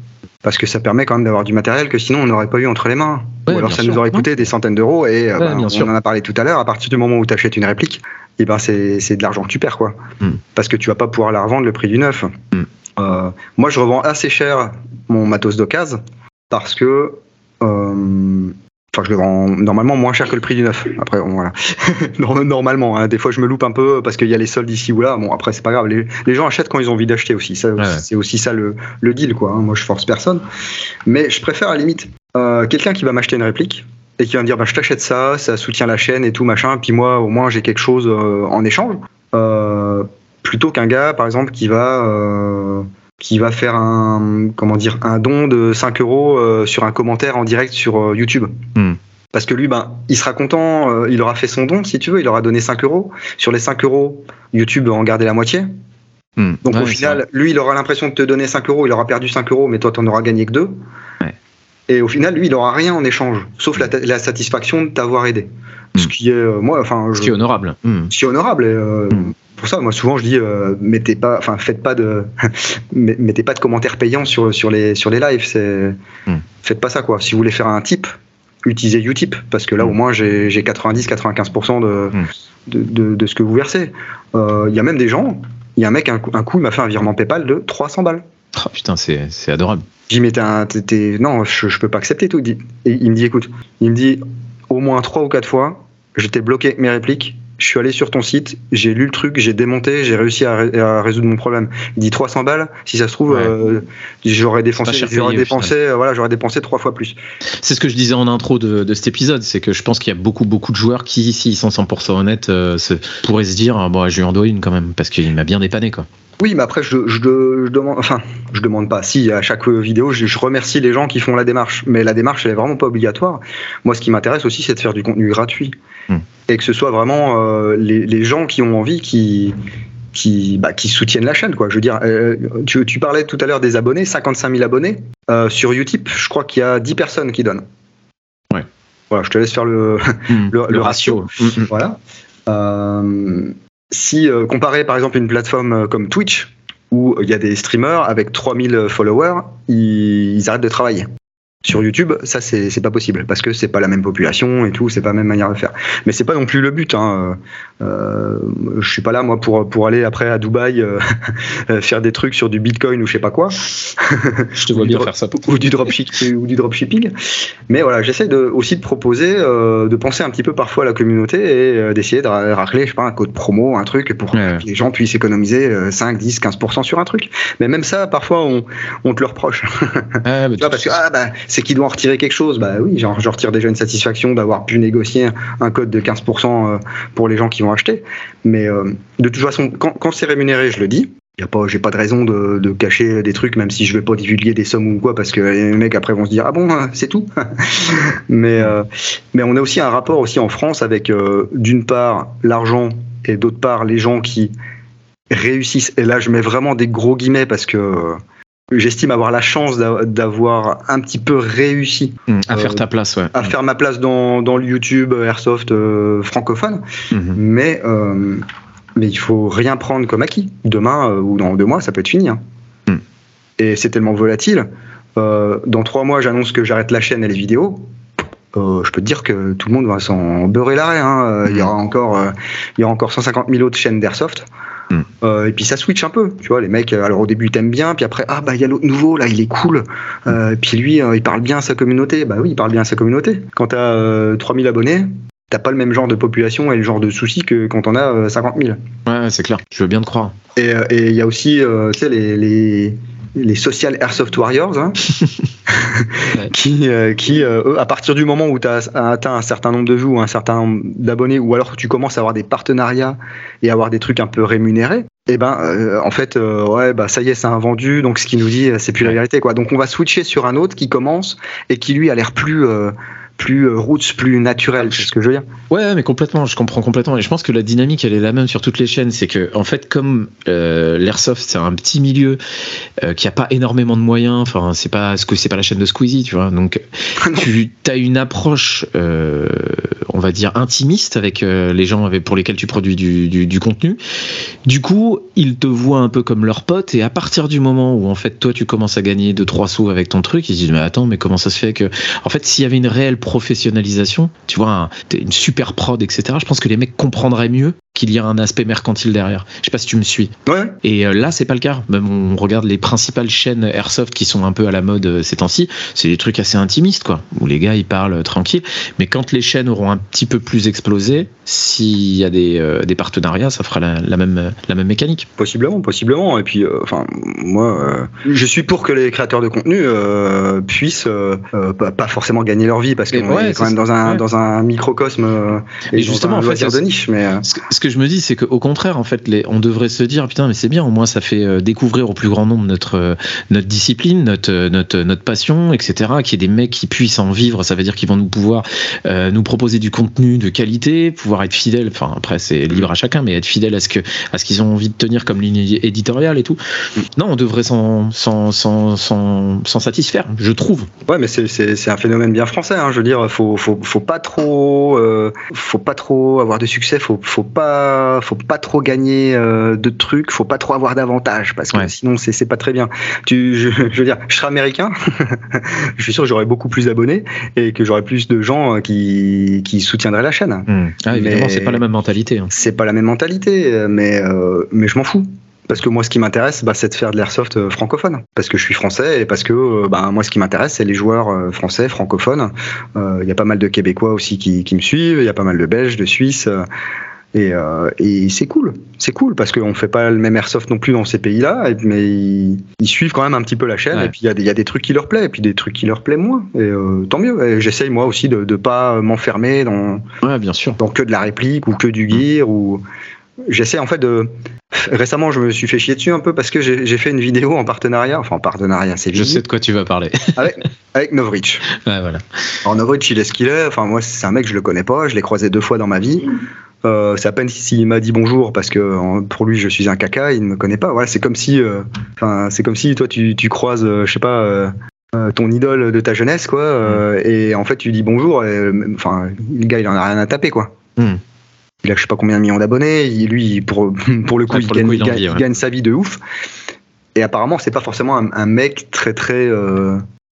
Parce que ça permet quand même d'avoir du matériel que sinon on n'aurait pas eu entre les mains. Ou alors ça nous aurait coûté des centaines d'euros et euh, bah, on en a parlé tout à l'heure. À partir du moment où tu achètes une réplique, et eh ben c'est de l'argent que tu perds quoi. Hmm. Parce que tu vas pas pouvoir la revendre le prix du neuf. Hmm. Euh, moi je revends assez cher mon matos d'occasion parce que euh, Enfin, je le vends normalement moins cher que le prix du neuf. Après, bon, voilà. normalement, hein. des fois je me loupe un peu parce qu'il y a les soldes ici ou là. Bon, après c'est pas grave. Les, les, gens achètent quand ils ont envie d'acheter aussi. Ça, C'est aussi ça le, le deal, quoi. Hein. Moi, je force personne. Mais je préfère à la limite euh, quelqu'un qui va m'acheter une réplique et qui va me dire, bah, je t'achète ça, ça soutient la chaîne et tout machin. Puis moi, au moins, j'ai quelque chose euh, en échange. Euh, plutôt qu'un gars, par exemple, qui va euh, qui va faire un comment dire un don de 5 euros euh, sur un commentaire en direct sur euh, YouTube. Hmm. Parce que lui, ben, il sera content, euh, il aura fait son don, si tu veux, il aura donné 5 euros. Sur les 5 euros, YouTube va en garder la moitié. Hmm. Donc au final, lui, il aura l'impression de te donner 5 euros, il aura perdu 5 euros, mais toi, tu n'en auras gagné que 2. Et au final, lui, il aura rien en échange, sauf la, satisfaction de t'avoir aidé. Ce hmm. qui est, moi, enfin, ce qui est honorable. Ce qui est honorable. Et, pour ça, moi souvent je dis, euh, mettez pas, enfin faites pas de, mettez pas de commentaires payants sur sur les sur les lives. C'est, hmm. faites pas ça quoi. Si vous voulez faire un type, utilisez Utip parce que là au hmm. moins j'ai 90-95% hmm. de, de, de, ce que vous versez. Euh, Il y a même des gens, il y a un mec un, coup il m'a fait un virement PayPal de 300 balles. Oh, putain, c'est adorable. J'y mettais un, non, je, je peux pas accepter tout. Il me dit, écoute, il me dit au moins trois ou quatre fois, j'étais bloqué avec mes répliques je suis allé sur ton site, j'ai lu le truc, j'ai démonté, j'ai réussi à, résoudre mon problème. Il dit 300 balles, si ça se trouve, euh, j'aurais dépensé, j'aurais dépensé, euh, voilà, j'aurais dépensé trois fois plus. C'est ce que je disais en intro de, cet épisode, c'est que je pense qu'il y a beaucoup, beaucoup de joueurs qui, s'ils sont 100% honnêtes, euh, pourraient se dire, bon, je lui en dois une quand même, parce qu'il m'a bien dépanné, quoi. Oui, mais après, je, je, demande, enfin, je demande pas. Si, à chaque vidéo, je, remercie les gens qui font la démarche. Mais la démarche, elle est vraiment pas obligatoire. Moi, ce qui m'intéresse aussi, c'est de faire du contenu gratuit. Hmm. Et que ce soit vraiment euh, les, gens qui ont envie qui, qui, bah, qui soutiennent la chaîne. Quoi. Je veux dire, euh, tu, tu, parlais tout à l'heure des abonnés, 55 000 abonnés. Euh, sur Utip, je crois qu'il y a 10 personnes qui donnent. Ouais. Voilà, je te laisse faire le, le, ratio. Hmm, voilà si comparé par exemple une plateforme comme Twitch, où il y a des streamers avec 3000 followers, ils, arrêtent de travailler. Sur YouTube, ça c'est pas possible parce que c'est pas la même population et tout, c'est pas la même manière de faire. Mais c'est pas non plus le but. Hein. Euh, je suis pas là moi pour pour aller après à Dubaï euh, faire des trucs sur du Bitcoin ou je sais pas quoi. je te vois bien faire ça. Ou du dropshipping ou du dropshipping. Mais voilà, j'essaie de, aussi de proposer, euh, de penser un petit peu parfois à la communauté et euh, d'essayer de racler, je sais pas, un code promo, un truc pour que les gens puissent économiser 5, 10, 15% sur un truc. Mais même ça, parfois on, on te le reproche. Ah, parce que ah, bah, c'est qu'il doit en retirer quelque chose. Bah oui, genre, je retire déjà une satisfaction d'avoir pu négocier un code de 15% pour les gens qui vont acheter. Mais euh, de toute façon, quand, c'est rémunéré, je le dis. Y a pas, j'ai pas de raison de, cacher des trucs, même si je vais pas divulguer des sommes ou quoi, parce que les mecs après vont se dire ah bon, hein, c'est tout. mais euh, mais on a aussi un rapport aussi en France avec euh, d'une part l'argent et d'autre part les gens qui réussissent. Et là, je mets vraiment des gros guillemets parce que j'estime avoir la chance d'avoir un petit peu réussi mmh, à faire ta place, ouais. à faire ma place dans, dans le YouTube Airsoft euh, francophone. Mmh. Mais euh, mais il faut rien prendre comme acquis. Demain euh, ou dans deux mois, ça peut être fini. Hein. Mmh. Et c'est tellement volatile. dans trois mois, j'annonce que j'arrête la chaîne et les vidéos. je peux te dire que tout le monde va s'en beurrer l'arrêt. Hein. Il y aura encore, il y aura encore 150 000 autres chaînes d'airsoft. Euh, et puis ça switch un peu, tu vois, les mecs, alors au début ils t'aiment bien, puis après, ah bah il y a l'autre nouveau, là il est cool, euh, puis lui euh, il parle bien à sa communauté, bah oui il parle bien à sa communauté. Quand t'as 3000 abonnés, t'as pas le même genre de population et le genre de soucis que quand on a 50 000. Ouais, c'est clair, je veux bien te croire. Et il y a aussi, tu sais, les les social airsoft warriors, hein, qui, euh, qui euh, à partir du moment où tu as atteint un certain nombre de vues ou un certain nombre d'abonnés, ou alors tu commences à avoir des partenariats et avoir des trucs un peu rémunérés, et eh ben euh, en fait ouais bah ça y est c'est un vendu. Donc ce qu'il nous dit c'est plus la vérité quoi. Donc on va switcher sur un autre qui commence et qui lui a l'air plus plus euh, roots, plus naturel, c'est ce que je veux dire. Ouais, mais complètement, je comprends complètement. Et je pense que la dynamique, elle est la même sur toutes les chaînes. C'est que, en fait, comme euh, l'airsoft, c'est un petit milieu euh, qui a pas énormément de moyens. Enfin, c'est pas c'est pas la chaîne de Squeezie, tu vois. Donc, tu as une approche, on va dire intimiste avec les gens avec, pour lesquels tu produis du, du, du, contenu. Du coup, ils te voient un peu comme leur pote. Et à partir du moment où, en fait, toi, tu commences à gagner 2-3 sous avec ton truc, ils se disent mais attends, mais comment ça se fait que, en fait, s'il y avait une réelle professionnalisation, tu vois, une super prod, etc., je pense que les mecs comprendraient mieux qu'il y a un aspect mercantile derrière. Je sais pas si tu me suis. Ouais. Et euh, là, c'est pas le cas. Même on regarde les principales chaînes airsoft qui sont un peu à la mode euh, ces temps-ci, c'est des trucs assez intimistes, quoi, où les gars ils parlent euh, tranquille. Mais quand les chaînes auront un petit peu plus explosé, s'il y a des, des, partenariats, ça fera la, même la même mécanique. Possiblement, possiblement. Et puis, enfin, moi, je suis pour que les créateurs de contenu puissent pas forcément gagner leur vie parce qu'on ouais, est quand même dans un dans un microcosme et, justement en fait, de niche. Mais que je me dis, c'est qu'au contraire, en fait, les, on devrait se dire, putain, mais c'est bien, au moins ça fait euh, découvrir au plus grand nombre notre, euh, notre discipline, notre, euh, notre, notre passion, etc. Qu'il y ait des mecs qui puissent en vivre, ça veut dire qu'ils vont nous pouvoir nous proposer du contenu de qualité, pouvoir être fidèles, enfin après c'est libre à chacun, mais être fidèle à ce que à ce qu'ils ont envie de tenir comme ligne éditoriale et tout. Non, on devrait s'en satisfaire, je trouve. Ouais, mais c'est un phénomène bien français, hein, je veux dire, faut, faut, faut pas trop, faut pas trop avoir de succès, faut, faut pas faut pas trop gagner euh, de trucs, faut pas trop avoir d'avantages parce que sinon c'est pas très bien. Tu, je, veux dire, je serais américain, je suis sûr que j'aurais beaucoup plus d'abonnés et que j'aurais plus de gens euh, qui, qui soutiendraient la chaîne. Hmm. Ah, évidemment, c'est pas la même mentalité. Hein. C'est pas la même mentalité, mais euh, mais je m'en fous. Parce que moi, ce qui m'intéresse, bah, c'est de faire de l'airsoft francophone. Parce que je suis français et parce que bah, moi, ce qui m'intéresse, c'est les joueurs français, francophones. Il y a pas mal de Québécois aussi qui, qui me suivent, il y a pas mal de Belges, de Suisses. Et, euh, et c'est cool, c'est cool parce qu'on fait pas le même airsoft non plus dans ces pays-là, mais ils, suivent quand même un petit peu la chaîne. Et puis il y, y, a des trucs qui leur plaisent, et puis des trucs qui leur plaisent moins. Et euh, tant mieux. J'essaye moi aussi de ne pas m'enfermer dans, ouais, bien sûr. dans que de la réplique ou que du gear ou j'essaie en fait de. Récemment, je me suis fait chier dessus un peu parce que j'ai fait une vidéo en partenariat, enfin en partenariat, c'est Je sais de quoi tu vas parler. avec, avec Novrich. Ouais, voilà. Alors Novrich, il est ce qu'il est. Enfin moi, c'est un mec je le connais pas. Je l'ai croisé deux fois dans ma vie. Euh, c'est à peine s'il m'a dit bonjour parce que pour lui je suis un caca, il ne me connaît pas. Voilà, c'est comme si, euh, enfin, c'est comme si toi tu, tu croises, euh, je sais pas, ton idole de ta jeunesse, quoi, mm. et en fait tu dis bonjour, enfin, le gars il en a rien à taper, quoi. Mm. Il a je sais pas combien de millions d'abonnés, lui pour pour le coup, il, gagne, gagne, sa vie de ouf. Et apparemment c'est pas forcément un, un, mec très très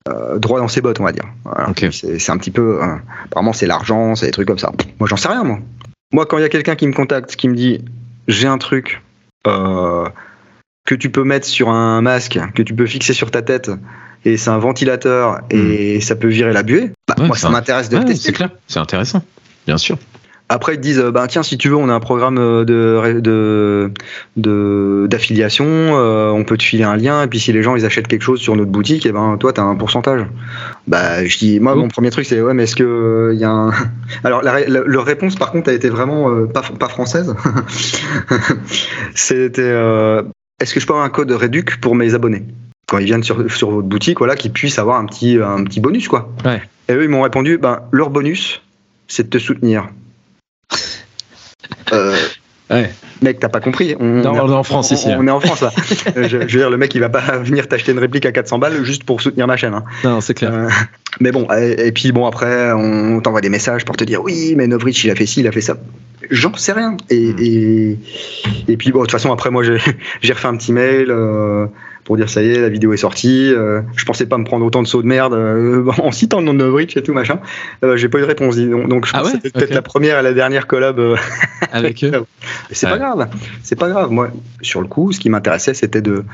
euh, droit dans ses bottes, on va dire. Voilà. C'est un petit peu. euh, apparemment, c'est l'argent, c'est des trucs comme ça. Moi, j'en sais rien, moi. Moi, quand il y a quelqu'un qui me contacte, qui me dit j'ai un truc euh, que tu peux mettre sur un masque, que tu peux fixer sur ta tête, et c'est un ventilateur, et ça peut virer la buée, bah, Hmm. Ouais, moi, ça m'intéresse de le tester. c'est clair, c'est intéressant, bien sûr. Après, ils te disent, euh, bah, tiens, si tu veux, on a un programme euh, de de de- d'affiliation, euh, on peut te filer un lien, et puis si les gens ils achètent quelque chose sur notre boutique, et ben toi, tu as un pourcentage. Bah, je dis, moi, mon premier truc, c'est, ouais, mais est-ce que il y a un. Alors, la, ré- la- leur réponse, par contre, a été vraiment euh, pas, pas française. C'était, euh, est-ce que je peux avoir un code réduc pour mes abonnés? Quand ils viennent sur, sur votre boutique, voilà, qu'ils puissent avoir un petit, un petit bonus, quoi. Ouais. Et eux, ils m'ont répondu, ben, leur bonus, c'est de te soutenir. Euh, Ouais. mec, t'as pas compris. On, Non, on est- en France on- ici, hein. On est en France là. Euh, je, je veux dire, le mec, il va pas venir t'acheter une réplique à 400 balles juste pour soutenir ma chaîne. hein. Non, c'est clair. Euh, mais bon, et, et puis bon, après, on t'envoie des messages pour te dire oui, mais Novrich, il a fait ci, il a fait ça. J'en sais rien. Et, Hmm. et, et puis bon, de toute façon, après, moi, j'ai j'ai refait un petit mail. euh, pour dire ça y est, la vidéo est sortie. euh, je pensais pas me prendre autant de sauts de merde euh, en citant le nom de Novrich et tout machin. Euh, J'ai pas eu de réponse. donc, je Ah pense ouais que c'était peut-être la première et la dernière collab. Avec eux. c'est pas grave, c'est pas grave. Moi, sur le coup, ce qui m'intéressait, c'était de,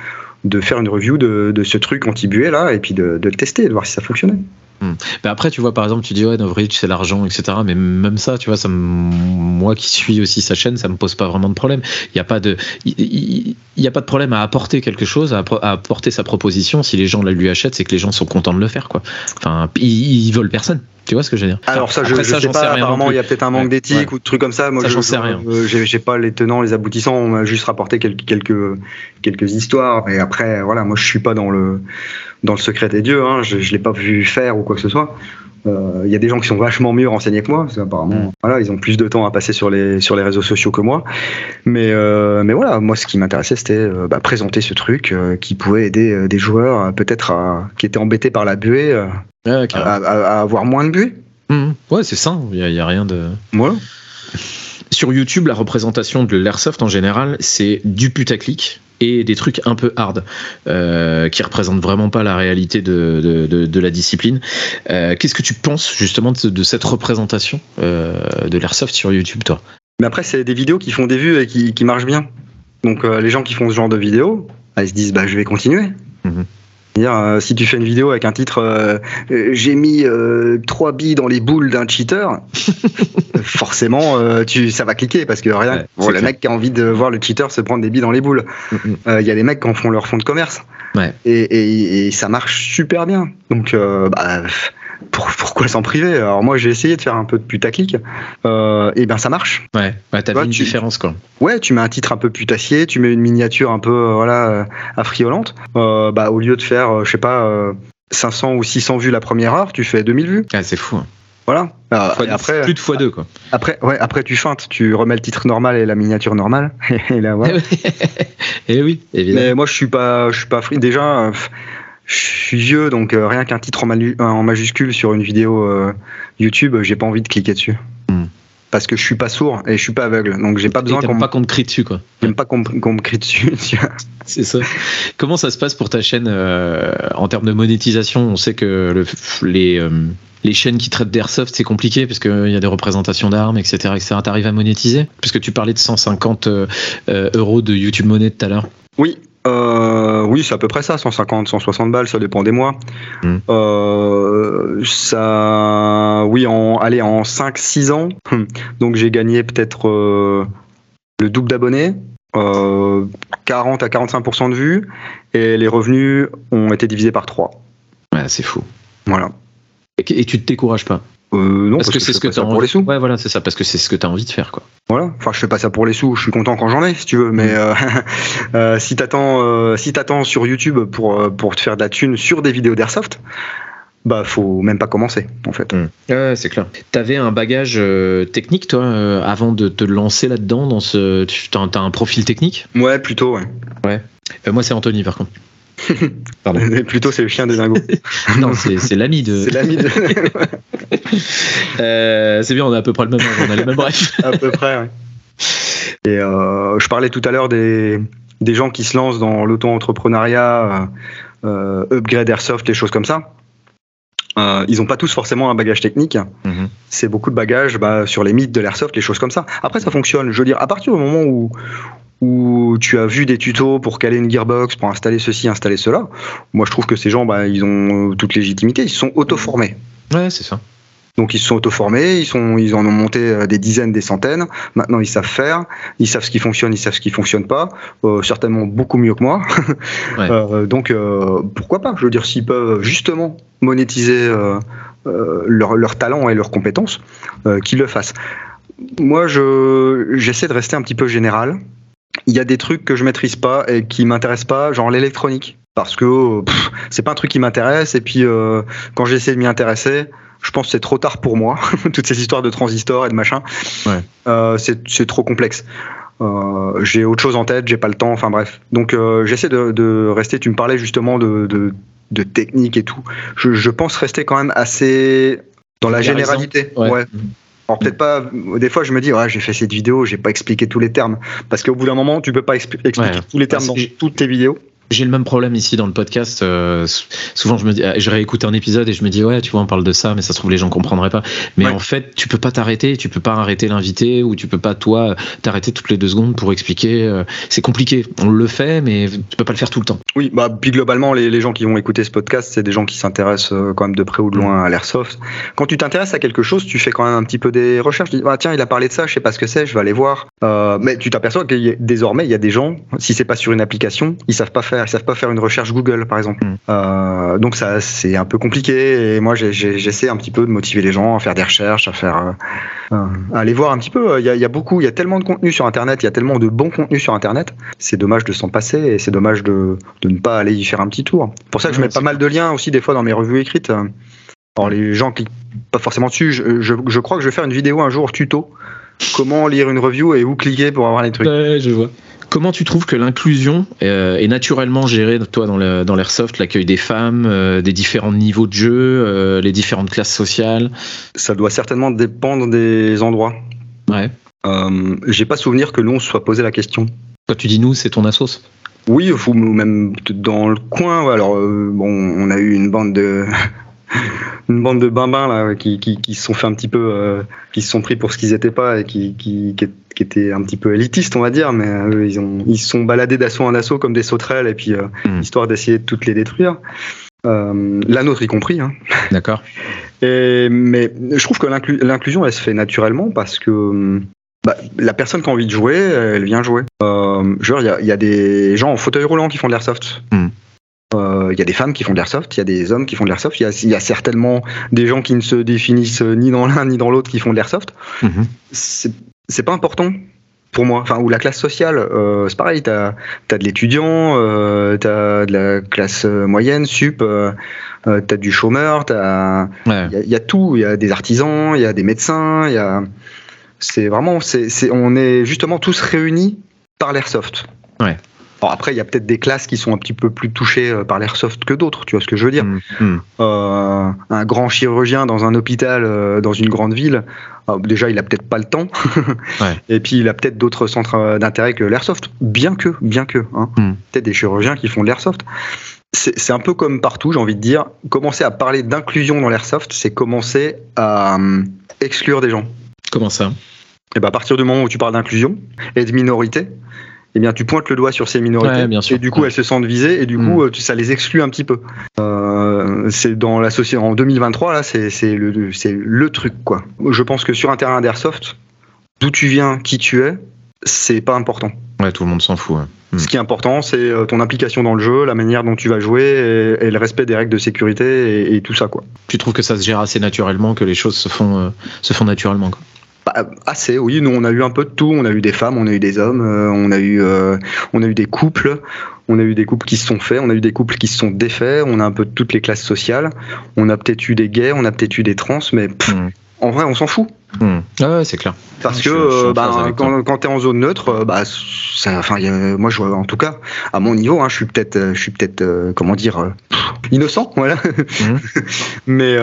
de faire une review de, de ce truc anti-buée là, et puis de, de le tester, de voir si ça fonctionnait. Mais après, tu vois, par exemple, tu dis ouais, Novrich, c'est l'argent, etc. Mais même ça, tu vois, ça moi qui suis aussi sa chaîne, ça me pose pas vraiment de problème. Il y a pas de, il, il- il y a pas de problème à apporter quelque chose, à, apporter sa proposition. Si les gens la lui achètent, c'est que les gens sont contents de le faire, quoi. Enfin, ils, ils veulent personne. Tu vois ce que je veux dire? Alors ça, je, Après je sais pas, rien apparemment, il y a peut-être un manque Ouais, d'éthique ouais. ou de trucs comme ça. Moi, Ça, je- sais rien. J'ai j'ai pas les tenants, les aboutissants, on m'a juste rapporté quelques, quelques, quelques histoires. Et après, voilà, moi, je suis pas dans le, dans le secret des dieux, hein, je, je l'ai pas vu faire ou quoi que ce soit. Euh, Il y a des gens qui sont vachement mieux renseignés que moi, parce qu'apparemment, Mm. voilà, ils ont plus de temps à passer sur les, sur les réseaux sociaux que moi. Mais, euh, mais voilà, moi, ce qui m'intéressait, c'était euh, bah, présenter ce truc euh, qui pouvait aider euh, des joueurs, peut-être à- qui étaient embêtés par la buée, euh, Ouais, à, carrément. à- à avoir moins de buée. Mhm. Ouais, c'est ça. Il y, a- rien de. Voilà. Sur YouTube, la représentation de l'airsoft en général, c'est du putaclic et des trucs un peu hard euh, qui représentent vraiment pas la réalité de, de, de- de la discipline. Euh, Qu'est-ce que tu penses justement de, cette représentation euh, de l'airsoft sur YouTube, toi? Mais après, c'est des vidéos qui font des vues et qui, qui marchent bien. Donc euh, les gens qui font ce genre de vidéos, bah, ils se disent bah je vais continuer. Mhm. C'est-à-dire, euh, si tu fais une vidéo avec un titre euh, euh, j'ai mis euh, trois billes dans les boules d'un cheater, forcément euh, tu ça va cliquer parce que rien. Ouais, bon, c'est le clair. mec qui a envie de voir le cheater se prendre des billes dans les boules. Mhm. Euh, Il y a des mecs qui en font leur fond de commerce. Ouais. Et, et- et ça marche super bien. Donc, bah, pour- pourquoi s'en priver? Alors moi, j'ai essayé de faire un peu de putaclic. Euh, et ben ça marche. Ouais, ouais t'as vu une tu- différence quoi. Ouais, tu mets un titre un peu putassier, tu mets une miniature un peu euh, voilà euh, affriolante. Euh, bah au lieu de faire, je sais pas, euh, 500 ou 600 vues la première heure, tu fais 2000 vues. Ah, c'est fou. hein. Voilà. Et après, plus de fois deux quoi. après, ouais, après tu feintes, tu remets le titre normal et la miniature normale. et là, voilà. Et oui, évidemment. Mais moi, je suis pas, je suis pas free. Déjà, je suis vieux, donc euh, rien qu'un titre en, malu- en majuscule sur une vidéo euh, YouTube, j'ai pas envie de cliquer dessus. Hmm. Parce que je suis pas sourd et je suis pas aveugle, donc j'ai pas besoin qu'on pas me, qu'on te crie dessus quoi. j'aime pas qu'on me- me crie dessus. C'est ça. Comment ça se passe pour ta chaîne euh, en termes de monétisation? On sait que le- les, euh, les chaînes qui traitent d'airsoft, c'est compliqué parce qu'il y a des représentations d'armes, etc. etc. T'arrives à monétiser? Parce que tu parlais de 150 euh, euh, euros de YouTube Money tout à l'heure. Oui, euh, oui, c'est à peu près ça, 150, 160 balles, ça dépend des mois. Mm. Euh, ça, oui, en, allez, en 5-6 ans, donc j'ai gagné peut-être euh, le double d'abonnés, euh, 40 à 45% de vues, et les revenus ont été divisés par 3. Ouais, c'est fou. Voilà. Et, et tu te décourages pas? Euh, non, Parce, que, c'est ce que t'as ça pour les sous. Ouais, voilà, c'est ça. Parce que c'est ce que t'as envie de faire, quoi. Voilà. Enfin, je fais pas ça pour les sous. Je suis content quand j'en ai, si tu veux. Mais Mm. euh, euh, si t'attends, si t'attends sur YouTube pour pour te faire de la thune sur des vidéos d'airsoft, bah faut même pas commencer, en fait. Ouais, c'est clair. T'avais un bagage euh, technique, toi, euh, avant de te lancer là-dedans dans ce. Tu t'as, t'as un profil technique? Ouais, plutôt. Ouais. Euh, Moi, c'est Anthony, par contre. Pardon. plutôt, c'est le chien des dingos. non, c'est, c'est l'ami de. c'est l'ami de. Euh, c'est bien, on a à peu près le même âge, on a les mêmes bref. à peu près. Ouais. Et euh, je parlais tout à l'heure des des gens qui se lancent dans l'auto-entrepreneuriat, euh, upgrade airsoft, les choses comme ça. Euh, ils n'ont pas tous forcément un bagage technique. Mhm. C'est beaucoup de bagages bah, sur les mythes de l'airsoft, les choses comme ça. Après, ça fonctionne. Je veux dire, à partir du moment où, où tu as vu des tutos pour caler une gearbox, pour installer ceci, installer cela, moi je trouve que ces gens, bah, ils ont toute légitimité, ils sont auto-formés. Ouais, c'est ça. Donc ils se sont auto-formés, ils, sont, ils en ont monté euh, des dizaines, des centaines. Maintenant ils savent faire, ils savent ce qui fonctionne, ils savent ce qui fonctionne pas. Euh, certainement beaucoup mieux que moi. euh, donc euh, pourquoi pas? Je veux dire, s'ils peuvent justement monétiser leur, leur, talent et leurs compétences, qu'ils le fassent. Moi, je, j'essaie de rester un petit peu général. Il y a des trucs que je maîtrise pas et qui m'intéressent pas, genre l'électronique, parce que c'est pas un truc qui m'intéresse. Et puis quand j'essaie de m'y intéresser, je pense que c'est trop tard pour moi, toutes ces histoires de transistors et de machin. Ouais. Euh, c'est trop complexe. Euh, j'ai autre chose en tête, j'ai pas le temps, enfin bref. Donc euh, j'essaie de, de, rester, tu me parlais justement de, de, de technique et tout. Je, je, pense rester quand même assez dans la généralité. Ouais. ouais. Alors peut-être pas. Des fois, je me dis, ouais, j'ai fait cette vidéo, j'ai pas expliqué tous les termes, parce qu'au bout d'un moment, tu peux pas expliquer tous les termes dans toutes tes vidéos. J'ai le même problème ici dans le podcast. Euh, souvent, je me dis, ah, je réécoute un épisode et je me dis, ouais, tu vois, on parle de ça, mais ça se trouve les gens comprendraient pas. Mais en fait, tu peux pas t'arrêter, tu peux pas arrêter l'invité ou tu peux pas toi t'arrêter toutes les deux secondes pour expliquer. Euh, c'est compliqué. On le fait, mais tu peux pas le faire tout le temps. Oui, bah puis globalement, les, les gens qui vont écouter ce podcast, c'est des gens qui s'intéressent euh, quand même de près ou de loin à l'airsoft. Quand tu t'intéresses à quelque chose, tu fais quand même un petit peu des recherches. Tu dis, ah, tiens, il a parlé de ça, je sais pas ce que c'est, je vais aller voir. Euh, mais tu t'aperçois que désormais, il y a des gens, si c'est pas sur une application, ils savent pas faire, ils savent pas faire une recherche Google, par exemple. Mm. Euh, donc ça, c'est un peu compliqué. Et moi, j'essaie un petit peu de motiver les gens à faire des recherches, à faire, euh, euh, à aller voir un petit peu. Il y, a, beaucoup, il y a tellement de contenu sur Internet, il y a tellement de bons contenus sur Internet. C'est dommage de s'en passer et c'est dommage de, de, ne pas aller y faire un petit tour. Pour ça que je mets pas mal de liens aussi des fois dans mes revues écrites. Alors les gens cliquent pas forcément dessus. Je, je, crois que je vais faire une vidéo un jour tuto. Comment lire une review et où cliquer pour avoir les trucs. Ouais, je vois. Comment tu trouves que l'inclusion euh, est naturellement gérée, toi, dans l'airsoft, l'accueil des femmes, euh, des différents niveaux de jeu, euh, les différentes classes sociales? Ça doit certainement dépendre des endroits. Ouais. J'ai pas souvenir que nous, on se soit posé la question. Quand tu dis nous, c'est ton assos Oui, ou même dans le coin. Alors, bon, on a eu une bande de une bande de bimbins là qui, qui, qui, se sont fait un petit peu euh, qui se sont pris pour ce qu'ils étaient pas et qui, qui, qui, étaient un petit peu élitistes on va dire mais euh, eux ils ont ils sont baladés d'assaut en assaut comme des sauterelles et puis euh, hmm. histoire d'essayer de toutes les détruire la nôtre y compris hein. d'accord mais je trouve que l'inclusion elle se fait naturellement parce que bah, la personne qui a envie de jouer, elle vient jouer. genre, il y a, y a, des gens en fauteuil roulant qui font de l'airsoft. Hmm. Il euh, y a des femmes qui font de l'airsoft, il y a des hommes qui font de l'airsoft, il y, y, a certainement des gens qui ne se définissent ni dans l'un ni dans l'autre qui font de l'airsoft. Mhm. C'est pas important pour moi. Enfin, ou la classe sociale, euh, c'est pareil, tu as, de l'étudiant, euh, tu as de la classe moyenne, sup, euh, euh tu as du chômeur, il ouais. y, a, y, a tout, il y a des artisans, il y a des médecins, il y a. C'est vraiment, c'est on est justement tous réunis par l'airsoft. Ouais après, il y a peut-être des classes qui sont un petit peu plus touchées euh, par l'airsoft que d'autres, tu vois ce que je veux dire. Mm, mm. Euh, un grand chirurgien dans un hôpital, euh, dans une grande ville, déjà, il a peut-être pas le temps. Et puis, il a peut-être d'autres centres d'intérêt que l'airsoft. Bien que, bien que. Hein. Mm. Peut-être des chirurgiens qui font de l'airsoft. C'est un peu comme partout, j'ai envie de dire. Commencer à parler d'inclusion dans l'airsoft, c'est commencer à exclure des gens. Comment ça? Et eh ben à partir du moment où tu parles d'inclusion et de minorité, eh bien, tu pointes le doigt sur ces minorités bien sûr. et du coup, elles se sentent visées et du coup, mm. ça les exclut un petit peu. Euh, c'est dans la société en 2023 là, c'est le truc quoi. Je pense que sur un terrain d'airsoft, d'où tu viens, qui tu es, c'est pas important. Ouais, tout le monde s'en fout. Mm. Ce qui est important, c'est euh, ton implication dans le jeu, la manière dont tu vas jouer et, le respect des règles de sécurité et, tout ça quoi. Tu trouves que ça se gère assez naturellement, que les choses se font euh, se font naturellement quoi. Bah, assez, oui. Nous, on a eu un peu de tout. On a eu des femmes, on a eu des hommes, euh, on a eu, euh, on a eu des couples, on a eu des couples qui se sont faits, on a eu des couples qui se sont défaits. On a un peu toutes les classes sociales. On a peut-être eu des gays, on a peut-être eu des trans, mais hmm. En vrai, on s'en fout. Ah ouais, c'est clair. Parce que euh, bah, quand, quand tu es en zone neutre, euh, bah, ça, enfin, moi, je, en tout cas, à mon niveau, hein, je suis peut-être, euh, je suis peut-être, comment dire, innocent, voilà. Hmm. Mais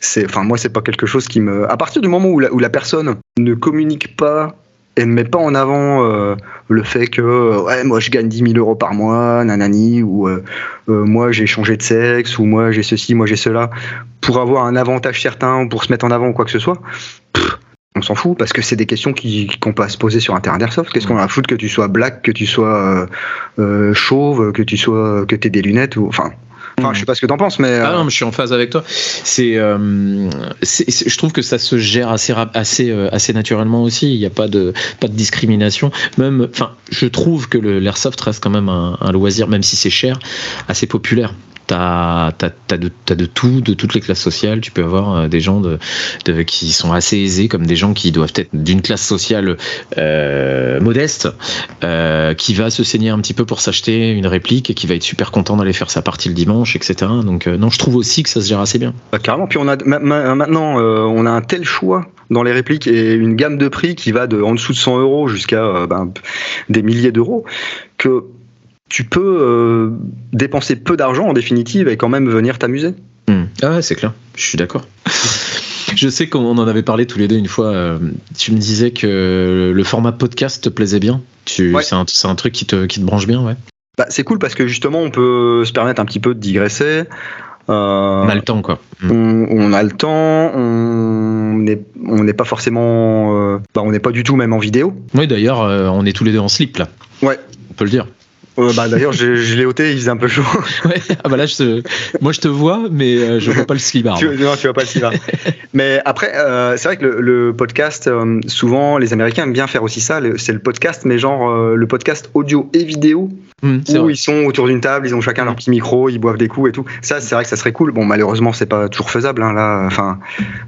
c'est, enfin, moi, c'est pas quelque chose qui me. À partir du moment où la, où la personne ne communique pas et ne met pas en avant euh, le fait que ouais moi je gagne 10 000 euros par mois nanani ou euh, euh, moi j'ai changé de sexe ou moi j'ai ceci moi j'ai cela pour avoir un avantage certain ou pour se mettre en avant ou quoi que ce soit on s'en fout parce que c'est des questions qu'on peut se poser sur un terrain d'airsoft qu'est-ce qu'on a à foutre que tu sois black que tu sois euh, euh, chauve que tu sois que tu aies des lunettes ou enfin Enfin, je sais pas ce que t'en penses, mais. Ah non, mais je suis en phase avec toi. C'est, euh, je trouve que ça se gère assez, assez, euh, assez naturellement aussi. Il n'y a pas de, pas de discrimination. Même, enfin, je trouve que l'airsoft reste quand même un, un loisir, même si c'est cher, assez populaire. T'as, t'as, t'as de, t'as de tout, de toutes les classes sociales. Tu peux avoir euh, des gens de, de, qui sont assez aisés, comme des gens qui doivent être d'une classe sociale euh, modeste, euh, qui va se saigner un petit peu pour s'acheter une réplique et qui va être super content d'aller faire sa partie le dimanche, etc. Donc euh, non, je trouve aussi que ça se gère assez bien. Bah, carrément. Puis on a ma- ma- maintenant, euh, on a un tel choix dans les répliques et une gamme de prix qui va de en dessous de 100 euros jusqu'à ben, des milliers d'euros que tu peux euh, dépenser peu d'argent en définitive et quand même venir t'amuser. Hmm. Ah ouais, c'est clair, je suis d'accord. Je sais qu'on en avait parlé tous les deux une fois. euh, tu me disais que le format podcast te plaisait bien. Tu, Ouais. c'est, un, c'est un truc qui te, qui te branche bien, ouais. Bah, c'est cool parce que justement, on peut se permettre un petit peu de digresser. Euh, On a le temps, quoi. Hmm. on, on a le temps, on n'est on pas forcément, euh, bah, on n'est pas du tout même en vidéo. Oui, d'ailleurs, euh, on est tous les deux en slip, là. Ouais. On peut le dire. Euh, bah, D'ailleurs, je l'ai ôté, il faisait un peu chaud. Ouais. Ah bah là, je te- moi, je te vois, mais euh, je vois pas le slibard. tu, non, tu vas pas le suivre. Mais après, euh, c'est vrai que le, le podcast, euh, souvent, les Américains aiment bien faire aussi ça. C'est le podcast, mais genre le podcast audio et vidéo, c'est où vrai. ils sont autour d'une table, ils ont chacun leur petit micro, ils boivent des coups et tout. Ça, c'est vrai que ça serait cool. Bon, malheureusement, c'est pas toujours faisable. Hein, là, enfin,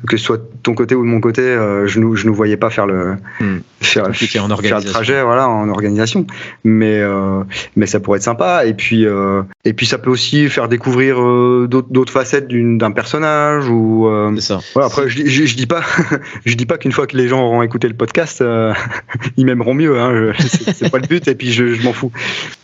que ce soit de ton côté ou de mon côté, je nous, je nous voyais pas faire le, Hmm. faire, faire le trajet, voilà, en organisation. Mais, mais ça pourrait être sympa. Et puis, euh, et puis, ça peut aussi faire découvrir euh, d'autres facettes d'un personnage ou. euh, C'est ça. voilà, après, je, dis- je, je dis pas, je dis pas qu'une fois que les gens auront écouté le podcast, euh, ils m'aimeront mieux. Hein, c'est pas le but, et puis je, je m'en fous.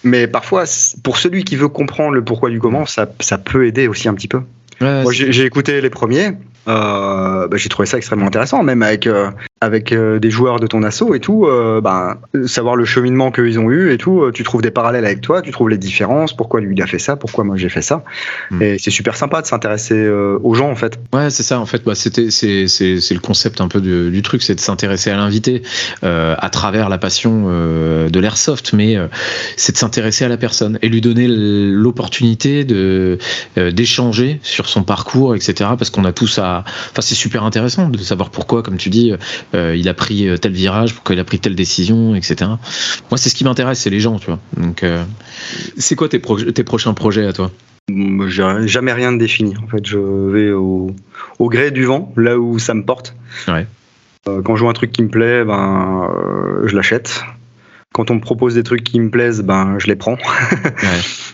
Mais parfois, pour celui qui veut comprendre le pourquoi du comment, ça, ça peut aider aussi un petit peu. Ouais, Moi, j'ai écouté les premiers. Euh, bah, j'ai trouvé ça extrêmement intéressant, même avec euh, avec euh, des joueurs de ton assaut et tout. euh, bah, savoir le cheminement qu'ils ont eu et tout. euh, tu trouves des parallèles avec toi, tu trouves les différences. Pourquoi lui il a fait ça, pourquoi moi j'ai fait ça. Mm. Et c'est super sympa de s'intéresser euh, aux gens en fait. Ouais, c'est ça. En fait, bah, c'était, c'est, c'est, c'est le concept un peu du, du truc, c'est de s'intéresser à l'invité euh, à travers la passion de l'airsoft, mais c'est de s'intéresser à la personne et lui donner l'opportunité de d'échanger sur son parcours, etc. Parce qu'on a tous à, enfin, c'est super intéressant de savoir pourquoi, comme tu dis, euh, il a pris tel virage, pourquoi il a pris telle décision, etc. Moi, c'est ce qui m'intéresse, c'est les gens, tu vois. Donc, euh, c'est quoi tes, pro- tes prochains projets à toi? J'ai jamais rien de défini. En fait, je vais au, au gré du vent, là où ça me porte. Ouais. Euh, quand je vois un truc qui me plaît, ben, euh, je l'achète. Quand on me propose des trucs qui me plaisent, ben, je les prends.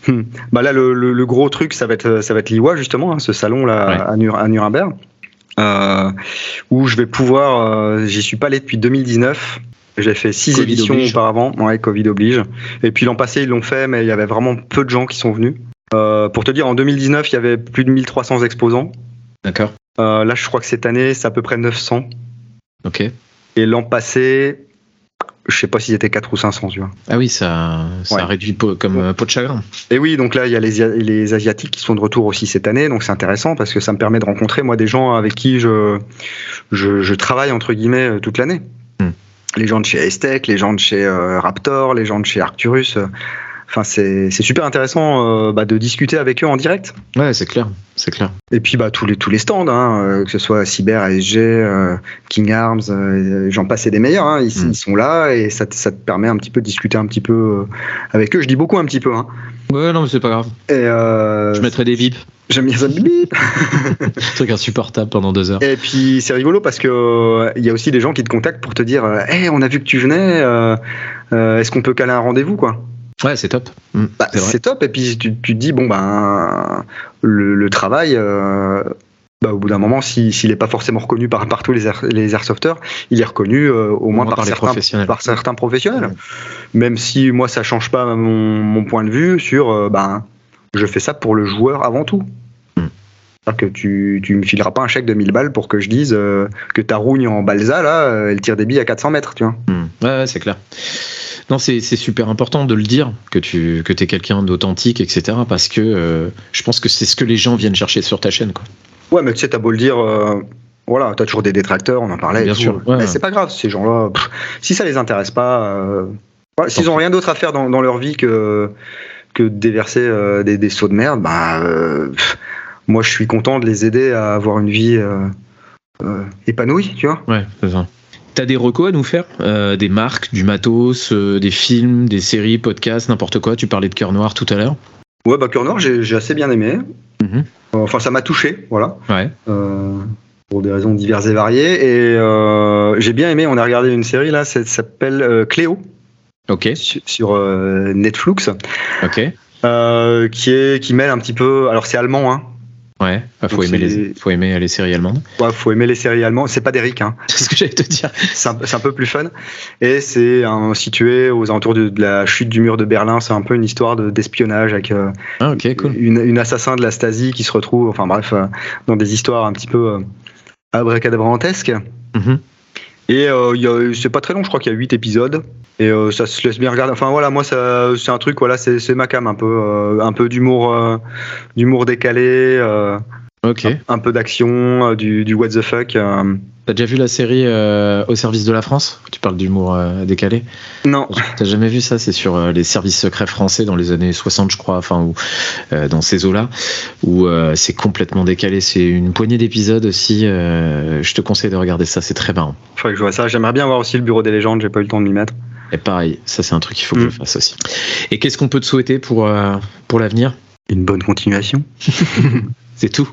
Ouais. bah là, le, le- le gros truc, ça va être, ça va être l'IWA, justement, hein, ce salon là Ouais. à Nuremberg, euh, où je vais pouvoir. euh, J'y suis pas allé depuis 2019. J'ai fait six Covid éditions oblige. auparavant. Ouais, Covid oblige. Et puis l'an passé, ils l'ont fait, mais il y avait vraiment peu de gens qui sont venus. Euh, pour te dire, en 2019, il y avait plus de 1300 exposants. D'accord. Là, je crois que cette année, c'est à peu près 900. Ok. Et l'an passé, je sais pas s'ils étaient 4 ou 500, tu vois. Ah oui, ça, ça Ouais. réduit comme euh, peau de chagrin. Et oui, donc là, il y a les, Ia- les Asiatiques qui sont de retour aussi cette année, donc c'est intéressant parce que ça me permet de rencontrer, moi, des gens avec qui je, je, je travaille, entre guillemets, euh, toute l'année. Hmm. Les gens de chez Estec, les gens de chez euh, Raptor, les gens de chez Arcturus. Euh, Enfin, c'est super intéressant euh, bah, de discuter avec eux en direct. Ouais, c'est clair, c'est clair. Et puis bah, tous, les, tous les stands, hein, euh, que ce soit Cyber, ASG, euh, King Arms, euh, j'en passe et des meilleurs, hein, ils, Mm. ils sont là et ça, te- ça te permet un petit peu de discuter un petit peu euh, avec eux. Je dis beaucoup un petit peu. Hein. Ouais, non, mais c'est pas grave. Et, euh, Je mettrai des bips. J'aime bien ça. bip. truc insupportable pendant deux heures. Et puis c'est rigolo parce que euh, il y a aussi des gens qui te contactent pour te dire, euh, hey, on a vu que tu venais, euh, euh, est-ce qu'on peut caler un rendez-vous quoi? Ouais, c'est top. Mm, Bah, c'est top. Et puis tu, tu te dis bon ben le, le travail. euh, bah, au bout d'un moment, si- s'il n'est pas forcément reconnu par, par tous les, air- les airsofters, il est reconnu euh, au, moins moins par, certains, professionnels. par certains professionnels. Ouais. Même si moi, ça change pas mon, mon point de vue sur, euh, ben, je fais ça pour le joueur avant tout. Que tu, tu me fileras pas un chèque de 1000 balles pour que je dise euh, que ta rougne en balsa, là, euh, elle tire des billes à 400 mètres, tu vois. Hmm. Ouais, ouais, c'est clair. Non, c'est super important de le dire, que tu que es quelqu'un d'authentique, etc. Parce que euh, je pense que c'est ce que les gens viennent chercher sur ta chaîne. Quoi. Ouais, mais tu sais, t'as beau le dire, euh, voilà, t'as toujours des détracteurs, on en parlait. Bien sûr, ouais, Mais c'est pas grave, ces gens-là, si ça les intéresse pas, s'ils ont rien d'autre à faire dans, dans leur vie que, que de déverser des, des seaux de merde, bah, pff, moi je suis content de les aider à avoir une vie euh, euh, épanouie, tu vois. Ouais, c'est ça. T'as des recos à nous faire Euh, Des marques, du matos, euh, des films, des séries, podcasts, n'importe quoi? Tu parlais de Cœur Noir tout à l'heure. Ouais, bah Cœur Noir, j'ai j'ai assez bien aimé. Mhm. Enfin, ça m'a touché, voilà. Ouais. Euh, pour des raisons diverses et variées. Et j'ai bien aimé, on a regardé une série là, ça s'appelle Cléo Ok. sur, sur, Netflix, Ok. qui, est, qui mêle un petit peu. Alors c'est allemand, hein. Ouais. Bah, faut aimer les faut aimer les séries allemandes. Ouais, faut aimer les séries allemandes. C'est pas d'Eric, hein. C'est ce que j'allais te dire. c'est un, peu plus fun. Et c'est situé aux alentours de, de la chute du mur de Berlin. C'est un peu une histoire de- d'espionnage avec euh, Ah cool. une, une assassin de la Stasi qui se retrouve, enfin bref, euh, dans des histoires un petit peu euh, abracadabrantesques. Mhm. Et euh, c'est pas très long, je crois qu'il y a 8 épisodes. Et euh, ça se laisse bien regarder. Enfin voilà, moi c'est un truc, voilà, c'est, ma cam, un peu, euh, un peu d'humour, euh, d'humour décalé, un peu d'action, euh, du, du what the fuck. euh. T'as déjà vu la série euh, Au service de la France Tu parles d'humour euh, décalé? Non, T'as jamais vu ça? C'est sur les services secrets français dans les années 60, je crois, enfin, ou dans ces eaux-là, où c'est complètement décalé. C'est une poignée d'épisodes aussi. je te conseille de regarder ça, c'est très marrant. faudrait que je vois ça. J'aimerais bien voir aussi le bureau des légendes, j'ai pas eu le temps de m'y mettre. Et pareil, ça c'est un truc qu'il faut que Mm. je fasse aussi. Et qu'est-ce qu'on peut te souhaiter pour, pour l'avenir? Une bonne continuation. C'est tout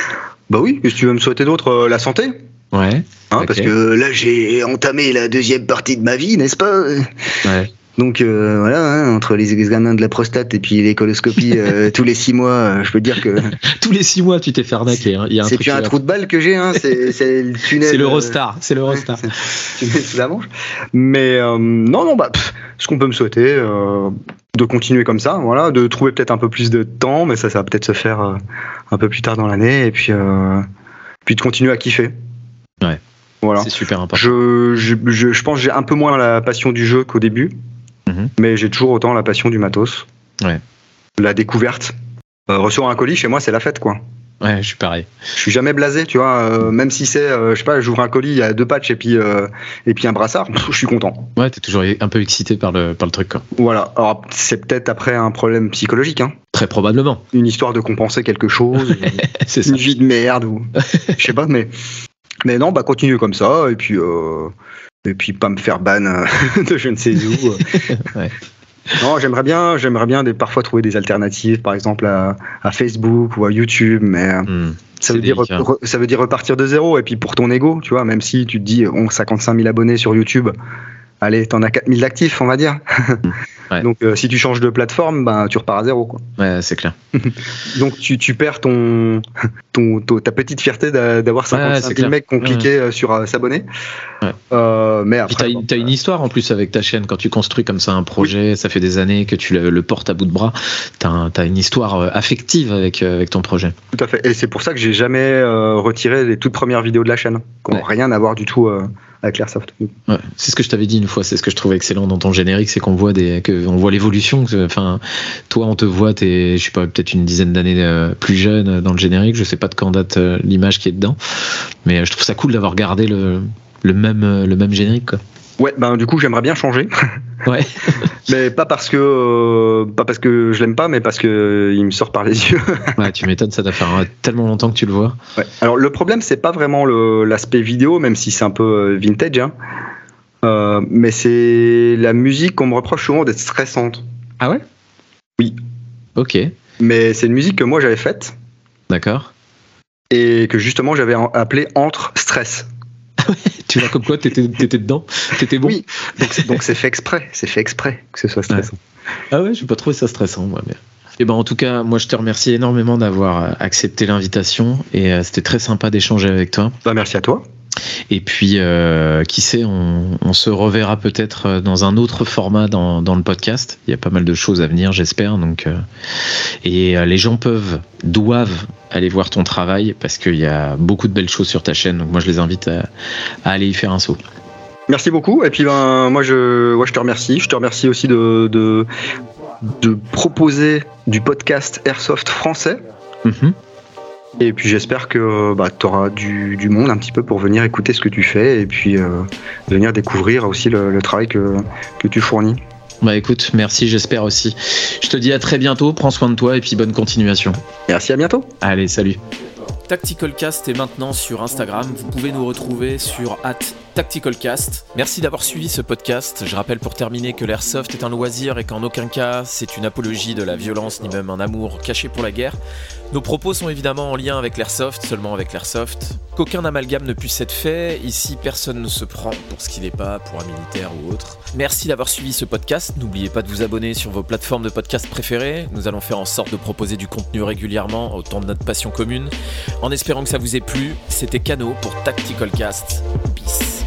Bah oui, que tu veux me souhaiter d'autre Euh, La santé Ouais. hein. Parce que là, j'ai entamé la deuxième partie de ma vie, n'est-ce pas? Ouais. Donc euh, voilà, hein, entre les examens de la prostate et puis les coloscopies euh, tous les six mois, euh, je peux dire que Tous les six mois, tu t'es fait arnaquer. hein. C'est plus un trou de balle que j'ai, hein, c'est le tunnel. C'est euh, l'Eurostar. C'est l'Eurostar. tunnel sous la manche. Mais non, non, bah, pff, ce qu'on peut me souhaiter, de continuer comme ça, voilà, de trouver peut-être un peu plus de temps, mais ça, ça va peut-être se faire un peu plus tard dans l'année, et puis, puis de continuer à kiffer. Ouais. Voilà. C'est super important. Je, je, je, je pense que j'ai un peu moins la passion du jeu qu'au début, Mhm. mais j'ai toujours autant la passion du matos. Ouais. La découverte. Euh, recevoir un colis, chez moi, c'est la fête, quoi. Ouais, je suis pareil. Je suis jamais blasé, tu vois. euh, même si c'est, euh, je sais pas, j'ouvre un colis, il y a deux patchs et puis, euh, et puis un brassard, je suis content. Ouais, t'es toujours un peu excité par le, par le truc, quoi. Voilà. Alors, c'est peut-être après un problème psychologique, hein. Très probablement. Une histoire de compenser quelque chose, C'est ça. une vie de merde ou, je sais pas, mais, mais non, bah, continue comme ça et puis, euh, et puis pas me faire ban euh, de je ne sais où. euh. Ouais. Non, j'aimerais bien, j'aimerais bien des, parfois trouver des alternatives, par exemple à, à Facebook ou à YouTube, mais euh, Hmm. ça veut, dire, re- ça veut dire repartir de zéro. Et puis pour ton ego, tu vois, même si tu te dis, on 55 000 abonnés sur YouTube, allez, t'en as 4 000 d'actifs, on va dire. Ouais. Donc euh, si tu changes de plateforme, ben, tu repars à zéro. Quoi. Ouais, c'est clair. Donc tu, tu perds ton, ton, ton- ta petite fierté d'a- d'avoir Ouais, 55 c'est 000 clair. mecs qui ont cliqué euh, sur euh, s'abonner. Euh, mais après, t'as bon, une, une histoire en plus avec ta chaîne quand tu construis comme ça un projet, ça fait des années que tu le, le portes à bout de bras. T'as un- t'as une histoire euh, affective avec, euh, avec ton projet. tout à fait. Et c'est pour ça que j'ai jamais euh, retiré les toutes premières vidéos de la chaîne, qui rien à voir du tout euh, avec l'Airsoft. Ouais, c'est ce que je t'avais dit une fois, c'est ce que je trouvais excellent dans ton générique, c'est qu'on voit des, que on voit l'évolution. Enfin, toi, on te voit, t'es, je sais pas, peut-être une dizaine d'années euh, plus jeune euh, dans le générique. Je sais pas de quand date euh, l'image qui est dedans, mais je trouve ça cool d'avoir gardé le, même, générique. Ouais, ben du coup j'aimerais bien changer. Ouais. Mais pas parce que euh, pas parce que je l'aime pas, mais parce que euh, il me sort par les yeux. ouais, tu m'étonnes, ça doit faire euh, tellement longtemps que tu le vois. Ouais. Alors le problème c'est pas vraiment l'aspect vidéo, même si c'est un peu vintage, hein. Euh, mais c'est la musique qu'on me reproche souvent d'être stressante. Ah ouais? Oui. Ok, Mais c'est une musique que moi j'avais faite d'accord. et que justement j'avais appelée entre stress. Tu vois comme quoi t'étais, dedans, t'étais bon? Oui. Donc c'est- fait exprès, c'est fait exprès que ce soit stressant. Ah ouais, j'ai pas trouvé ça stressant, moi. Mais... Et ben en tout cas, moi je te remercie énormément d'avoir euh, accepté l'invitation et euh, c'était très sympa d'échanger avec toi. Bah, merci à toi. Et puis, euh, qui sait, on, se reverra peut-être euh, dans un autre format dans, le podcast. Il y a pas mal de choses à venir, j'espère. Donc, euh, et les gens peuvent, doivent aller voir ton travail parce qu'il y a beaucoup de belles choses sur ta chaîne. Donc, moi, je les invite à, aller y faire un saut. Merci beaucoup. Et puis, ben, moi, je, je te remercie. Je te remercie aussi de, de, proposer du podcast Airsoft français. Mm-hmm. Et puis j'espère que bah, tu auras du, monde un petit peu pour venir écouter ce que tu fais et puis euh, venir découvrir aussi le, travail que, que tu fournis. Bah écoute, merci, j'espère aussi. Je te dis à très bientôt, prends soin de toi et puis bonne continuation. Merci, à bientôt. Allez, salut. Tactical Cast est maintenant sur Instagram. Vous pouvez nous retrouver sur @tacticalcast. Merci d'avoir suivi ce podcast. Je rappelle pour terminer que l'airsoft est un loisir et qu'en aucun cas c'est une apologie de la violence ni même un amour caché pour la guerre. Nos propos sont évidemment en lien avec l'airsoft, seulement avec l'airsoft. Qu'aucun amalgame ne puisse être fait, ici personne ne se prend pour ce qu'il n'est pas, pour un militaire ou autre. Merci d'avoir suivi ce podcast, n'oubliez pas de vous abonner sur vos plateformes de podcast préférées, nous allons faire en sorte de proposer du contenu régulièrement au temps de notre passion commune. En espérant que ça vous ait plu, c'était Cano pour Tactical Cast. Peace.